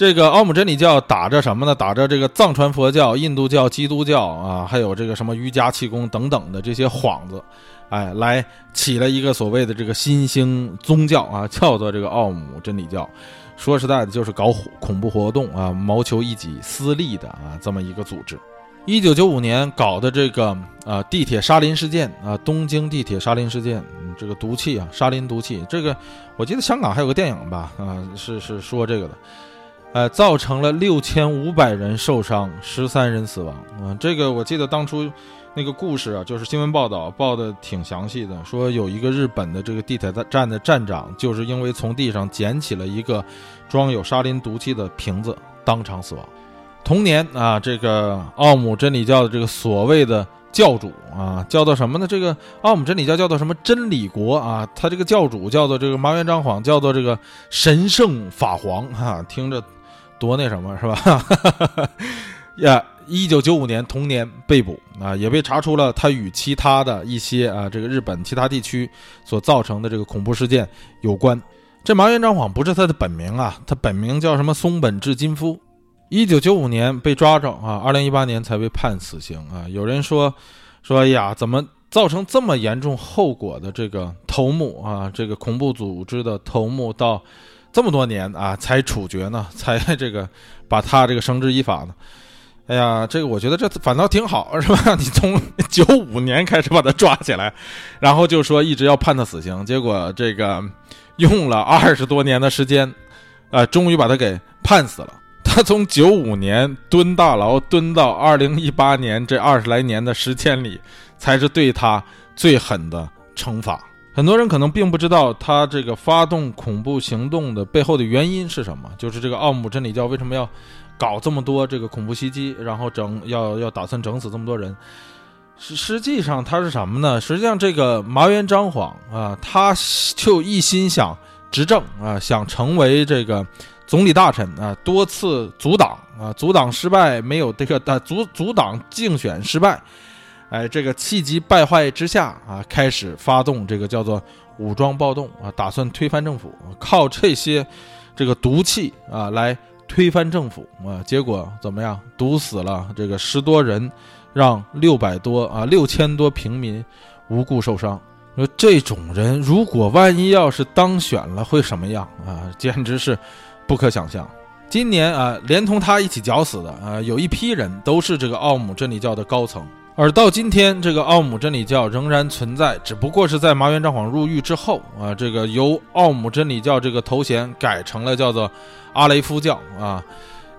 这个奥姆真理教打着什么呢？打着这个藏传佛教、印度教、基督教啊，还有这个什么瑜伽气功等等的这些幌子，哎，来起了一个所谓的这个新兴宗教啊，叫做这个奥姆真理教。说实在的，就是搞恐怖活动啊，谋求一己私利的啊，这么一个组织。一九九五年搞的这个啊地铁沙林事件啊，东京地铁沙林事件，这个毒气啊，沙林毒气，这个我记得香港还有个电影吧，啊，是是说这个的，呃，造成了六千五百人受伤，十三人死亡啊，这个我记得当初。那个故事啊，就是新闻报道报的挺详细的，说有一个日本的这个地铁站的站长，就是因为从地上捡起了一个装有沙林毒气的瓶子，当场死亡。同年啊，这个奥姆真理教的这个所谓的教主啊，叫做什么呢？这个奥姆真理教叫做什么真理国啊？他这个教主叫做这个麻原彰晃，叫做这个神圣法皇哈，听着多那什么是吧？*laughs* 呀。一九九五年同年被捕啊，也被查出了他与其他的一些啊这个日本其他地区所造成的这个恐怖事件有关。这麻原彰晃不是他的本名啊，他本名叫什么松本智金夫。一九九五年被抓着啊，二零一八年才被判死刑啊。有人说说呀，怎么造成这么严重后果的这个头目啊，这个恐怖组织的头目到这么多年啊才处决呢？*laughs* 才这个把他这个绳之以法呢？哎呀，这个我觉得这反倒挺好，是吧？*laughs* 你从九五年开始把他抓起来，然后就说一直要判他死刑，结果这个用了二十多年的时间，啊，终于把他给判死了。他从九五年蹲大牢蹲到二零一八年，这二十来年的时间里，才是对他最狠的惩罚。很多人可能并不知道他这个发动恐怖行动的背后的原因是什么，就是这个奥姆真理教为什么要搞这么多这个恐怖袭击，然后整要要打算整死这么多人。实实际上他是什么呢？实际上这个麻原彰晃啊，他就一心想执政啊，想成为这个总理大臣啊，多次阻挡啊，阻挡失败，没有这个阻阻挡竞选失败。哎，这个气急败坏之下啊，开始发动这个叫做武装暴动啊，打算推翻政府，靠这些这个毒气啊来推翻政府啊。结果怎么样？毒死了这个十多人，让六百多啊六千多平民无故受伤。说这种人，如果万一要是当选了，会什么样啊？简直是不可想象。今年啊，连同他一起绞死的啊，有一批人都是这个奥姆真理教的高层。而到今天，这个奥姆真理教仍然存在，只不过是在麻原彰晃入狱之后啊，这个由奥姆真理教这个头衔改成了叫做阿雷夫教啊，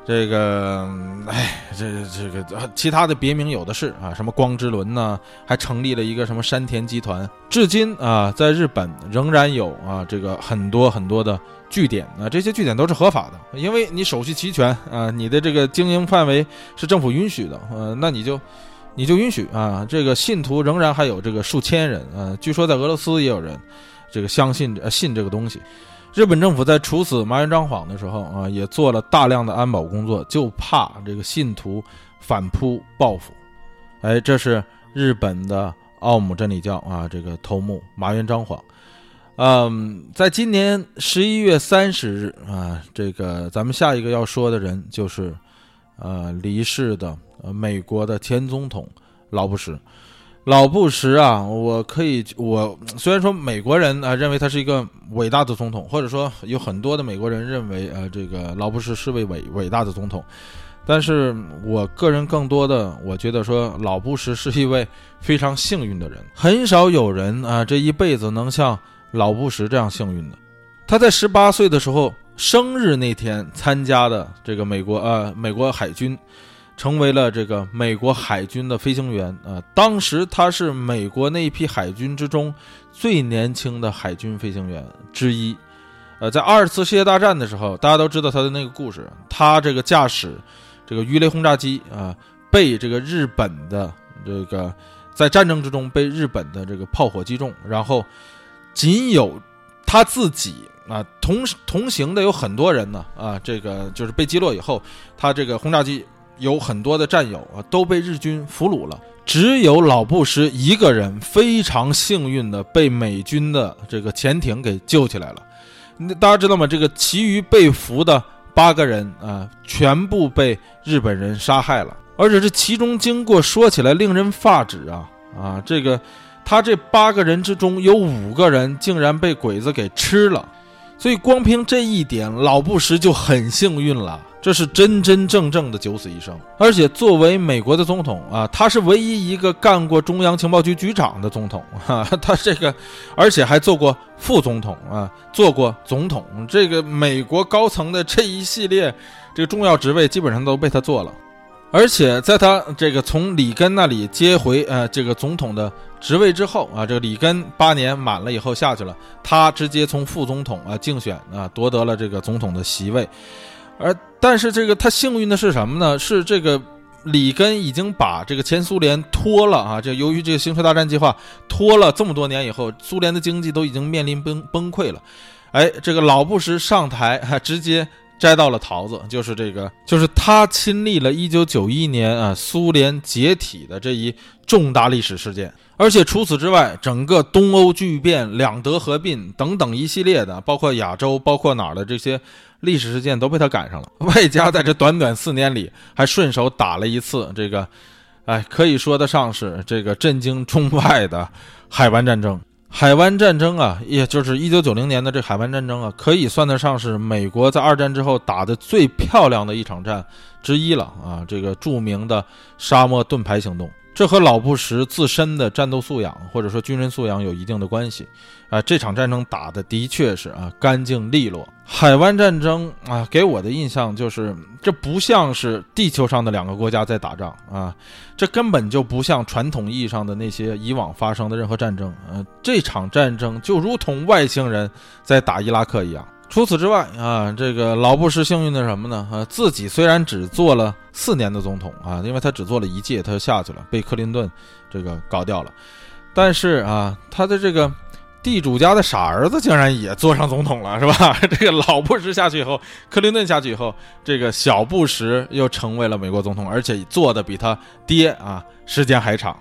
这个，哎，这这个其他的别名有的是啊，什么光之轮呢？还成立了一个什么山田集团，至今啊，在日本仍然有啊，这个很多很多的据点啊，这些据点都是合法的，因为你手续齐全啊，你的这个经营范围是政府允许的，呃，那你就。你就允许啊，这个信徒仍然还有这个数千人啊，据说在俄罗斯也有人，这个相信呃信这个东西。日本政府在处死麻原彰晃的时候啊，也做了大量的安保工作，就怕这个信徒反扑报复。哎，这是日本的奥姆真理教啊，这个头目麻原彰晃。嗯，在今年十一月三十日啊，这个咱们下一个要说的人就是呃离世的。呃，美国的前总统老布什，老布什啊，我可以，我虽然说美国人啊认为他是一个伟大的总统，或者说有很多的美国人认为呃这个老布什是位伟伟大的总统，但是我个人更多的我觉得说老布什是一位非常幸运的人，很少有人啊这一辈子能像老布什这样幸运的，他在十八岁的时候生日那天参加的这个美国呃美国海军。成为了这个美国海军的飞行员啊！当时他是美国那一批海军之中最年轻的海军飞行员之一。呃，在二次世界大战的时候，大家都知道他的那个故事。他这个驾驶这个鱼雷轰炸机啊，被这个日本的这个在战争之中被日本的这个炮火击中，然后仅有他自己啊同同行的有很多人呢啊，这个就是被击落以后，他这个轰炸机。有很多的战友啊都被日军俘虏了，只有老布什一个人非常幸运的被美军的这个潜艇给救起来了。大家知道吗？这个其余被俘的八个人啊，全部被日本人杀害了，而且这其中经过说起来令人发指啊啊！这个他这八个人之中有五个人竟然被鬼子给吃了，所以光凭这一点，老布什就很幸运了。这是真真正正的九死一生，而且作为美国的总统啊，他是唯一一个干过中央情报局局长的总统 *laughs* 啊，他这个，而且还做过副总统啊，做过总统，这个美国高层的这一系列这个重要职位基本上都被他做了，而且在他这个从里根那里接回呃这个总统的职位之后啊，这个里根八年满了以后下去了，他直接从副总统啊竞选啊夺得了这个总统的席位。而但是这个他幸运的是什么呢？是这个里根已经把这个前苏联拖了啊！这由于这个星球大战计划拖了这么多年以后，苏联的经济都已经面临崩崩溃了。哎，这个老布什上台，还直接摘到了桃子，就是这个，就是他亲历了1991年啊苏联解体的这一重大历史事件。而且除此之外，整个东欧巨变、两德合并等等一系列的，包括亚洲、包括哪儿的这些。历史事件都被他赶上了，*laughs* 外加在这短短四年里，还顺手打了一次这个，哎，可以说得上是这个震惊中外的海湾战争。海湾战争啊，也就是一九九零年的这海湾战争啊，可以算得上是美国在二战之后打的最漂亮的一场战之一了啊。这个著名的沙漠盾牌行动。这和老布什自身的战斗素养或者说军人素养有一定的关系啊。这场战争打的的确是啊干净利落。海湾战争啊，给我的印象就是这不像是地球上的两个国家在打仗啊，这根本就不像传统意义上的那些以往发生的任何战争。呃，这场战争就如同外星人在打伊拉克一样。除此之外啊，这个老布什幸运的什么呢？啊，自己虽然只做了四年的总统啊，因为他只做了一届，他就下去了，被克林顿这个搞掉了。但是啊，他的这个地主家的傻儿子竟然也做上总统了，是吧？*laughs* 这个老布什下去以后，克林顿下去以后，这个小布什又成为了美国总统，而且做的比他爹啊时间还长。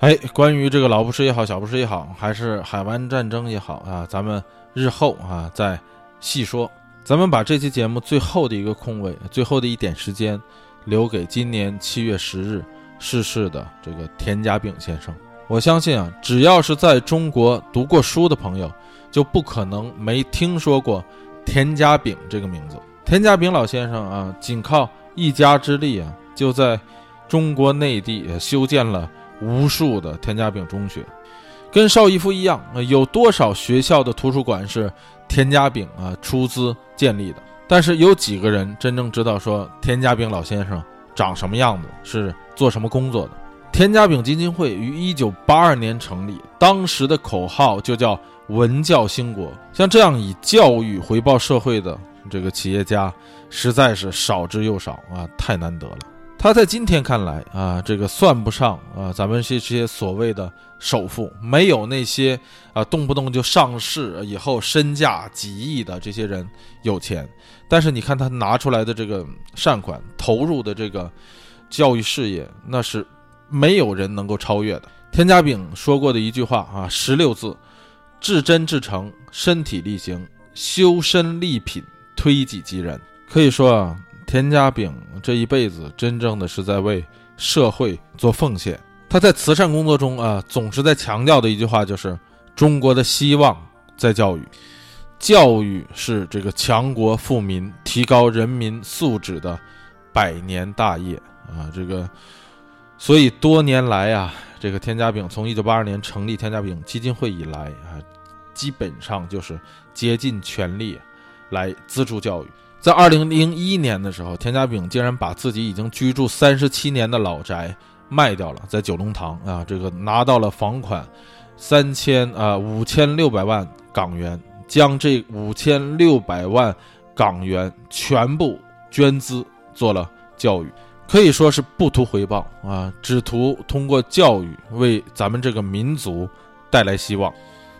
哎，关于这个老布什也好，小布什也好，还是海湾战争也好啊，咱们日后啊再。细说，咱们把这期节目最后的一个空位，最后的一点时间，留给今年七月十日逝世的这个田家炳先生。我相信啊，只要是在中国读过书的朋友，就不可能没听说过田家炳这个名字。田家炳老先生啊，仅靠一家之力啊，就在中国内地修建了无数的田家炳中学，跟邵逸夫一样，有多少学校的图书馆是？田家炳啊，出资建立的，但是有几个人真正知道说田家炳老先生长什么样子，是做什么工作的？田家炳基金会于一九八二年成立，当时的口号就叫“文教兴国”。像这样以教育回报社会的这个企业家，实在是少之又少啊，太难得了。他在今天看来啊，这个算不上啊，咱们这些所谓的首富，没有那些啊动不动就上市以后身价几亿的这些人有钱。但是你看他拿出来的这个善款，投入的这个教育事业，那是没有人能够超越的。田家炳说过的一句话啊，十六字：至真至诚，身体力行，修身立品，推己及人。可以说啊。田家炳这一辈子真正的是在为社会做奉献。他在慈善工作中啊，总是在强调的一句话就是：“中国的希望在教育，教育是这个强国富民、提高人民素质的百年大业啊！”这个，所以多年来啊，这个田家炳从一九八二年成立田家炳基金会以来啊，基本上就是竭尽全力来资助教育。在二零零一年的时候，田家炳竟然把自己已经居住三十七年的老宅卖掉了，在九龙塘啊，这个拿到了房款三千啊五千六百万港元，将这五千六百万港元全部捐资做了教育，可以说是不图回报啊，只图通过教育为咱们这个民族带来希望。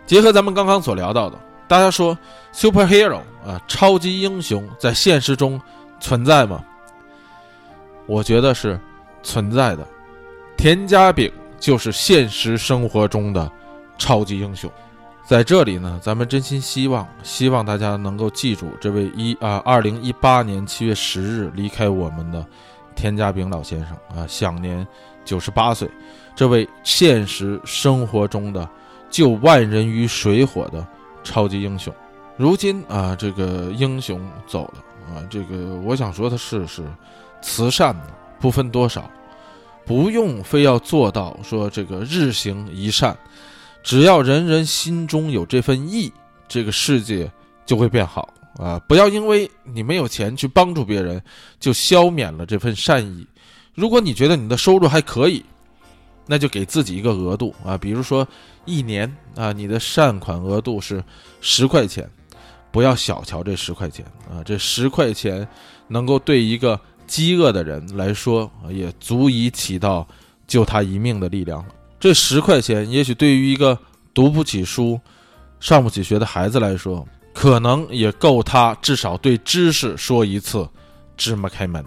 结合咱们刚刚所聊到的。大家说，superhero 啊，超级英雄在现实中存在吗？我觉得是存在的。田家炳就是现实生活中的超级英雄。在这里呢，咱们真心希望，希望大家能够记住这位一啊，二零一八年七月十日离开我们的田家炳老先生啊，享年九十八岁。这位现实生活中的救万人于水火的。超级英雄，如今啊，这个英雄走了啊，这个我想说的是，是慈善不分多少，不用非要做到说这个日行一善，只要人人心中有这份义，这个世界就会变好啊！不要因为你没有钱去帮助别人，就消免了这份善意。如果你觉得你的收入还可以，那就给自己一个额度啊，比如说。一年啊，你的善款额度是十块钱，不要小瞧这十块钱啊！这十块钱能够对一个饥饿的人来说，也足以起到救他一命的力量了。这十块钱，也许对于一个读不起书、上不起学的孩子来说，可能也够他至少对知识说一次“芝麻开门”。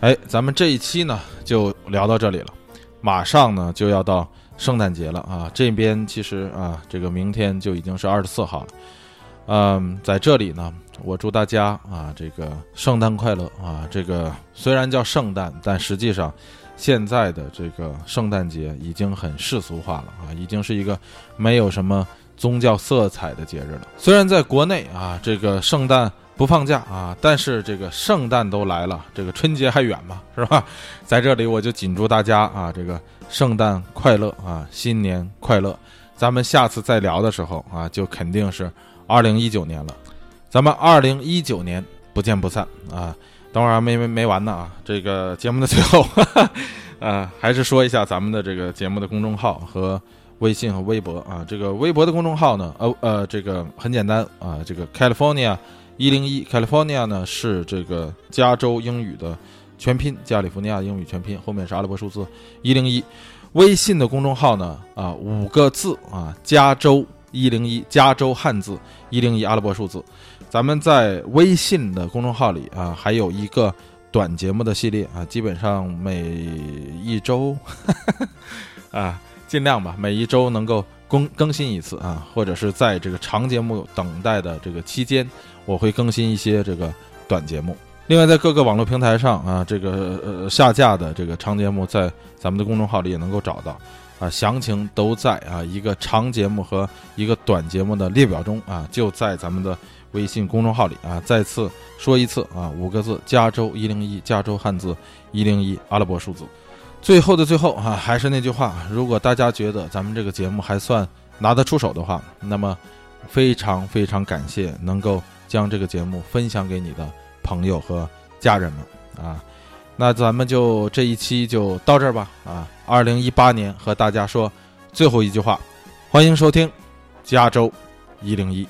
哎，咱们这一期呢就聊到这里了，马上呢就要到圣诞节了啊！这边其实啊，这个明天就已经是二十四号了。嗯，在这里呢，我祝大家啊，这个圣诞快乐啊！这个虽然叫圣诞，但实际上现在的这个圣诞节已经很世俗化了啊，已经是一个没有什么宗教色彩的节日了。虽然在国内啊，这个圣诞不放假啊，但是这个圣诞都来了，这个春节还远嘛，是吧？*laughs* 在这里我就谨祝大家啊，这个圣诞快乐啊，新年快乐！咱们下次再聊的时候啊，就肯定是二零一九年了。咱们二零一九年不见不散啊！等会儿没没没完呢啊！这个节目的最后，*laughs* 啊，还是说一下咱们的这个节目的公众号和微信和微博啊。这个微博的公众号呢，呃呃，这个很简单啊，这个 California 一零一 California 呢是这个加州英语的全拼，加利福尼亚英语全拼，后面是阿拉伯数字一零一。微信的公众号呢啊，五个字啊，加州一零一，加州汉字一零一阿拉伯数字。咱们在微信的公众号里啊，还有一个短节目的系列啊，基本上每一周 *laughs* 啊，尽量吧，每一周能够更更新一次啊，或者是在这个长节目等待的这个期间，我会更新一些这个短节目。另外，在各个网络平台上啊，这个呃下架的这个长节目，在咱们的公众号里也能够找到啊，详情都在啊一个长节目和一个短节目的列表中啊，就在咱们的。微信公众号里啊，再次说一次啊，五个字：加州一零一，加州汉字一零一，阿拉伯数字。最后的最后啊，还是那句话，如果大家觉得咱们这个节目还算拿得出手的话，那么非常非常感谢能够将这个节目分享给你的朋友和家人们啊。那咱们就这一期就到这儿吧啊。二零一八年和大家说最后一句话，欢迎收听加州一零一。